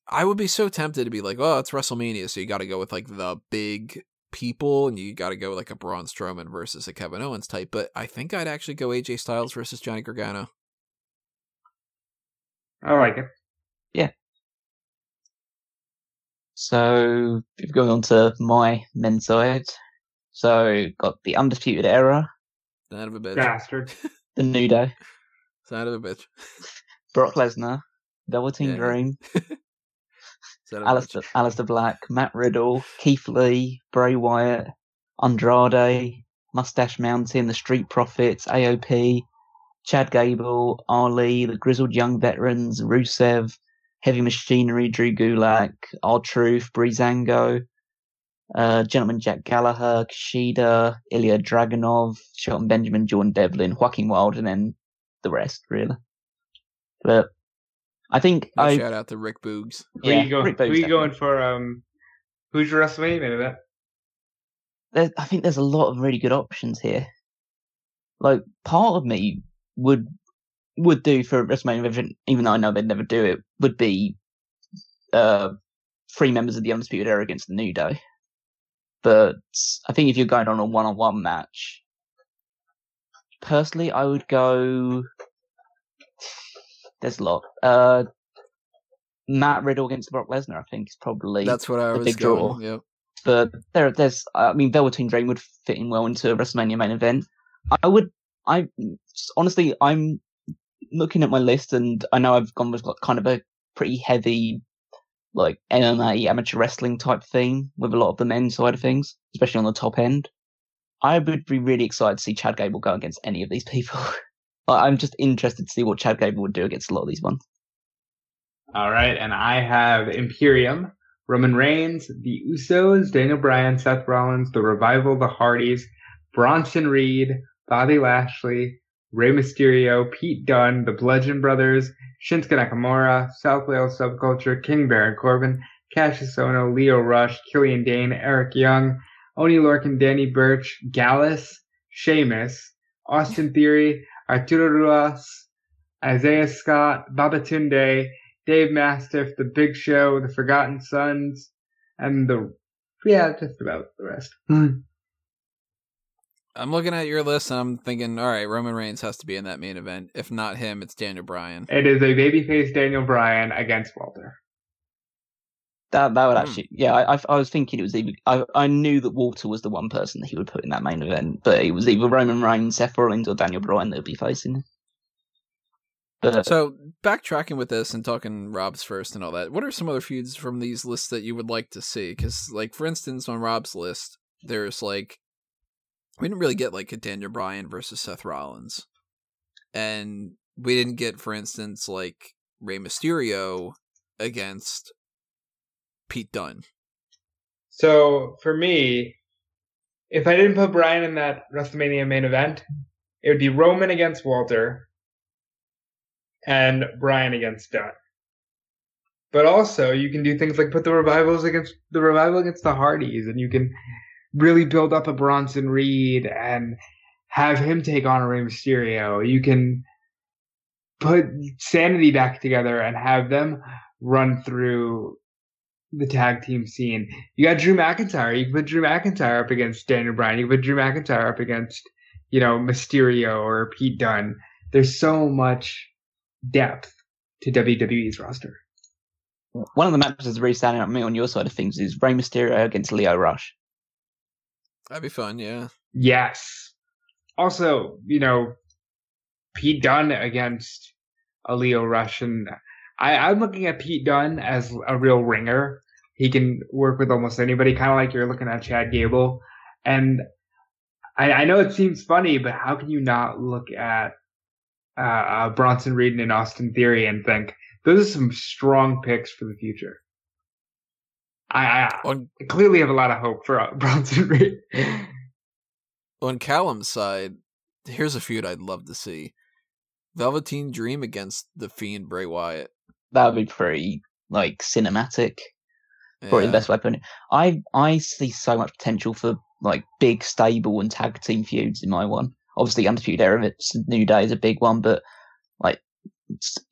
I would be so tempted to be like, oh, it's WrestleMania, so you got to go with like the big people, and you got to go with like a Braun Strowman versus a Kevin Owens type. But I think I'd actually go AJ Styles versus Johnny Gargano. I like it. So if going on to my men's side, so got the Undisputed Era, Son of a bitch. Bastard. the New Day, Son of a bitch. Brock Lesnar, Velveteen Yeah. Dream, Son of a Aleister. Aleister Black, Matt Riddle, Keith Lee, Bray Wyatt, Andrade, Mustache Mountain, the Street Profits, AOP, Chad Gable, Ali, the Grizzled Young Veterans, Rusev, Heavy Machinery, Drew Gulak, R-Truth, Breezango, uh, Gentleman Jack Gallagher, Kushida, Ilya Dragunov, Shelton Benjamin, Jordan Devlin, Joaquin Wilde, and then the rest, really. But I think No I shout out to Rick Boogs. Who yeah, you going? Rick Who Boogs you going for? Um, who's your WrestleMania main event? there, I think there's a lot of really good options here. Like part of me would would do for a WrestleMania event, even though I know they'd never do it, would be uh three members of the Undisputed Era against the New Day. But I think if you're going on a one on one match, personally I would go there's a lot. Uh Matt Riddle against Brock Lesnar, I think is probably That's what I the was big going. draw. Yep. but there, there's, I mean, Velveteen Dream would fit in well into a WrestleMania main event. I would, I honestly, I'm looking at my list, and I know I've gone with like kind of a pretty heavy, like MMA amateur wrestling type thing with a lot of the men's side of things, especially on the top end. I would be really excited to see Chad Gable go against any of these people. I'm just interested to see what Chad Gable would do against a lot of these ones. All right, and I have Imperium, Roman Reigns, the Usos, Daniel Bryan, Seth Rollins, The Revival, The Hardys, Bronson Reed, Bobby Lashley, Rey Mysterio, Pete Dunne, The Bludgeon Brothers, Shinsuke Nakamura, South Wales Subculture, King Baron Corbin, Kassius Ohno, Lio Rush, Killian Dain, Eric Young, Oney Lorcan, Danny Burch, Gallus, Sheamus, Austin Theory, Arturo Ruas, Isaiah Scott, Babatunde, Dave Mastiff, The Big Show, The Forgotten Sons, and the yeah, just about the rest. Hmm. I'm looking at your list and I'm thinking, all right, Roman Reigns has to be in that main event. If not him, it's Daniel Bryan. It is a babyface Daniel Bryan against Walter. That that would Hmm. actually, yeah. I, I I was thinking it was either I I knew that Walter was the one person that he would put in that main event, but it was either Roman Reigns, Seth Rollins, or Daniel Bryan that would be facing him. But So backtracking with this and talking Rob's first and all that, what are some other feuds from these lists that you would like to see? Because, like for instance, on Rob's list, there's like we didn't really get like a Daniel Bryan versus Seth Rollins, and we didn't get, for instance, like Rey Mysterio against Pete Dunne. So for me, if I didn't put Brian in that WrestleMania main event, it would be Roman against Walter and Brian against Dunne. But also, you can do things like put the revivals against the revival against the Hardys, and you can really build up a Bronson Reed and have him take on a Rey Mysterio. You can put Sanity back together and have them run through the tag team scene. You got Drew McIntyre. You can put Drew McIntyre up against Daniel Bryan. You can put Drew McIntyre up against, you know, Mysterio or Pete Dunne. There's so much depth to WWE's roster. One of the matches that's really standing out to me on your side of things is Rey Mysterio against Lio Rush. That'd be fun, yeah. Yes. Also, you know, Pete Dunne against a Lio Rush, and I, I'm looking at Pete Dunne as a real ringer. He can work with almost anybody, kind of like you're looking at Chad Gable. And I, I know it seems funny, but how can you not look at uh, uh, Bronson Reed and Austin Theory and think those are some strong picks for the future? I, I, clearly have a lot of hope for uh, Bronson Reed. on Callum's side, here's a feud I'd love to see: Velveteen Dream against the Fiend Bray Wyatt. That would be pretty like cinematic. Probably Yeah. the best way of putting it. I I see so much potential for like big stable and tag team feuds in my one. Obviously, Undisputed Era, it's New Day is a big one, but like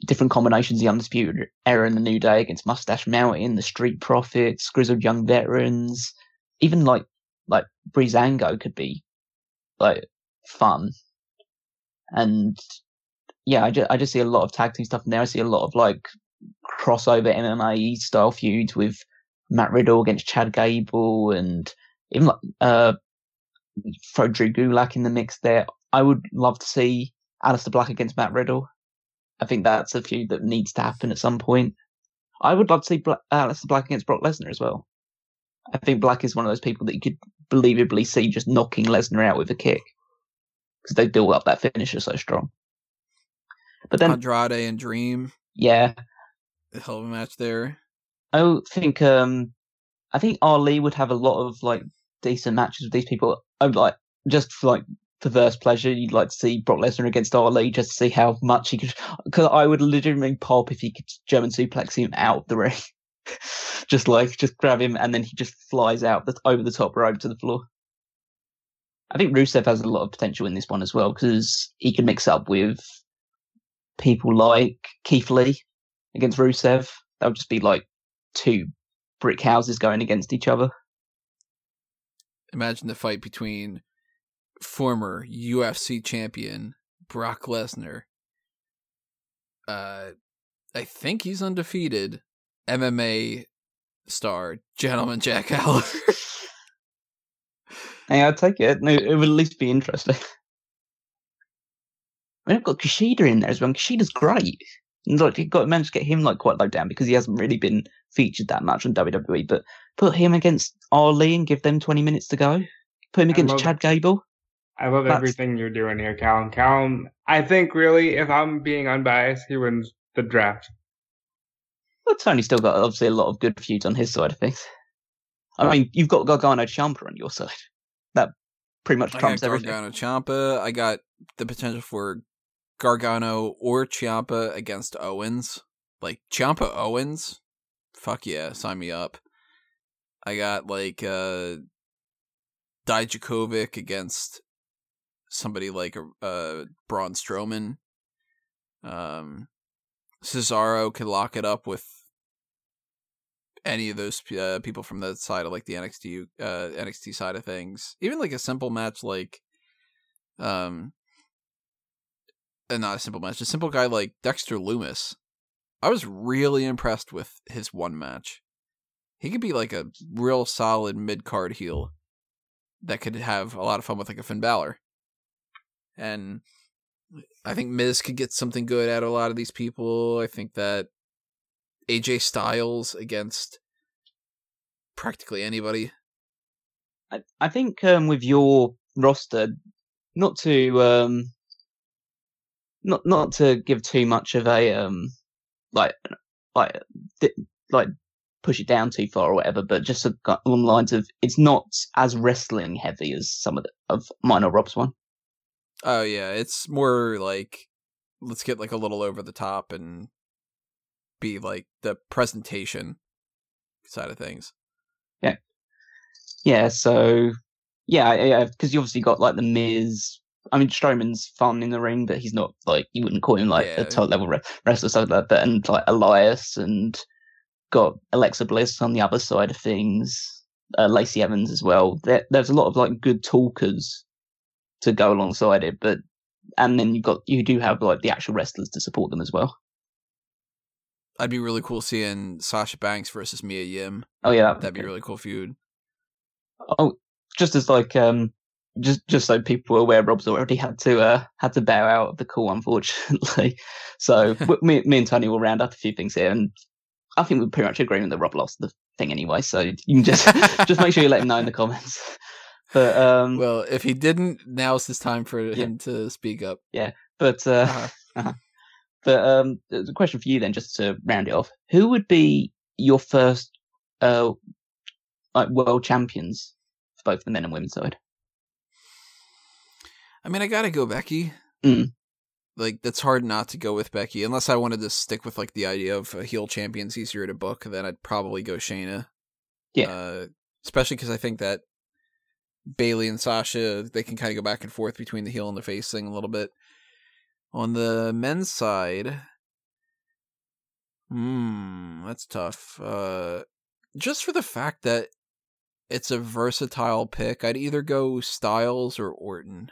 different combinations the Undisputed Era and the New Day against Mustache Mountain, the Street Profits, Grizzled Young Veterans, even like like Breezango could be like fun. And yeah, I just I just see a lot of tag team stuff in there. I see a lot of like crossover MMA style feuds with Matt Riddle against Chad Gable and even like uh throw Drew Gulak in the mix there. I would love to see Aleister Black against Matt Riddle. I think that's a feud that needs to happen at some point. I would love to see Bla- Aleister Black against Brock Lesnar as well. I think Black is one of those people that you could believably see just knocking Lesnar out with a kick because they build up that finisher so strong. But then, Andrade and Dream, yeah, hell of a match there. I think um I think Ali would have a lot of like decent matches with these people. I would like just for like perverse pleasure, you'd like to see Brock Lesnar against Ali just to see how much he could. Because I would legitimately pop if he could German suplex him out of the ring, just like just grab him and then he just flies out the, over the top rope to the floor. I think Rusev has a lot of potential in this one as well because he can mix up with people like Keith Lee against Rusev. That would just be like two brick houses going against each other. Imagine the fight between former UFC champion Brock Lesnar. Uh, I think he's undefeated. MMA star, Gentleman Jack Gallagher. Hey, I'd take it. No, it would at least be interesting. I mean, I've got Kushida in there as well. Kushida's great. And like, you've got to manage to get him like quite low down because he hasn't really been featured that much on WWE. But put him against Ali and give them 20 minutes to go. Put him against love Chad. Gable. I love That's- everything you're doing here, Callum. Callum, I think really, if I'm being unbiased, he wins the draft. But Tony's still got obviously a lot of good feuds on his side of things. I mean, you've got Gargano Ciampa on your side. That pretty much I got trumps everything. Gargano Ciampa. I got the potential for Gargano or Ciampa against Owens. Like Ciampa Owens. Fuck yeah, sign me up. I got like uh Dijakovic against somebody like uh Braun Strowman. Um Cesaro could lock it up with any of those uh, people from the side of like the NXT uh, NXT side of things. Even like a simple match like um uh, not a simple match, a simple guy like Dexter Lumis. I was really impressed with his one match. He could be like a real solid mid card heel that could have a lot of fun with like a Finn Balor. And I think Miz could get something good out of a lot of these people. I think that AJ Styles against practically anybody. I, I think um, with your roster, not to um, not not to give too much of a um, like like like push it down too far or whatever, but just along the lines of it's not as wrestling heavy as some of the, of mine or Rob's one. Oh yeah, it's more like let's get like a little over the top and be like the presentation side of things. Yeah, yeah, so yeah, yeah, because you obviously got like the Miz. I mean, Strowman's fun in the ring, but he's not like you wouldn't call him like Yeah. a top level re- wrestler, so like that. But and like Elias and got Alexa Bliss on the other side of things, uh, Lacey Evans as well. There, there's a lot of like good talkers to go alongside it, but and then you got you do have like the actual wrestlers to support them as well. I'd be really cool seeing Sasha Banks versus Mia Yim. Oh yeah, that- That'd be a really cool feud. Oh, just as like um, just just so people are aware, Rob's already had to uh had to bow out of the call, unfortunately. So me, me and Tony will round up a few things here, and I think we're pretty much agreeing that Rob lost the thing anyway. So you can just just make sure you let him know in the comments. But um, Well, if he didn't, now's his time for him to speak up. Yeah, but uh, Uh-huh. but um, a question for you then, just to round it off. Who would be your first uh like world champions for both the men and women's side? I mean, I gotta go Becky. Mm. Like that's hard not to go with Becky, unless I wanted to stick with like the idea of a heel champion's easier to book. Then I'd probably go Shayna. Yeah. uh, especially because I think that Bayley and Sasha they can kind of go back and forth between the heel and the face thing a little bit. On the men's side, hmm, that's tough. Uh, just for the fact that it's a versatile pick, I'd either go Styles or Orton.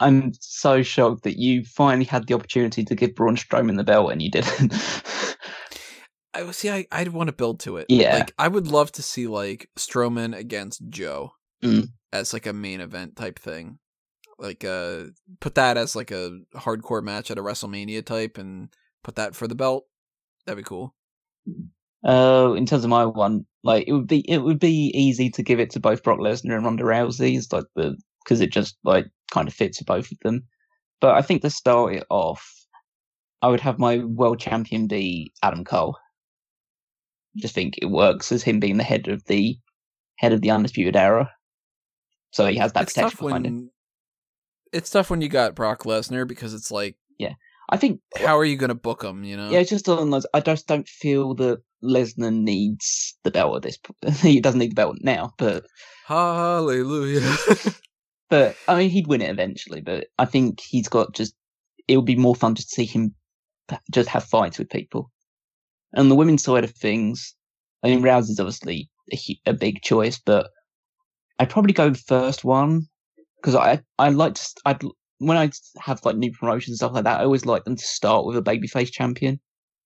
I'm so shocked that you finally had the opportunity to give Braun Strowman the belt and you didn't. I see. I I'd want to build to it. Yeah. like I would love to see like Strowman against Joe Mm. as like a main event type thing. Like uh, put that as like a hardcore match at a WrestleMania type, and put that for the belt. That'd be cool. uh, in terms of my one, like it would be it would be easy to give it to both Brock Lesnar and Ronda Rousey, it's like the because it just like kind of fits both of them. But I think to start it off, I would have my world champion be Adam Cole. I Just think it works as him being the head of the head of the undisputed era. So he has that it's protection behind him. it's tough when you got Brock Lesnar because it's like, yeah, I think how are you going to book him? You know? Yeah, it's just on those. I just don't feel that Lesnar needs the belt at this. point. he doesn't need the belt now, but Hallelujah. but I mean, he'd win it eventually. But I think he's got just. It would be more fun to see him just have fights with people. And the women's side of things, I mean, Rousey's obviously a, a big choice, but I'd probably go first one because I I like to I'd when I have like new promotions and stuff like that, I always like them to start with a babyface champion.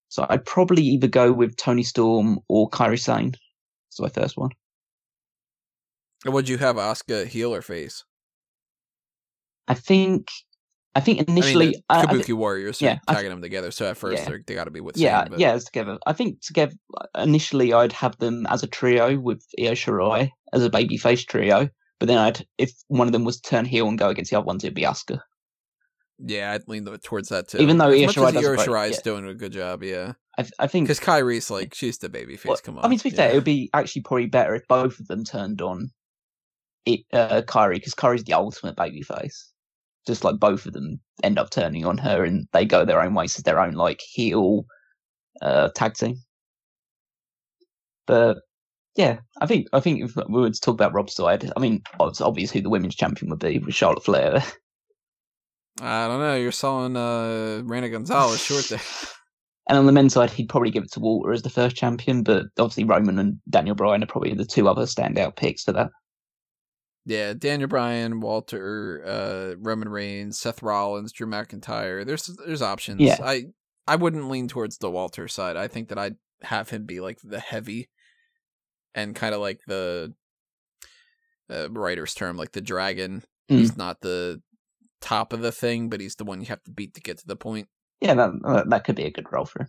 So I'd probably either go with Toni Storm or Kairi Sane. That's my first one. And would you have Asuka heel or face? I think I think initially I mean, I- the I Kabuki Warriors are yeah, tagging them together, so at first Yeah. they're, they got to be with yeah, but- yeah, it's together. I think together initially I'd have them as a trio with Io Shirai as a babyface trio, but then I'd if one of them was to turn heel and go against the other ones, it'd be Asuka. Yeah, I'd lean towards that too. Even though as Io Shirai Io Shirai is yeah. doing a good job, yeah. I I think Because Kairi's like she's the baby face. Well, Come on. I mean, to be fair, it would be actually probably better if both of them turned on it, uh, Kairi, because Kairi's the ultimate babyface. Just like both of them end up turning on her, and they go their own ways as their own like heel uh, tag team. But yeah, I think I think if we were to talk about Rob's side, I mean, it's obvious who the women's champion would be with Charlotte Flair. I don't know. You're selling uh, Rana Gonzalez short there. And on the men's side, he'd probably give it to Walter as the first champion, but obviously Roman and Daniel Bryan are probably the two other standout picks for that. Yeah, Daniel Bryan, Walter, uh, Roman Reigns, Seth Rollins, Drew McIntyre. There's there's options. Yeah. I I wouldn't lean towards the Walter side. I think that I'd have him be like the heavy and kind of like the uh, writer's term, like the dragon. Mm. He's not the top of the thing, but he's the one you have to beat to get to the point. yeah, that that- could be a good role for him.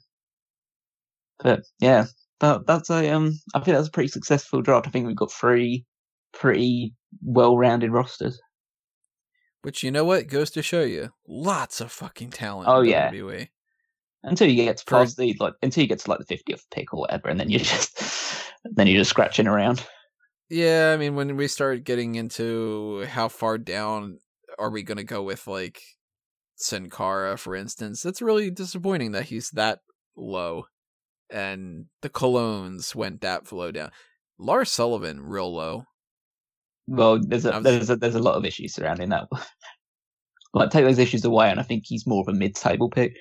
But yeah, that that's a um. I think that's a pretty successful draft. I think we've got three pretty well-rounded rosters. Which you know what goes to show you, lots of fucking talent. Oh, in yeah. WWE. until you get to past the like until you get to like the fiftieth pick or whatever, and then you just then you're just scratching around. Yeah, I mean, when we start getting into how far down are we going to go with like Sin Cara, for instance, that's really disappointing that he's that low, and the Colóns went that low down. Lars Sullivan, real low. Well, there's I a there's a, there's a lot of issues surrounding that. like take those issues away, and I think he's more of a mid-table pick.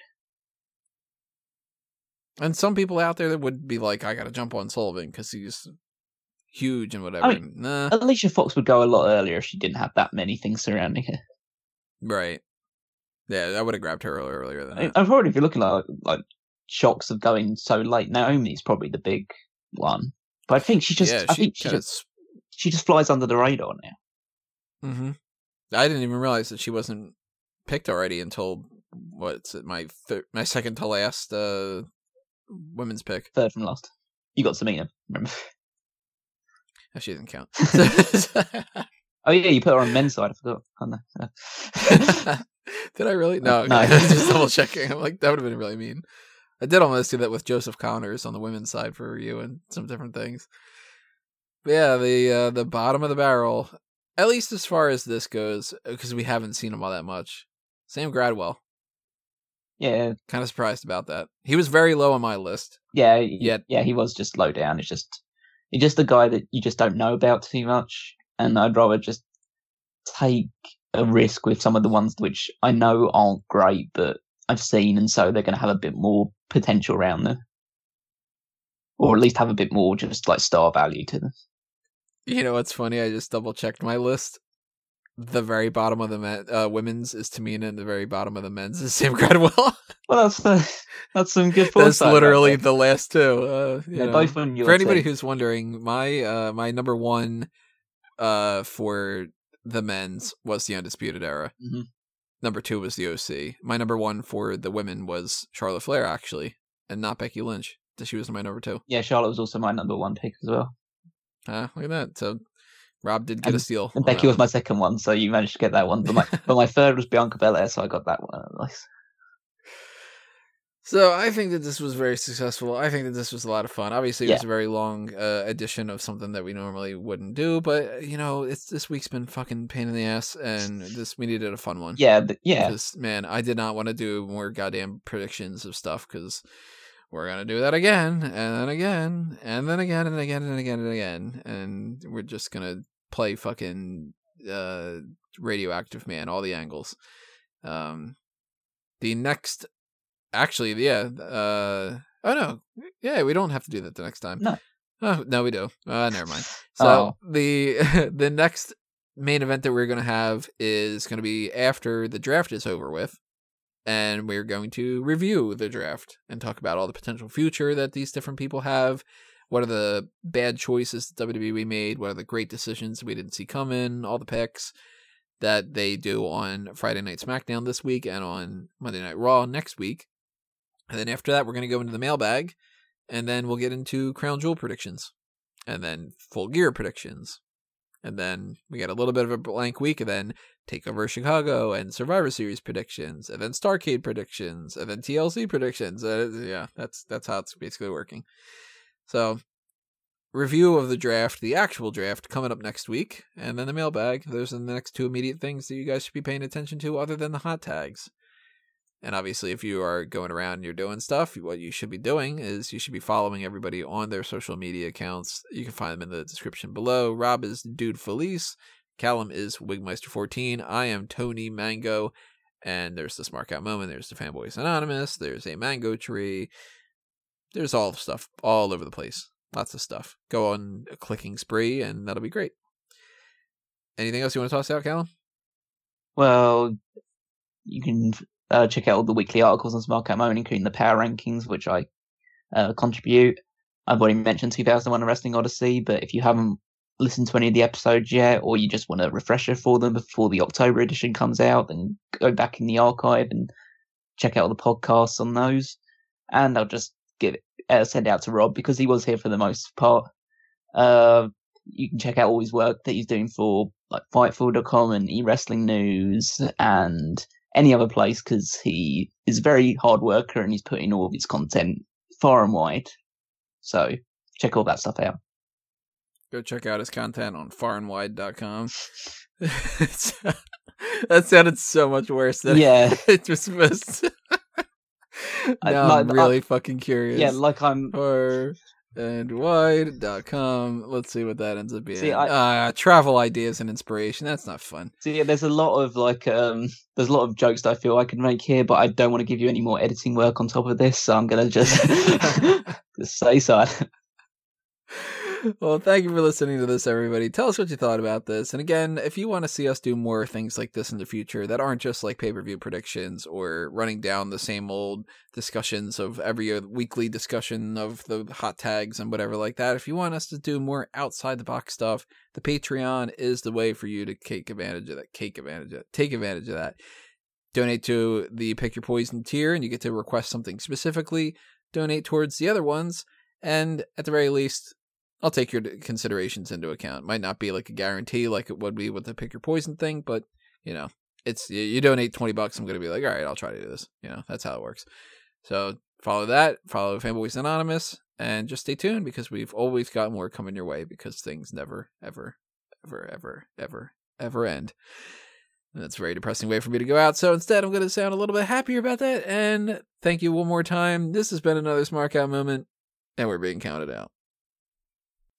And some people out there that would be like, I got to jump on Sullivan because he's huge and whatever. mean- nah, Alicia Fox would go a lot earlier if she didn't have that many things surrounding her. right. Yeah, I would have grabbed her earlier than I- that. I'm probably if you're looking like like shocks of going so late, Naomi's probably the big one. But I think she just yeah, I she think she just she just flies under the radar now. Mm-hmm. I didn't even realize that she wasn't picked already until what's it my thir- my second to last uh women's pick. Third from last. You got Tamina, remember? Oh, She didn't count. Oh yeah, you put her on men's side. I forgot. Oh, no. Did I really? No, No. just double checking. I'm like that would have been really mean. I did almost do that with Joseph Conners on the women's side for you and some different things. Yeah, the uh, the bottom of the barrel, at least as far as this goes, because we haven't seen him all that much. Sam Gradwell, yeah, kind of surprised about that. He was very low on my list. yeah, Yeah. yeah, yeah. He was just low down. It's just he's just a guy that you just don't know about too much, and I'd rather just take a risk with some of the ones which I know aren't great, but I've seen, and so they're going to have a bit more potential around them, or at least have a bit more just like star value to them. You know what's funny? I just double checked my list. The very bottom of the men, uh, women's is Tamina, and the very bottom of the men's is Sam Gradwell. Well, that's uh, that's some good. That's literally the last two. Uh, you Yeah, know. both for anybody who's wondering, my uh, my number one uh, for the men's was the Undisputed Era. Mhm. Number two was the OC. My number one for the women was Charlotte Flair, actually, and not Becky Lynch. She was my number two. yeah, Charlotte was also my number one pick as well. Uh, look at that. So Rob did get a steal. And Becky that was my second one, so you managed to get that one. But my but my third was Bianca Belair, so I got that one. Nice. So I think that this was very successful. I think that this was a lot of fun. Obviously, it was a very long uh, edition of something that we normally wouldn't do, but you know, it's this week's been fucking pain in the ass, and this we needed a fun one. Yeah, th- yeah, Because man, I did not want to do more goddamn predictions of stuff because we're gonna do that again and then again and then again and again and again and again, and we're just gonna play fucking uh, radioactive man all the angles. Um, the next, actually, yeah. Uh, oh no, yeah, we don't have to do that the next time. No. Oh no, we do. Uh, never mind. So Oh. the the next main event that we're going to have is going to be after the draft is over with. And we're going to review the draft and talk about all the potential future that these different people have. What are the bad choices that WWE made? What are the great decisions we didn't see coming? All the picks that they do on Friday Night SmackDown this week and on Monday Night Raw next week. And then after that, we're going to go into the mailbag and then we'll get into Crown Jewel predictions and then full gear predictions. And then we got a little bit of a blank week, and then Takeover Chicago and Survivor Series predictions, and then Starcade predictions, and then TLC predictions. Uh, yeah, that's that's how it's basically working. So, review of the draft, the actual draft, coming up next week, and then the mailbag. Those are the next two immediate things that you guys should be paying attention to, other than the hot tags. And obviously, if you are going around and you're doing stuff, what you should be doing is you should be following everybody on their social media accounts. You can find them in the description below. Rob is Dude Felice. Callum is Wigmeister14. I am Tony Mango. And there's the Smark Out Moment. There's the Fanboys Anonymous. There's a Mango Tree. There's all stuff all over the place. Lots of stuff. Go on a clicking spree, and that'll be great. Anything else you want to toss out, Callum? Well, you can uh, check out all the weekly articles on Smark Out Moment, including the power rankings, which I uh, contribute. I've already mentioned 2001 Wrestling Odyssey, but if you haven't listened to any of the episodes yet, or you just want a refresher for them before the October edition comes out, then go back in the archive and check out all the podcasts on those. And I'll just give it, uh, send out to Rob because he was here for the most part. Uh, you can check out all his work that he's doing for like Fightful.com and eWrestling News and any other place because he is a very hard worker and he's putting all of his content far and wide. So check all that stuff out. Go check out his content on farandwide.com. It's- that sounded so much worse than Yeah. it was supposed to. I- now I'm like, really fucking curious. Yeah, like I'm Far and wide.com. Let's see what that ends up being. See, I- uh, travel ideas and inspiration. That's not fun. So yeah, there's a lot of like um there's a lot of jokes that I feel I can make here, but I don't want to give you any more editing work on top of this, so I'm gonna just just say so. Well, thank you for listening to this, everybody. Tell us what you thought about this. And again, if you want to see us do more things like this in the future that aren't just like pay per view predictions or running down the same old discussions of every weekly discussion of the hot tags and whatever like that, if you want us to do more outside the box stuff, the Patreon is the way for you to take advantage of that. Take advantage of that. take advantage of that. Donate to the Pick Your Poison tier, and you get to request something specifically. Donate towards the other ones, and at the very least, I'll take your considerations into account. Might not be like a guarantee like it would be with the pick your poison thing, but you know, it's you, donate 20 bucks, I'm going to be like, "All right, I'll try to do this." You know, that's how it works. So, follow that, follow Fanboys Anonymous and just stay tuned because we've always got more coming your way because things never ever ever ever ever ever end. And that's a very depressing way for me to go out. So instead, I'm going to sound a little bit happier about that. And thank you one more time. This has been another Smark Out moment, and we're being counted out.